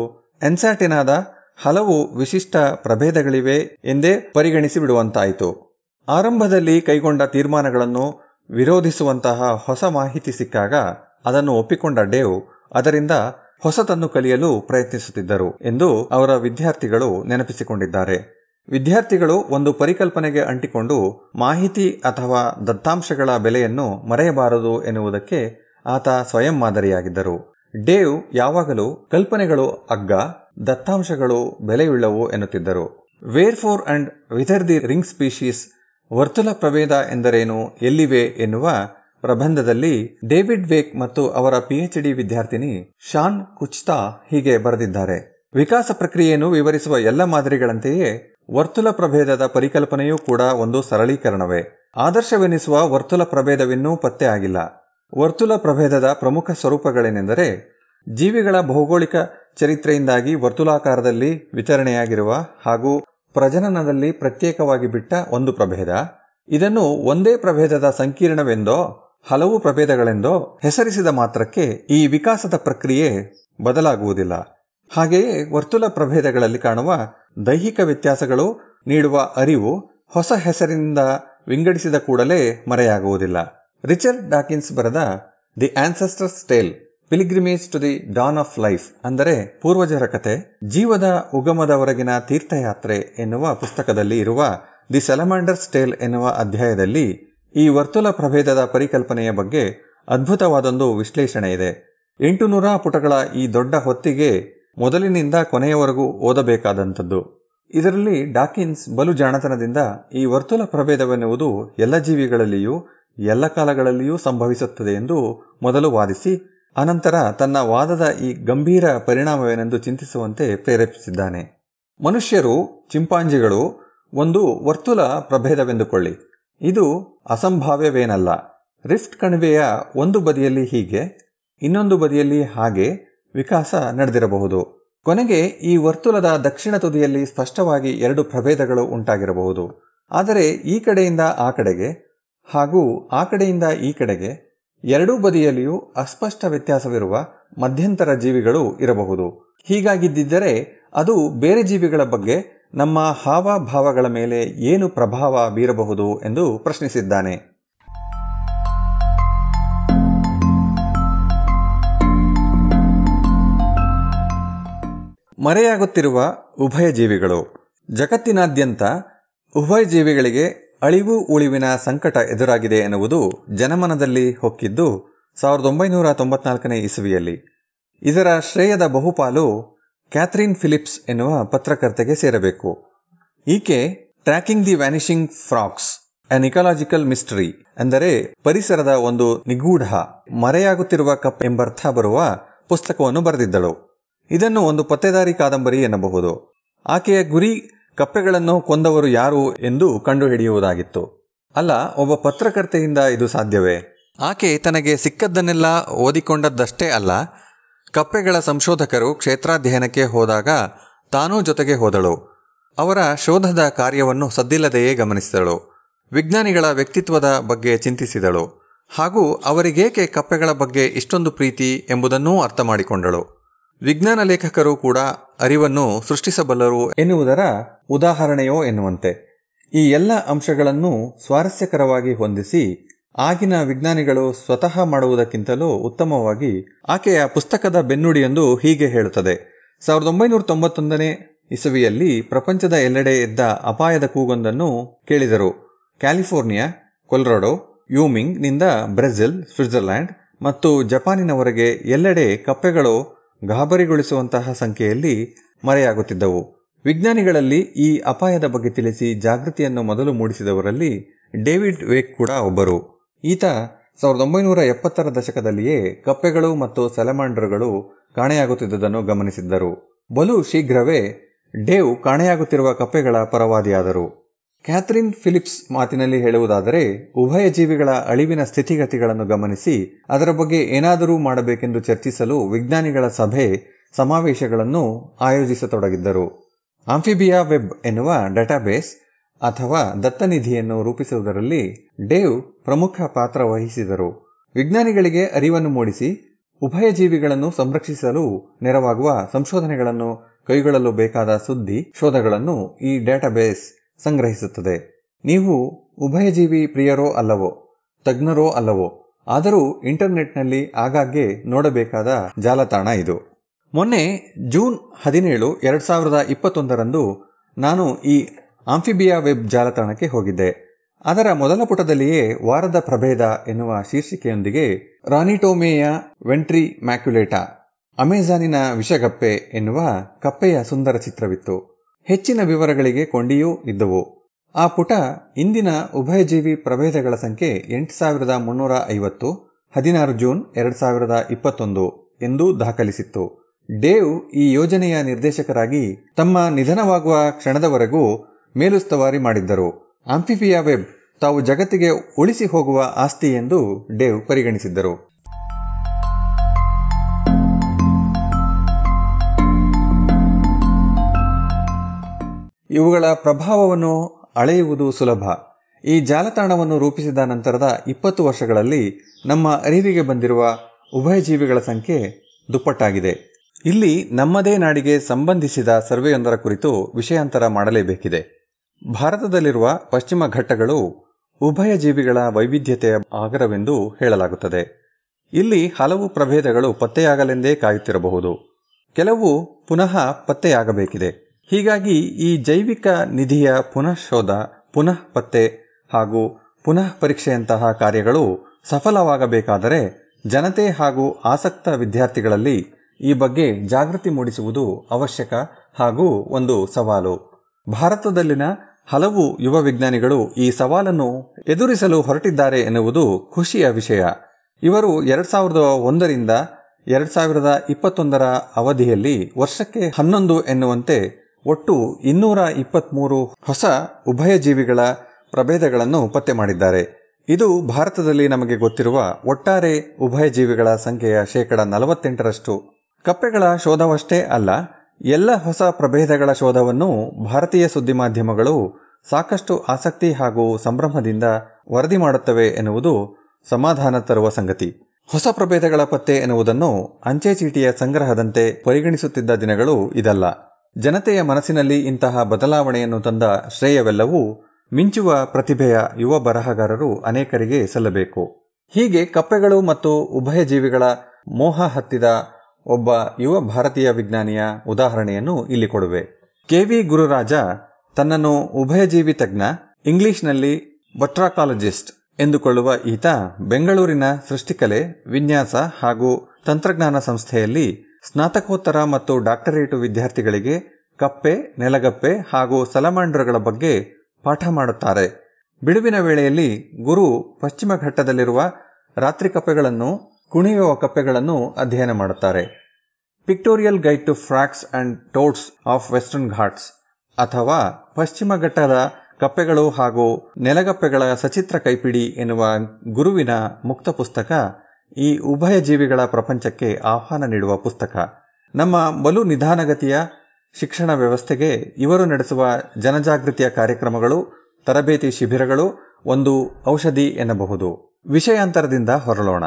ಎನ್ಸಾಟಿನಾದ ಹಲವು ವಿಶಿಷ್ಟ ಪ್ರಭೇದಗಳಿವೆ ಎಂದೇ ಪರಿಗಣಿಸಿ ಬಿಡುವಂತಾಯಿತು ಆರಂಭದಲ್ಲಿ ಕೈಗೊಂಡ ತೀರ್ಮಾನಗಳನ್ನು ವಿರೋಧಿಸುವಂತಹ ಹೊಸ ಮಾಹಿತಿ ಸಿಕ್ಕಾಗ ಅದನ್ನು ಒಪ್ಪಿಕೊಂಡ ಡೇವ್ ಅದರಿಂದ ಹೊಸತನ್ನು ಕಲಿಯಲು ಪ್ರಯತ್ನಿಸುತ್ತಿದ್ದರು ಎಂದು ಅವರ ವಿದ್ಯಾರ್ಥಿಗಳು ನೆನಪಿಸಿಕೊಂಡಿದ್ದಾರೆ. ವಿದ್ಯಾರ್ಥಿಗಳು ಒಂದು ಪರಿಕಲ್ಪನೆಗೆ ಅಂಟಿಕೊಂಡು ಮಾಹಿತಿ ಅಥವಾ ದತ್ತಾಂಶಗಳ ಬೆಲೆಯನ್ನು ಮರೆಯಬಾರದು ಎನ್ನುವುದಕ್ಕೆ ಆತ ಸ್ವಯಂ ಮಾದರಿಯಾಗಿದ್ದರು. ಡೇವ್ ಯಾವಾಗಲೂ ಕಲ್ಪನೆಗಳು ಅಗ್ಗ, ದತ್ತಾಂಶಗಳು ಬೆಲೆಯುಳ್ಳವು ಎನ್ನುತ್ತಿದ್ದರು. Wherefore and whither the ring species ವರ್ತುಲ ಪ್ರಭೇದ ಎಂದರೇನು, ಎಲ್ಲಿವೆ ಎನ್ನುವ ಪ್ರಬಂಧದಲ್ಲಿ ಡೇವಿಡ್ ವೇಕ್ ಮತ್ತು ಅವರ ಪಿಎಚ್ಡಿ ವಿದ್ಯಾರ್ಥಿನಿ ಶಾನ್ ಕುಚ್ತಾ ಹೀಗೆ ಬರೆದಿದ್ದಾರೆ. ವಿಕಾಸ ಪ್ರಕ್ರಿಯೆಯನ್ನು ವಿವರಿಸುವ ಎಲ್ಲ ಮಾದರಿಗಳಂತೆಯೇ ವರ್ತುಲ ಪ್ರಭೇದದ ಪರಿಕಲ್ಪನೆಯೂ ಕೂಡ ಒಂದು ಸರಳೀಕರಣವೇ. ಆದರ್ಶವೆನಿಸುವ ವರ್ತುಲ ಪ್ರಭೇದವಿನ್ನೂ ಪತ್ತೆ ಆಗಿಲ್ಲ. ವರ್ತುಲ ಪ್ರಭೇದದ ಪ್ರಮುಖ ಸ್ವರೂಪಗಳೇನೆಂದರೆ ಜೀವಿಗಳ ಭೌಗೋಳಿಕ ಚರಿತ್ರೆಯಿಂದಾಗಿ ವರ್ತುಲಾಕಾರದಲ್ಲಿ ವಿತರಣೆಯಾಗಿರುವ ಹಾಗೂ ಪ್ರಜನನದಲ್ಲಿ ಪ್ರತ್ಯೇಕವಾಗಿ ಬಿಟ್ಟ ಒಂದು ಪ್ರಭೇದ. ಇದನ್ನು ಒಂದೇ ಪ್ರಭೇದದ ಸಂಕೀರ್ಣವೆಂದೋ ಹಲವು ಪ್ರಭೇದಗಳೆಂದೋ ಹೆಸರಿಸಿದ ಮಾತ್ರಕ್ಕೆ ಈ ವಿಕಾಸದ ಪ್ರಕ್ರಿಯೆ ಬದಲಾಗುವುದಿಲ್ಲ. ಹಾಗೆಯೇ ವರ್ತುಲ ಪ್ರಭೇದಗಳಲ್ಲಿ ಕಾಣುವ ದೈಹಿಕ ವ್ಯತ್ಯಾಸಗಳು ನೀಡುವ ಅರಿವು ಹೊಸ ಹೆಸರಿನಿಂದ ವಿಂಗಡಿಸಿದ ಕೂಡಲೇ ಮರೆಯಾಗುವುದಿಲ್ಲ. ರಿಚರ್ಡ್ ಡಾಕಿನ್ಸ್ ಬರೆದ the ancestor's tale, pilgrimage to the dawn of life ಅಂದರೆ ಪೂರ್ವಜರ ಕತೆ ಜೀವದ ಉಗಮದವರೆಗಿನ ತೀರ್ಥಯಾತ್ರೆ ಎನ್ನುವ ಪುಸ್ತಕದಲ್ಲಿ ಇರುವ ದಿ ಸೆಲಮಾಂಡರ್ಸ್ ಟೇಲ್ ಎನ್ನುವ ಅಧ್ಯಾಯದಲ್ಲಿ ಈ ವರ್ತುಲ ಪ್ರಭೇದದ ಪರಿಕಲ್ಪನೆಯ ಬಗ್ಗೆ ಅದ್ಭುತವಾದೊಂದು ವಿಶ್ಲೇಷಣೆ ಇದೆ. ಎಂಟು ನೂರ ಪುಟಗಳ ಈ ದೊಡ್ಡ ಹೊತ್ತಿಗೆ ಮೊದಲಿನಿಂದ ಕೊನೆಯವರೆಗೂ ಓದಬೇಕಾದಂಥದ್ದು. ಇದರಲ್ಲಿ ಡಾಕಿನ್ಸ್ ಬಲು ಜಾಣತನದಿಂದ ಈ ವರ್ತುಲ ಪ್ರಭೇದವೆನ್ನುವುದು ಎಲ್ಲ ಜೀವಿಗಳಲ್ಲಿಯೂ, ಎಲ್ಲ ಕಾಲಗಳಲ್ಲಿಯೂ ಸಂಭವಿಸುತ್ತದೆ ಎಂದು ಮೊದಲು ವಾದಿಸಿ, ಅನಂತರ ತನ್ನ ವಾದದ ಈ ಗಂಭೀರ ಪರಿಣಾಮವೇನೆಂದು ಚಿಂತಿಸುವಂತೆ ಪ್ರೇರೇಪಿಸಿದ್ದಾನೆ. ಮನುಷ್ಯರು, ಚಿಂಪಾಂಜಿಗಳು, ಒಂದು ವರ್ತುಲ ಪ್ರಭೇದವೆಂದುಕೊಳ್ಳಿ. ಇದು ಅಸಂಭಾವ್ಯವೇನಲ್ಲ. ರಿಫ್ಟ್ ಕಣಿವೆಯ ಒಂದು ಬದಿಯಲ್ಲಿ ಹೀಗೆ, ಇನ್ನೊಂದು ಬದಿಯಲ್ಲಿ ಹಾಗೆ ವಿಕಾಸ ನಡೆದಿರಬಹುದು. ಕೊನೆಗೆ ಈ ವರ್ತುಲದ ದಕ್ಷಿಣ ತುದಿಯಲ್ಲಿ ಸ್ಪಷ್ಟವಾಗಿ ಎರಡು ಪ್ರಭೇದಗಳು ಉಂಟಾಗಿರಬಹುದು. ಆದರೆ ಈ ಕಡೆಯಿಂದ ಆ ಕಡೆಗೆ ಹಾಗೂ ಆ ಕಡೆಯಿಂದ ಈ ಕಡೆಗೆ ಎರಡೂ ಬದಿಯಲ್ಲಿಯೂ ಅಸ್ಪಷ್ಟ ವ್ಯತ್ಯಾಸವಿರುವ ಮಧ್ಯಂತರ ಜೀವಿಗಳು ಇರಬಹುದು. ಹೀಗಾಗಿದ್ದರೆ ಅದು ಬೇರೆ ಜೀವಿಗಳ ಬಗ್ಗೆ ನಮ್ಮ ಹಾವಭಾವಗಳ ಮೇಲೆ ಏನು ಪ್ರಭಾವ ಬೀರಬಹುದು ಎಂದು ಪ್ರಶ್ನಿಸಿದ್ದಾನೆ. ಮರೆಯಾಗುತ್ತಿರುವ ಉಭಯ ಜೀವಿಗಳು. ಜಗತ್ತಿನಾದ್ಯಂತ ಉಭಯ ಜೀವಿಗಳಿಗೆ ಅಳಿವು ಉಳಿವಿನ ಸಂಕಟ ಎದುರಾಗಿದೆ ಎನ್ನುವುದು ಜನಮನದಲ್ಲಿ ಹೊಕ್ಕಿದ್ದು ಸಾವಿರದ ಒಂಬೈನೂರ ತೊಂಬತ್ನಾಲ್ಕನೇ ಇಸವಿಯಲ್ಲಿ. ಇದರ ಶ್ರೇಯದ ಬಹುಪಾಲು ಕ್ಯಾಥರಿನ್ ಫಿಲಿಪ್ಸ್ ಎನ್ನುವ ಪತ್ರಕರ್ತೆಗೆ ಸೇರಬೇಕು. ಈಕೆ tracking the vanishing frogs an ecological mystery ಅಂದರೆ ಪರಿಸರದ ಒಂದು ನಿಗೂಢ, ಮರೆಯಾಗುತ್ತಿರುವ ಕಪ್ ಎಂಬರ್ಥ ಬರುವ ಪುಸ್ತಕವನ್ನು ಬರೆದಿದ್ದಳು. ಇದನ್ನು ಒಂದು ಪತ್ತೆದಾರಿ ಕಾದಂಬರಿ ಎನ್ನಬಹುದು. ಆಕೆಯ ಗುರಿ ಕಪ್ಪೆಗಳನ್ನು ಕೊಂದವರು ಯಾರು ಎಂದು ಕಂಡುಹಿಡಿಯುವುದಾಗಿತ್ತು. ಅಲ್ಲ, ಒಬ್ಬ ಪತ್ರಕರ್ತೆಯಿಂದ ಇದು ಸಾಧ್ಯವೇ? ಆಕೆ ತನಗೆ ಸಿಕ್ಕದ್ದನ್ನೆಲ್ಲ ಓದಿಕೊಂಡದ್ದಷ್ಟೇ ಅಲ್ಲ ಕಪ್ಪೆಗಳ ಸಂಶೋಧಕರು ಕ್ಷೇತ್ರಾಧ್ಯಯನಕ್ಕೆ ಹೋದಾಗ ತಾನೂ ಜೊತೆಗೆ ಹೋದಳು. ಅವರ ಶೋಧದ ಕಾರ್ಯವನ್ನು ಸದ್ದಿಲ್ಲದೆಯೇ ಗಮನಿಸಿದಳು. ವಿಜ್ಞಾನಿಗಳ ವ್ಯಕ್ತಿತ್ವದ ಬಗ್ಗೆ ಚಿಂತಿಸಿದಳು. ಹಾಗೂ ಅವರಿಗೇಕೆ ಕಪ್ಪೆಗಳ ಬಗ್ಗೆ ಇಷ್ಟೊಂದು ಪ್ರೀತಿ ಎಂಬುದನ್ನೂ ಅರ್ಥ ಮಾಡಿಕೊಂಡಳು ವಿಜ್ಞಾನ ಲೇಖಕರು ಕೂಡ ಅರಿವನ್ನು ಸೃಷ್ಟಿಸಬಲ್ಲರು ಎನ್ನುವುದರ ಉದಾಹರಣೆಯೋ ಎನ್ನುವಂತೆ. ಈ ಎಲ್ಲ ಅಂಶಗಳನ್ನು ಸ್ವಾರಸ್ಯಕರವಾಗಿ ಹೊಂದಿಸಿ ಆಗಿನ ವಿಜ್ಞಾನಿಗಳು ಸ್ವತಃ ಮಾಡುವುದಕ್ಕಿಂತಲೂ ಉತ್ತಮವಾಗಿ ಆಕೆಯ ಪುಸ್ತಕದ ಬೆನ್ನುಡಿಯೊಂದು ಹೀಗೆ ಹೇಳುತ್ತದೆ. ಸಾವಿರದ ಒಂಬೈನೂರ ತೊಂಬತ್ತೊಂದನೇ ಇಸವಿಯಲ್ಲಿ ಪ್ರಪಂಚದ ಎಲ್ಲೆಡೆ ಎದ್ದ ಅಪಾಯದ ಕೂಗೊಂದನ್ನು ಕೇಳಿದರು. ಕ್ಯಾಲಿಫೋರ್ನಿಯಾ, ಕೊಲ್ರಾಡೋ, ಯೂಮಿಂಗ್ನಿಂದ ಬ್ರೆಜಿಲ್, ಸ್ವಿಟ್ಜರ್ಲ್ಯಾಂಡ್ ಮತ್ತು ಜಪಾನಿನವರೆಗೆ ಎಲ್ಲೆಡೆ ಕಪ್ಪೆಗಳು ಗಾಬರಿಗೊಳಿಸುವಂತಹ ಸಂಖ್ಯೆಯಲ್ಲಿ ಮರೆಯಾಗುತ್ತಿದ್ದವು. ವಿಜ್ಞಾನಿಗಳಲ್ಲಿ ಈ ಅಪಾಯದ ಬಗ್ಗೆ ತಿಳಿಸಿ ಜಾಗೃತಿಯನ್ನು ಮೊದಲು ಮೂಡಿಸಿದವರಲ್ಲಿ ಡೇವಿಡ್ ವೇಕ್ ಕೂಡ ಒಬ್ಬರು. ಈತ ಸಾವಿರದ ಒಂಬೈನೂರ ಎಪ್ಪತ್ತರ ದಶಕದಲ್ಲಿಯೇ ಕಪ್ಪೆಗಳು ಮತ್ತು ಸೆಲಮಾಂಡರ್ಗಳು ಕಾಣೆಯಾಗುತ್ತಿದ್ದುದನ್ನು ಗಮನಿಸಿದ್ದರು. ಬಲು ಶೀಘ್ರವೇ ಡೇವ್ ಕಾಣೆಯಾಗುತ್ತಿರುವ ಕಪ್ಪೆಗಳ ಪರವಾದಿಯಾದರು. ಕ್ಯಾಥರಿನ್ ಫಿಲಿಪ್ಸ್ ಮಾತಿನಲ್ಲಿ ಹೇಳುವುದಾದರೆ, ಉಭಯ ಜೀವಿಗಳ ಅಳಿವಿನ ಸ್ಥಿತಿಗತಿಗಳನ್ನು ಗಮನಿಸಿ, ಅದರ ಬಗ್ಗೆ ಏನಾದರೂ ಮಾಡಬೇಕೆಂದು ಚರ್ಚಿಸಲು ವಿಜ್ಞಾನಿಗಳ ಸಭೆ ಸಮಾವೇಶಗಳನ್ನು ಆಯೋಜಿಸತೊಡಗಿದ್ದರು. ಆಂಫಿಬಿಯಾ ವೆಬ್ ಎನ್ನುವ ಡಾಟಾಬೇಸ್ ಅಥವಾ ದತ್ತನಿಧಿಯನ್ನು ರೂಪಿಸುವುದರಲ್ಲಿ ಡೇವ್ ಪ್ರಮುಖ ಪಾತ್ರ ವಹಿಸಿದರು. ವಿಜ್ಞಾನಿಗಳಿಗೆ ಅರಿವನ್ನು ಮೂಡಿಸಿ ಉಭಯ ಜೀವಿಗಳನ್ನು ಸಂರಕ್ಷಿಸಲು ನೆರವಾಗುವ ಸಂಶೋಧನೆಗಳನ್ನು ಕೈಗೊಳ್ಳಲು ಬೇಕಾದ ಸುದ್ದಿ, ಶೋಧಗಳನ್ನು ಈ ಡೇಟಾಬೇಸ್ ಸಂಗ್ರಹಿಸುತ್ತದೆ. ನೀವು ಉಭಯಜೀವಿ ಪ್ರಿಯರೋ ಅಲ್ಲವೋ, ತಜ್ಞರೋ ಅಲ್ಲವೋ, ಆದರೂ ಇಂಟರ್ನೆಟ್ನಲ್ಲಿ ಆಗಾಗ್ಗೆ ನೋಡಬೇಕಾದ ಜಾಲತಾಣ ಇದು. ಮೊನ್ನೆ ಜೂನ್ ಹದಿನೇಳು, ಎರಡು ಸಾವಿರದ ಇಪ್ಪತ್ತೊಂದರಂದು ನಾನು ಈ ಆಂಫಿಬಿಯಾ ವೆಬ್ ಜಾಲತಾಣಕ್ಕೆ ಹೋಗಿದ್ದೆ. ಅದರ ಮೊದಲ ಪುಟದಲ್ಲಿಯೇ ವಾರದ ಪ್ರಭೇದ ಎನ್ನುವ ಶೀರ್ಷಿಕೆಯೊಂದಿಗೆ ರಾನಿಟೋಮೇಯ ವೆಂಟ್ರಿ ಮ್ಯಾಕ್ಯುಲೇಟಾ, ಅಮೆಜಾನಿನ ವಿಷಗಪ್ಪೆ ಎನ್ನುವ ಕಪ್ಪೆಯ ಸುಂದರ ಚಿತ್ರವಿತ್ತು. ಹೆಚ್ಚಿನ ವಿವರಗಳಿಗೆ ಕೊಂಡಿಯೂ ಇದ್ದವು. ಆ ಪುಟ ಇಂದಿನ ಉಭಯಜೀವಿ ಪ್ರಭೇದಗಳ ಸಂಖ್ಯೆ ಎಂಟು ಸಾವಿರದ ಮುನ್ನೂರ ಐವತ್ತು, ಹದಿನಾರು ಜೂನ್ ಎರಡು ಸಾವಿರದ ಇಪ್ಪತ್ತೊಂದು ಎಂದು ದಾಖಲಿಸಿತ್ತು. ಡೇವ್ ಈ ಯೋಜನೆಯ ನಿರ್ದೇಶಕರಾಗಿ ತಮ್ಮ ನಿಧನವಾಗುವ ಕ್ಷಣದವರೆಗೂ ಮೇಲುಸ್ತುವಾರಿ ಮಾಡಿದ್ದರು. ಆಂಫಿಫಿಯಾ ವೆಬ್ ತಾವು ಜಗತ್ತಿಗೆ ಉಳಿಸಿ ಹೋಗುವ ಆಸ್ತಿ ಎಂದು ಡೇವ್ ಪರಿಗಣಿಸಿದ್ದರು. ಇವುಗಳ ಪ್ರಭಾವವನ್ನು ಅಳೆಯುವುದು ಸುಲಭ. ಈ ಜಾಲತಾಣವನ್ನು ರೂಪಿಸಿದ ನಂತರದ ಇಪ್ಪತ್ತು ವರ್ಷಗಳಲ್ಲಿ ನಮ್ಮ ಅರಿವಿಗೆ ಬಂದಿರುವ ಉಭಯಜೀವಿಗಳ ಸಂಖ್ಯೆ ದುಪ್ಪಟ್ಟಾಗಿದೆ. ಇಲ್ಲಿ ನಮ್ಮದೇ ನಾಡಿಗೆ ಸಂಬಂಧಿಸಿದ ಸರ್ವೆಯೊಂದರ ಕುರಿತು ವಿಷಯಾಂತರ ಮಾಡಲೇಬೇಕಿದೆ. ಭಾರತದಲ್ಲಿರುವ ಪಶ್ಚಿಮ ಘಟ್ಟಗಳು ಉಭಯ ಜೀವಿಗಳ ವೈವಿಧ್ಯತೆಯ ಆಗರವೆಂದು ಹೇಳಲಾಗುತ್ತದೆ. ಇಲ್ಲಿ ಹಲವು ಪ್ರಭೇದಗಳು ಪತ್ತೆಯಾಗಲೆಂದೇ ಕಾಯುತ್ತಿರಬಹುದು. ಕೆಲವು ಪುನಃ ಪತ್ತೆಯಾಗಬೇಕಿದೆ. ಹೀಗಾಗಿ ಈ ಜೈವಿಕ ನಿಧಿಯ ಪುನಃ ಶೋಧ ಪುನಃ ಪತ್ತೆ ಹಾಗೂ ಪುನಃ ಪರೀಕ್ಷೆಯಂತಹ ಕಾರ್ಯಗಳು ಸಫಲವಾಗಬೇಕಾದರೆ ಜನತೆ ಹಾಗೂ ಆಸಕ್ತ ವಿದ್ಯಾರ್ಥಿಗಳಲ್ಲಿ ಈ ಬಗ್ಗೆ ಜಾಗೃತಿ ಮೂಡಿಸುವುದು ಅವಶ್ಯಕ ಹಾಗೂ ಒಂದು ಸವಾಲು. ಭಾರತದಲ್ಲಿನ ಹಲವು ಯುವ ವಿಜ್ಞಾನಿಗಳು ಈ ಸವಾಲನ್ನು ಎದುರಿಸಲು ಹೊರಟಿದ್ದಾರೆ ಎನ್ನುವುದು ಖುಷಿಯ ವಿಷಯ. ಇವರು ಎರಡ್ ಸಾವಿರದ ಒಂದರಿಂದ ಎರಡ್ ಸಾವಿರದ ಇಪ್ಪತ್ತೊಂದರ ಅವಧಿಯಲ್ಲಿ ವರ್ಷಕ್ಕೆ ಹನ್ನೊಂದು ಎನ್ನುವಂತೆ ಒಟ್ಟು ಇನ್ನೂರ ಇಪ್ಪತ್ಮೂರು ಹೊಸ ಉಭಯಜೀವಿಗಳ ಪ್ರಭೇದಗಳನ್ನು ಪತ್ತೆ ಮಾಡಿದ್ದಾರೆ. ಇದು ಭಾರತದಲ್ಲಿ ನಮಗೆ ಗೊತ್ತಿರುವ ಒಟ್ಟಾರೆ ಉಭಯ ಜೀವಿಗಳ ಸಂಖ್ಯೆಯ ಶೇಕಡ ನಲವತ್ತೆಂಟರಷ್ಟು. ಕಪ್ಪೆಗಳ ಶೋಧವಷ್ಟೇ ಅಲ್ಲ ಎಲ್ಲ ಹೊಸ ಪ್ರಭೇದಗಳ ಶೋಧವನ್ನು ಭಾರತೀಯ ಸುದ್ದಿ ಮಾಧ್ಯಮಗಳು ಸಾಕಷ್ಟು ಆಸಕ್ತಿ ಹಾಗೂ ಸಂಭ್ರಮದಿಂದ ವರದಿ ಮಾಡುತ್ತವೆ ಎನ್ನುವುದು ಸಮಾಧಾನ ತರುವ ಸಂಗತಿ. ಹೊಸ ಪ್ರಭೇದಗಳ ಪತ್ತೆ ಎನ್ನುವುದನ್ನು ಅಂಚೆ ಚೀಟಿಯ ಸಂಗ್ರಹದಂತೆ ಪರಿಗಣಿಸುತ್ತಿದ್ದ ದಿನಗಳು ಇದಲ್ಲ. ಜನತೆಯ ಮನಸ್ಸಿನಲ್ಲಿ ಇಂತಹ ಬದಲಾವಣೆಯನ್ನು ತಂದ ಶ್ರೇಯವೆಲ್ಲವೂ ಮಿಂಚುವ ಪ್ರತಿಭೆಯ ಯುವ ಬರಹಗಾರರು ಅನೇಕರಿಗೆ ಸಲ್ಲಬೇಕು. ಹೀಗೆ ಕಪ್ಪೆಗಳು ಮತ್ತು ಉಭಯಜೀವಿಗಳ ಮೋಹ ಹತ್ತಿದ ಒಬ್ಬ ಯುವ ಭಾರತೀಯ ವಿಜ್ಞಾನಿಯ ಉದಾಹರಣೆಯನ್ನು ಇಲ್ಲಿ ಕೊಡುವೆ. ಕೆ ವಿ ಗುರುರಾಜ ತನ್ನನ್ನು ಉಭಯಜೀವಿ ತಜ್ಞ, ಇಂಗ್ಲಿಷ್ನಲ್ಲಿ ಬಟ್ರಾಕಾಲಜಿಸ್ಟ್ ಎಂದುಕೊಳ್ಳುವ ಈತ ಬೆಂಗಳೂರಿನ ಸೃಷ್ಟಿಕಲೆ, ವಿನ್ಯಾಸ ಹಾಗೂ ತಂತ್ರಜ್ಞಾನ ಸಂಸ್ಥೆಯಲ್ಲಿ ಸ್ನಾತಕೋತ್ತರ ಮತ್ತು ಡಾಕ್ಟರೇಟು ವಿದ್ಯಾರ್ಥಿಗಳಿಗೆ ಕಪ್ಪೆ, ನೆಲಗಪ್ಪೆ ಹಾಗೂ ಸಲಮಾಂಡ್ರಗಳ ಬಗ್ಗೆ ಪಾಠ ಮಾಡುತ್ತಾರೆ. ಬಿಡುವಿನ ವೇಳೆಯಲ್ಲಿ ಗುರು ಪಶ್ಚಿಮ ಘಟ್ಟದಲ್ಲಿರುವ ರಾತ್ರಿ ಕಪ್ಪೆಗಳನ್ನು ಕುಣಿಯುವ ಕಪ್ಪೆಗಳನ್ನು ಅಧ್ಯಯನ ಮಾಡುತ್ತಾರೆ. Pictorial guide to frogs and toads of Western Ghats ಅಥವಾ ಪಶ್ಚಿಮ ಘಟ್ಟದ ಕಪ್ಪೆಗಳು ಹಾಗೂ ನೆಲಗಪ್ಪೆಗಳ ಸಚಿತ್ರ ಕೈಪಿಡಿ ಎನ್ನುವ ಗುರುವಿನ ಮುಕ್ತ ಪುಸ್ತಕ ಈ ಉಭಯ ಜೀವಿಗಳ ಪ್ರಪಂಚಕ್ಕೆ ಆಹ್ವಾನ ನೀಡುವ ಪುಸ್ತಕ. ನಮ್ಮ ಬಲು ನಿಧಾನಗತಿಯ ಶಿಕ್ಷಣ ವ್ಯವಸ್ಥೆಗೆ ಇವರು ನಡೆಸುವ ಜನಜಾಗೃತಿಯ ಕಾರ್ಯಕ್ರಮಗಳು, ತರಬೇತಿ ಶಿಬಿರಗಳು ಒಂದು ಔಷಧಿ ಎನ್ನಬಹುದು. ವಿಷಯಾಂತರದಿಂದ ಹೊರಳೋಣ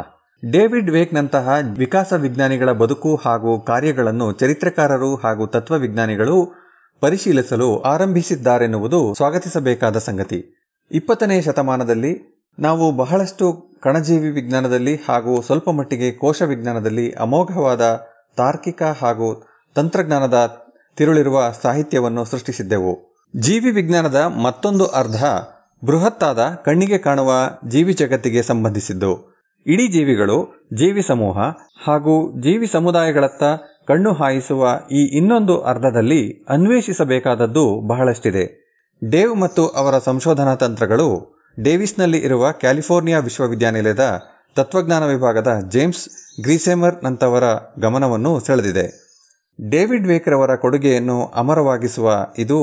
ಡೇವಿಡ್ ವೇಕ್ನಂತಹ ವಿಕಾಸ ವಿಜ್ಞಾನಿಗಳ ಬದುಕು ಹಾಗೂ ಕಾರ್ಯಗಳನ್ನು ಚರಿತ್ರಕಾರರು ಹಾಗೂ ತತ್ವವಿಜ್ಞಾನಿಗಳು ಪರಿಶೀಲಿಸಲು ಆರಂಭಿಸಿದ್ದಾರೆನ್ನುವುದು ಸ್ವಾಗತಿಸಬೇಕಾದ ಸಂಗತಿ. ಇಪ್ಪತ್ತನೇ ಶತಮಾನದಲ್ಲಿ ನಾವು ಬಹಳಷ್ಟು ಕಣಜೀವಿ ವಿಜ್ಞಾನದಲ್ಲಿ ಹಾಗೂ ಸ್ವಲ್ಪ ಮಟ್ಟಿಗೆ ಕೋಶ ವಿಜ್ಞಾನದಲ್ಲಿ ಅಮೋಘವಾದ ತಾರ್ಕಿಕ ಹಾಗೂ ತಂತ್ರಜ್ಞಾನದ ತಿರುಳಿರುವ ಸಾಹಿತ್ಯವನ್ನು ಸೃಷ್ಟಿಸಿದ್ದೆವು. ಜೀವಿ ವಿಜ್ಞಾನದ ಮತ್ತೊಂದು ಅರ್ಧ ಬೃಹತ್ತಾದ ಕಣ್ಣಿಗೆ ಕಾಣುವ ಜೀವಿ ಜಗತ್ತಿಗೆ ಸಂಬಂಧಿಸಿದ್ದು. ಇಡೀ ಜೀವಿಗಳು, ಜೀವಿ ಸಮೂಹ ಹಾಗೂ ಜೀವಿ ಸಮುದಾಯಗಳತ್ತ ಕಣ್ಣು ಹಾಯಿಸುವ ಈ ಇನ್ನೊಂದು ಅರ್ಧದಲ್ಲಿ ಅನ್ವೇಷಿಸಬೇಕಾದದ್ದು ಬಹಳಷ್ಟಿದೆ. ಡೇವ್ ಮತ್ತು ಅವರ ಸಂಶೋಧನಾ ತಂತ್ರಗಳು ಡೇವಿಸ್ನಲ್ಲಿ ಇರುವ ಕ್ಯಾಲಿಫೋರ್ನಿಯಾ ವಿಶ್ವವಿದ್ಯಾನಿಲಯದ ತತ್ವಜ್ಞಾನ ವಿಭಾಗದ ಜೇಮ್ಸ್ ಗ್ರೀಸೆಮರ್ ನಂತವರ ಗಮನವನ್ನು ಸೆಳೆದಿದೆ. ಡೇವಿಡ್ ವೇಕ್ರವರ ಕೊಡುಗೆಯನ್ನು ಅಮರವಾಗಿಸುವ ಇದು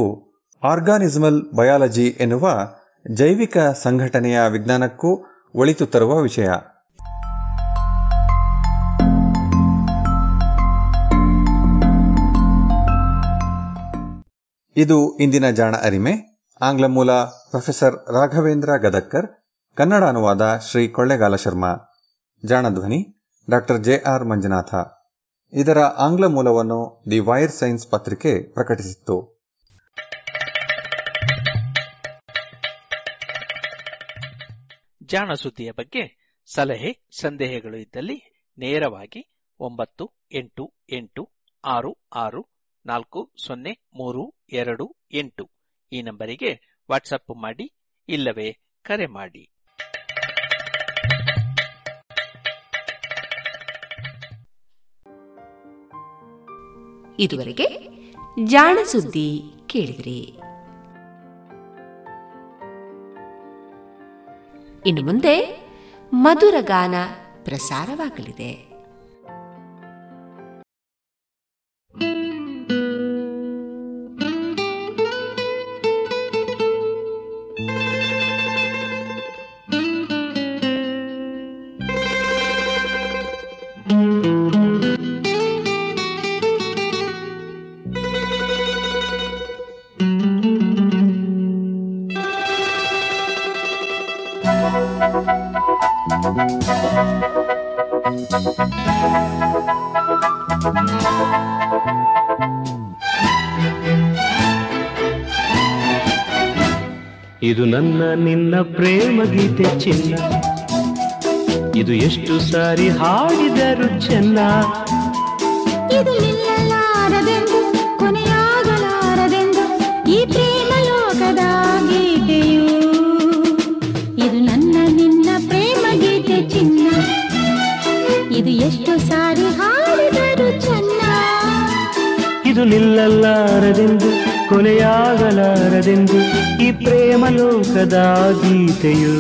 ಆರ್ಗಾನಿಸಮಲ್ ಬಯಾಲಜಿ ಎನ್ನುವ ಜೈವಿಕ ಸಂಘಟನೆಯ ವಿಜ್ಞಾನಕ್ಕೂ ಒಳಿತು ತರುವ ವಿಷಯ. ಇದು ಇಂದಿನ ಜಾಣ ಅರಿಮೆ. ಆಂಗ್ಲ ಮೂಲ ಪ್ರೊಫೆಸರ್ ರಾಘವೇಂದ್ರ ಗದಕ್ಕರ್ ಕನ್ನಡ ಅನುವಾದ ಶ್ರೀ ಕೊಳ್ಳೆಗಾಲ ಶರ್ಮಾ. ಜಾಣಧ್ವನಿ ಡಾಕ್ಟರ್ ಜೆ ಆರ್ ಮಂಜುನಾಥ. ಇದರ ಆಂಗ್ಲ ಮೂಲವನ್ನು ದಿ ವೈರ್ ಸೈನ್ಸ್ ಪತ್ರಿಕೆ ಪ್ರಕಟಿಸಿತ್ತು. ಜಾಣ ಸುದ್ದಿಯ ಬಗ್ಗೆ ಸಲಹೆ, ಸಂದೇಹಗಳು ಇದ್ದಲ್ಲಿ ನೇರವಾಗಿ ಒಂಬತ್ತು ಎಂಟು ಎಂಟು ಆರು ಆರು ನಾಲ್ಕು, ಸೊನ್ನೆ, ಮೂರು, ಎರಡು, ಎಂಟು. ಈ ನಂಬರಿಗೆ ವಾಟ್ಸಪ್ ಮಾಡಿ, ಇಲ್ಲವೇ ಕರೆ ಮಾಡಿ. ಇದುವರೆಗೆ ಜಾಣ ಸುದ್ದಿ ಕೇಳಿದ್ರಿ. ಇನ್ನು ಮುಂದೆ ಮಧುರ ಗಾನ ಪ್ರಸಾರವಾಗಲಿದೆ. ನನ್ನ ನಿನ್ನ ಪ್ರೇಮ ಗೀತೆ ಚಿನ್ನ. ಇದು ಎಷ್ಟು ಸಾರಿ ಹಾಡಿದರು ಚೆನ್ನ. ಇದು ನಿಲ್ಲಲಾರದೆಂದು ಕೊನೆಯಾಗಲಾರದೆಂದು ಈ ಪ್ರೇಮ ಲೋಕದ ಗೀತೆಯು. ಇದು ನನ್ನ ನಿನ್ನ ಪ್ರೇಮ ಗೀತೆ ಚಿನ್ನ. ಇದು ಎಷ್ಟು ಸಾರಿ ಹಾಡಿದರು ಚೆನ್ನ. ಇದು ನಿಲ್ಲಲಾರದೆಂದು ಕೊನೆಯಾಗಲಾರದೆಂದು ಈ ಪ್ರೇಮಲೋಕದ ಗೀತೆಯೂ.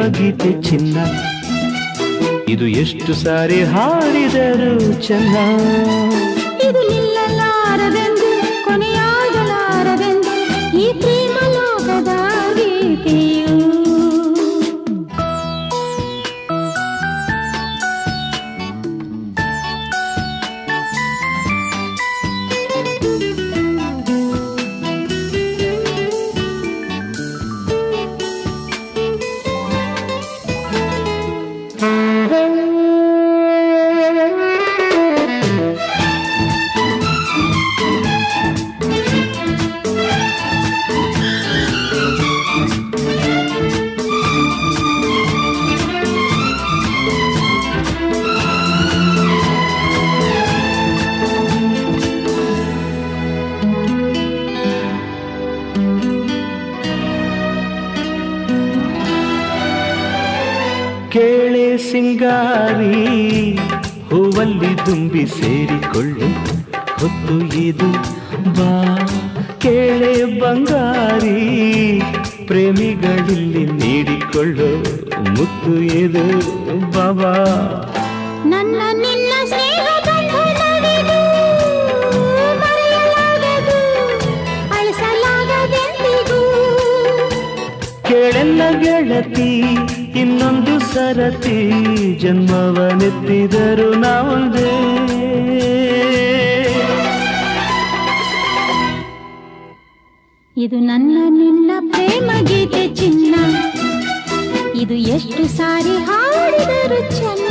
ಗೀತೆ ಚಿನ್ನ. ಇದು ಎಷ್ಟು ಸಾರಿ ಹಾಡಿದರು ಚೆನ್ನ. ಸಿಂಗಾರಿ ಹೂವಲ್ಲಿ ತುಂಬಿ ಸೇರಿಕೊಳ್ಳು. ಹೊತ್ತು ಇದು ಬಾ ಕೇಳೆ ಬಂಗಾರಿ. ಪ್ರೇಮಿಗಳಲ್ಲಿ ನೀಡಿಕೊಳ್ಳು ಮುತ್ತು ಇದು ಬಾಬಾ ನನ್ನ ನಿನ್ನ ಸ್ನೇಹ ಕೇಳೆಲ್ಲ ಗೆಳತಿ ಇನ್ನೊಂದು ಸರತಿ ಜನ್ಮವನೆತ್ತಿದರು ನಾವೊಂದೇ. ಇದು ನನ್ನ ನಿನ್ನ ಪ್ರೇಮ ಗೀತೆ ಚಿನ್ನ. ಇದು ಎಷ್ಟು ಸಾರಿ ಹಾಡಿದರು ಚೆನ್ನ.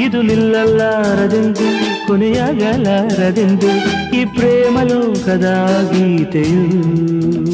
ಇದು ನಿಲ್ಲಲಾರದೆಂದು ಕೊನೆಯಾಗಲಾರದೆಂದು ಈ ಪ್ರೇಮ ಲೋಕದ ಗೀತೆಯು.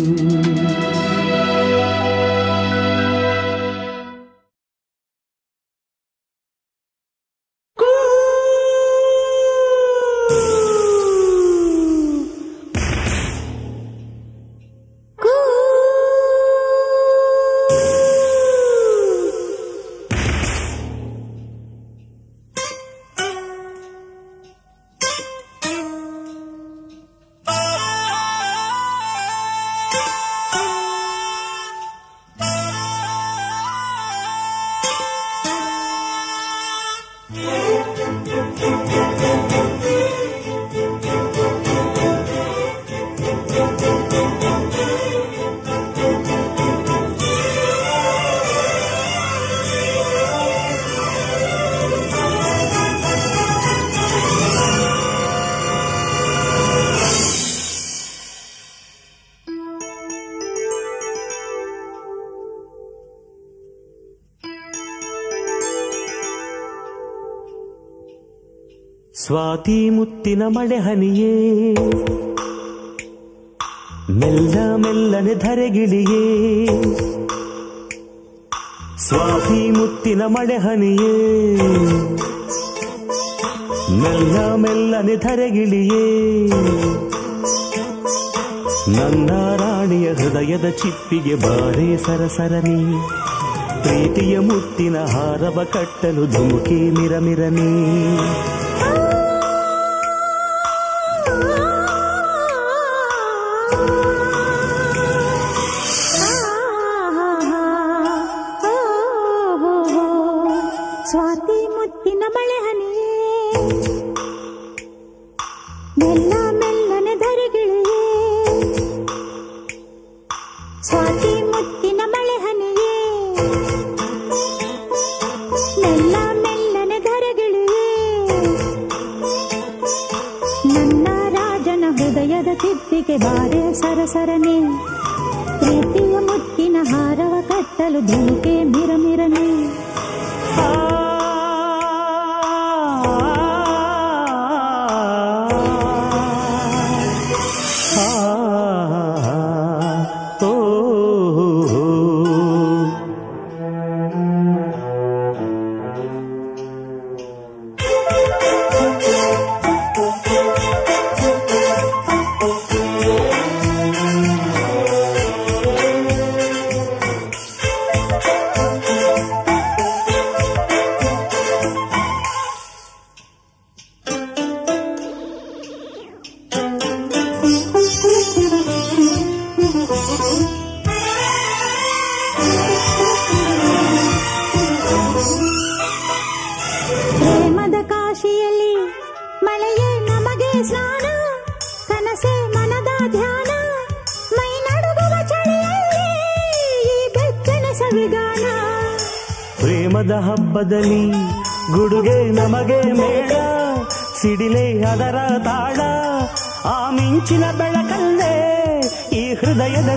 ಮುತ್ತಿನ ಮಳೆ ಹನಿಯೇ. ಮೆಲ್ಲ ಮೆಲ್ಲನೆ ಧರೆಗಿಳಿಯೇ. ಸ್ವಾತಿ ಮುತ್ತಿನ ಮಳೆ ಹನಿಯೇ. ಮೆಲ್ಲ ಮೆಲ್ಲನೆ ಧರೆಗಿಳಿಯೇ. ನನ್ನ ರಾಣಿಯ ಹೃದಯದ ಚಿಪ್ಪಿಗೆ ಬಾರೆ ಸರಸರನಿ. ಪ್ರೀತಿಯ ಮುತ್ತಿನ ಹಾರವ ಕಟ್ಟಲು ಧುಮುಕಿ ಮಿರಮಿರನಿ.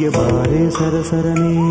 ये बारे सर सरसरने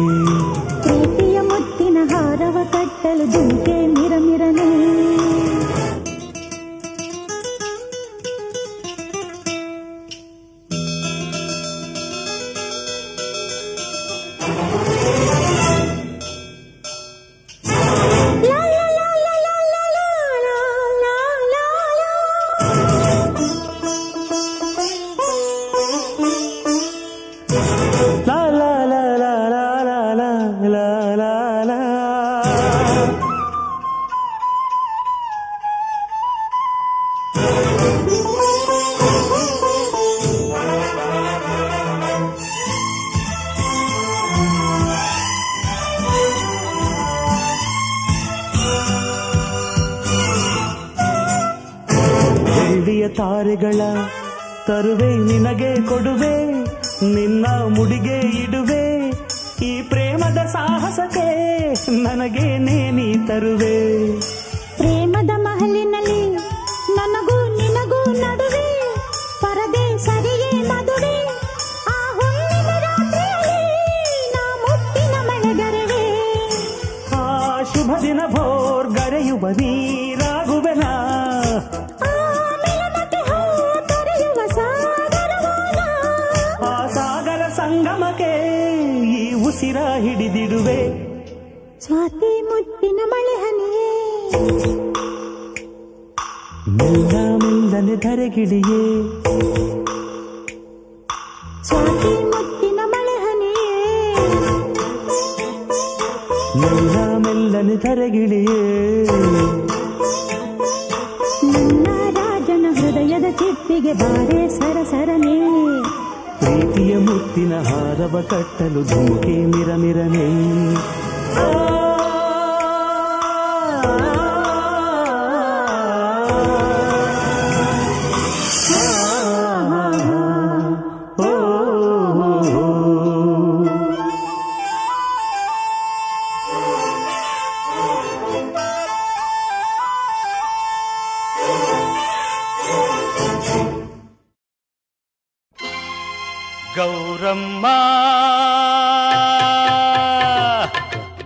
கௌரம்மா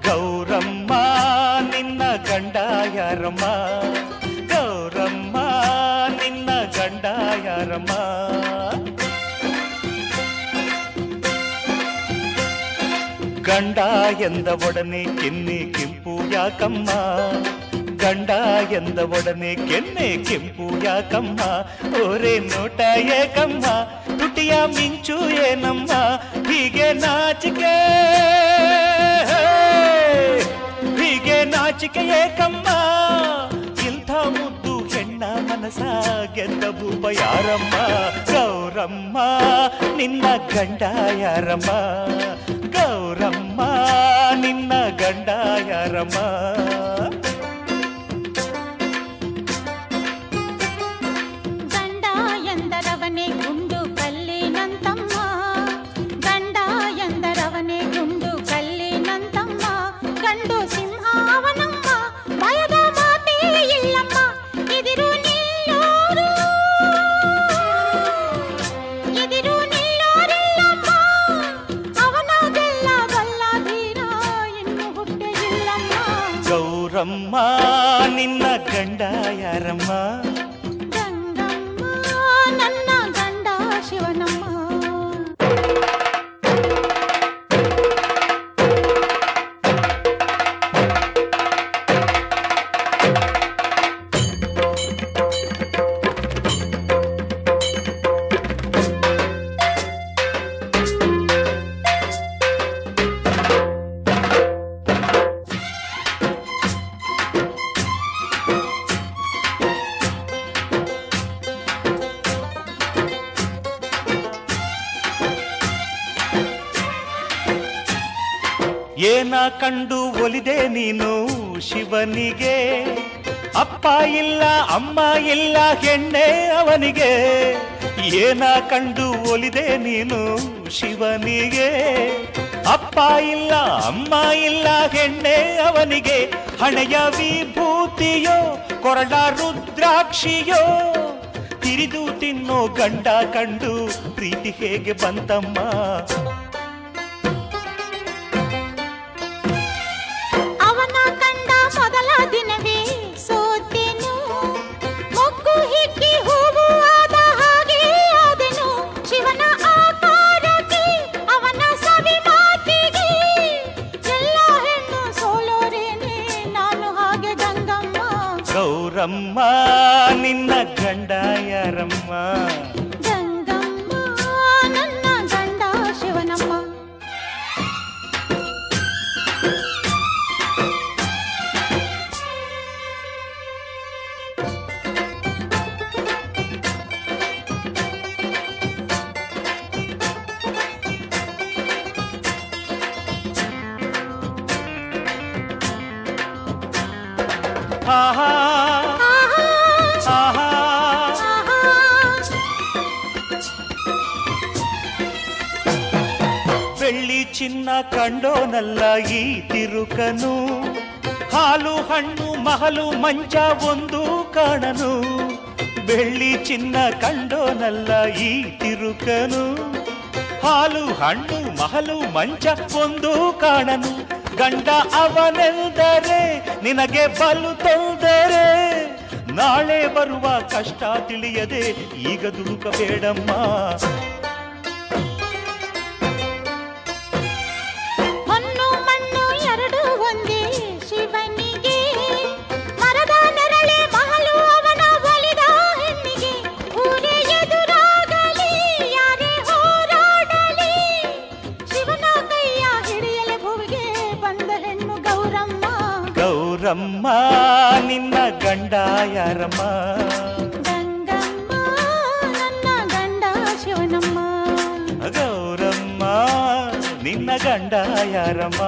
ಗೌರಮ್ಮ ನಿನ್ನ ಗಂಡ ಯಾರಮ್ಮ ಗೌರಮ್ಮ ನಿನ್ನ ಗಂಡ ಯಾರಮ್ಮ ಗಂಡ ಎಂದ ಒಡನೆ ಕೆನ್ನೆ ಕೆಂಪು ಯಾಕಮ್ಮ ಗಂಡ ಎಂದ ಒಡನೆ ಕೆನ್ನೆ ಕೆಂಪು ಯಾಕಮ್ಮ ಓರೇ ನೋಟ ಏಕಮ್ಮ ಮಿತಿಯ ಮಿಂಚು ಏನಮ್ಮ ಹೀಗೆ ನಾಚಿಕೆ ಹೀಗೆ ನಾಚಿಕೆಯೇ ಕಮ್ಮ ಇಂಥ ಮುದ್ದು ಹೆಣ್ಣ ಮನಸ ಗೆದ್ದ ಭೂಪ ಯಾರಮ್ಮ ಗೌರಮ್ಮ ನಿನ್ನ ಗಂಡ ಯಾರಮ್ಮ ಗೌರಮ್ಮ ನಿನ್ನ ಗಂಡ ಯಾರಮ್ಮ தாயாரம்மா ಅಮ್ಮ ಇಲ್ಲ ಹೆಣ್ಣೆ ಅವನಿಗೆ. ಏನ ಕಂಡು ಒಲಿದೆ ನೀನು ಶಿವನಿಗೆ. ಅಪ್ಪ ಇಲ್ಲ, ಅಮ್ಮ ಇಲ್ಲ, ಹೆಣ್ಣೆ ಅವನಿಗೆ. ಹಣೆಯ ವಿಭೂತಿಯೋ, ಕೊರಳ ರುದ್ರಾಕ್ಷಿಯೋ. ತಿರಿದು ತಿನ್ನೋ ಗಂಡ ಕಂಡು ಪ್ರೀತಿ ಹೇಗೆ ಬಂತಮ್ಮ. ಬೆಳ್ಳಿ ಚಿನ್ನ ಕಂಡೋನಲ್ಲ ಈ ತಿರುಕನು. ಹಾಲು, ಹಣ್ಣು, ಮಹಲು, ಮಂಚ ಒಂದು ಕಾಣನು. ಬೆಳ್ಳಿ ಚಿನ್ನ ಕಂಡೋನಲ್ಲ ಈ ತಿರುಕನು. ಹಾಲು, ಹಣ್ಣು, ಮಹಲು, ಮಂಚ ಒಂದು ಕಾಣನು. ಗಂಡ ಅವನೆಂದರೆ ನಿನಗೆ ಬಲು ತೊಂದರೆ ನಾಳೆ ಬರುವ ಕಷ್ಟ ತಿಳಿಯದೆ ಈಗ ದುಡುಕಬೇಡಮ್ಮ ಗೌರಮ್ಮ ನಿನ್ನ ಗಂಡ ಯಾರಮ್ಮ? ಗಂಗಮ್ಮ ನನ್ನ ಗಂಡ ಶಿವನಮ್ಮ. ಗೌರಮ್ಮ ನಿನ್ನ ಗಂಡ ಯಾರಮ್ಮ?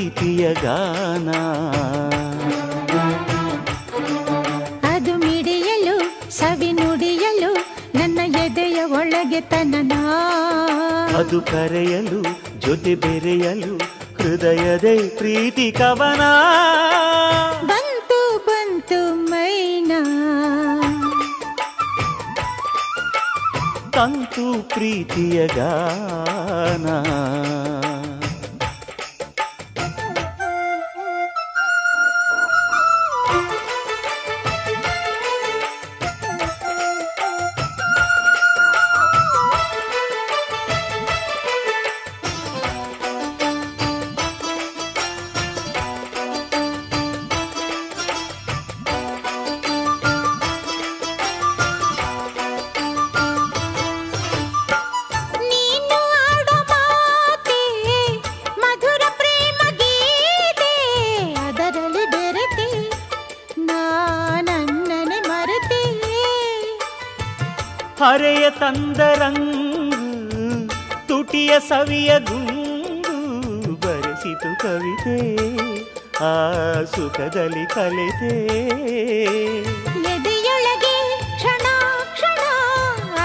ಪ್ರೀತಿಯ ಗಾನ. ಅದು ಮಿಡಿಯಲು ಸವಿ ನುಡಿಯಲು ನನ್ನ ಎದೆಯ ಒಳಗೆ ತನನ ಅದು ಕರೆಯಲು ಜೊತೆ ಬೆರೆಯಲು ಹೃದಯದೇ ಪ್ರೀತಿ ಕವನ. ಬಂತು ಬಂತು ಮೈನಾ. ತಂತು ಪ್ರೀತಿಯ ಗಾನ. ಸವಿಯ ಗುಂಗು ಬರೆಸಿತು ಕವಿತೆ ಆ ಸುಖದಲ್ಲಿ ಕಲಿತೆ. ಎದೆಯೊಳಗೆ ಕ್ಷಣ ಕ್ಷಣ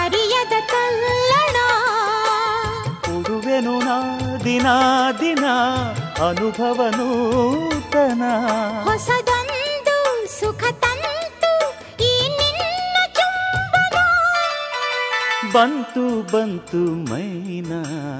ಅರಿಯದ ಕಲ್ಲಣ. ಕೊಡುವೆನು ನಾ ದಿನ ದಿನ ಅನುಭವ ನೂತನ. ಹೊಸದೊಂದು ಸುಖ ತಂತು ಈ ನಿನ್ನ ಚುಂಬನ. ಬಂತು ಬಂತು ಮೈನಾ.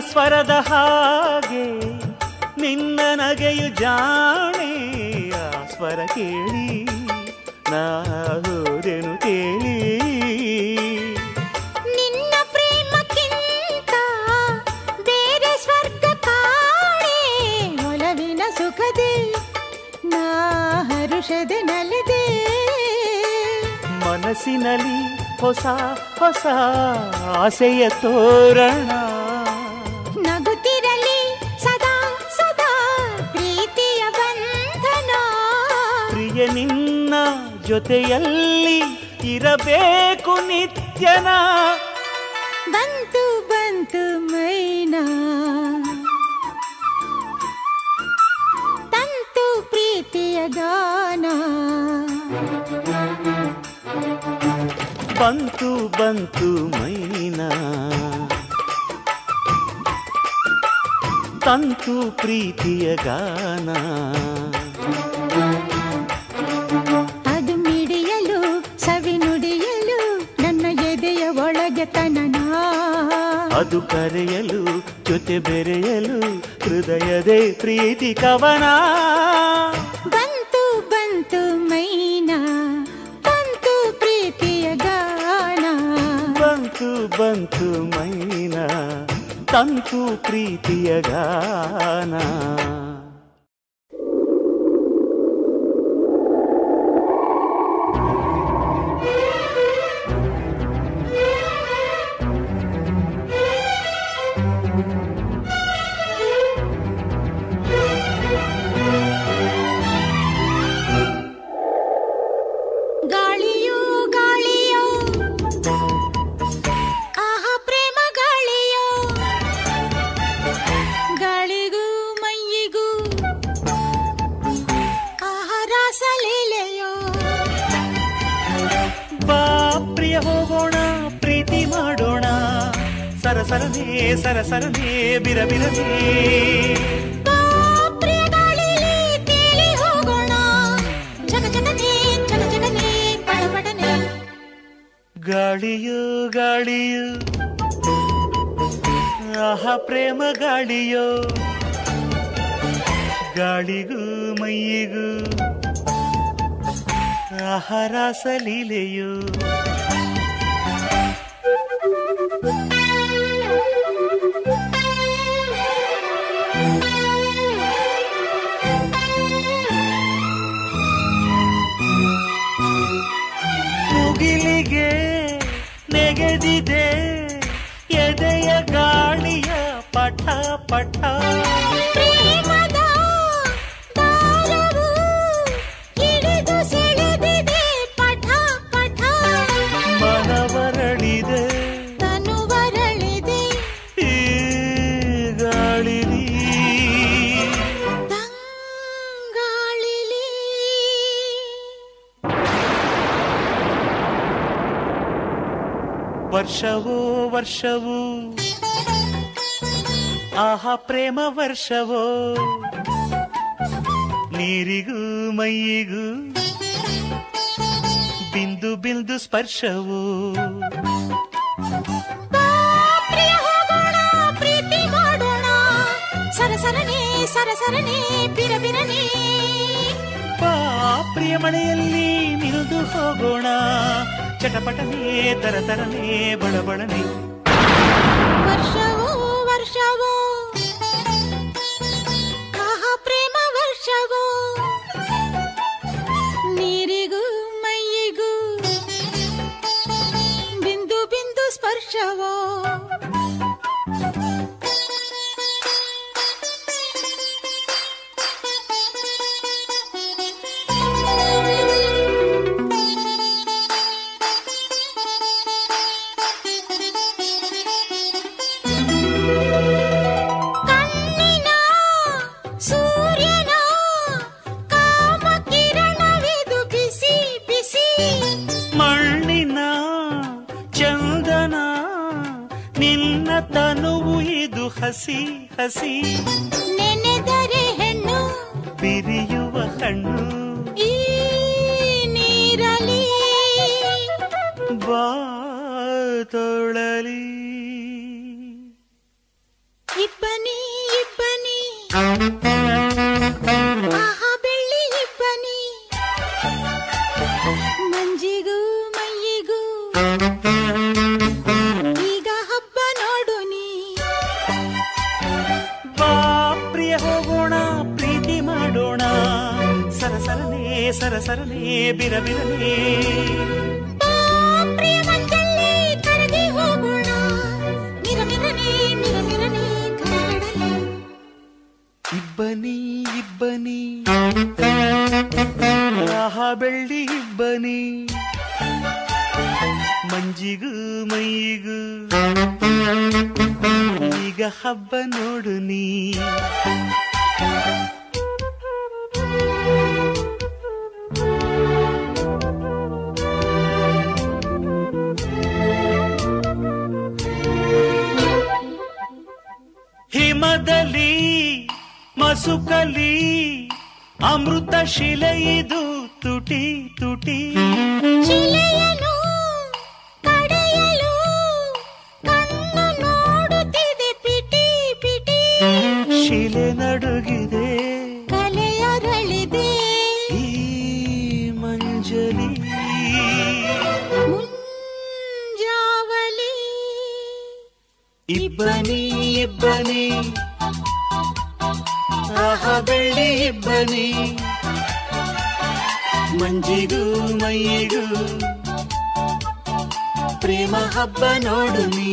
ಸ್ವರದ ಹಾಗೆ ನಿನ್ನ ನಗೆಯು ಜಾಣೆ ಆ ಸ್ವರ ಕೇಳಿ ನಾ ಹೋದೆನು ಕೇಳಿ. ನಿನ್ನ ಪ್ರೇಮಕ್ಕಿಂತ ಬೇರೆ ಸ್ವರ್ಗ ಕಾಣೆ ಒಲವಿನ ಸುಖದೆ ನಾ ಹರುಷದೆ ನಲಿದೆ. ಮನಸ್ಸಿನಲ್ಲಿ ಹೊಸ ಹೊಸ ಆಸೆಯ ತೋರಣ ಜೊತೆಯಲ್ಲಿ ಇರಬೇಕು ನಿತ್ಯನ. ಬಂತು ಬಂತು ಮೈನಾ. ತಂತು ಪ್ರೀತಿಯ ಗಾನ ಬಂತು ಬಂತು ಮೈನಾ. ತಂತು ಪ್ರೀತಿಯ ಗಾನ. ಅದು ಕರೆಯಲು ಜೊತೆ ಬೆರೆಯಲು ಹೃದಯದೇ ಪ್ರೀತಿ ಕವನ. ಬಂತು ಬಂತು ಮೈನಾ ಬಂತು ಪ್ರೀತಿಯ ಗಾನ. ಬಂತು ಬಂತು ಮೈನಾ ತಂತು ಪ್ರೀತಿಯ ಗಾನ. ರಾಸಲೀಲೆಯೋ ಮುಗಿಲಿಗೆ ನೆಗೆದಿದೆ ಎದೆಯ ಗಾಳಿಯ ಪಠ ಪಠ ವರ್ಷವೋ? ಆಹಾ ಪ್ರೇಮ ವರ್ಷವೋ? ನೀರಿಗೂ ಮೈಯಿಗೂ ಬಿಂದು ಬಿಂದು ಸ್ಪರ್ಶವು? ಸರಸರನೆ ಸರಸರನೆ ಬಿರಬಿರನೆ ಬಾ ಪ್ರಿಯ ಮಳೆಯಲ್ಲಿ ನಿಲ್ದು ಹೋಗೋಣ. ಚಟಪಟನೇ ತರತರನೇ ಬಡಬಡನೆ See. ಬೆಳ್ಳಿ ಇಬ್ಬನಿ ಮಂಜಿಗೂ ಮೈಗೂ ಪ್ರೇಮ ಹಬ್ಬ ನೋಡು ನೀ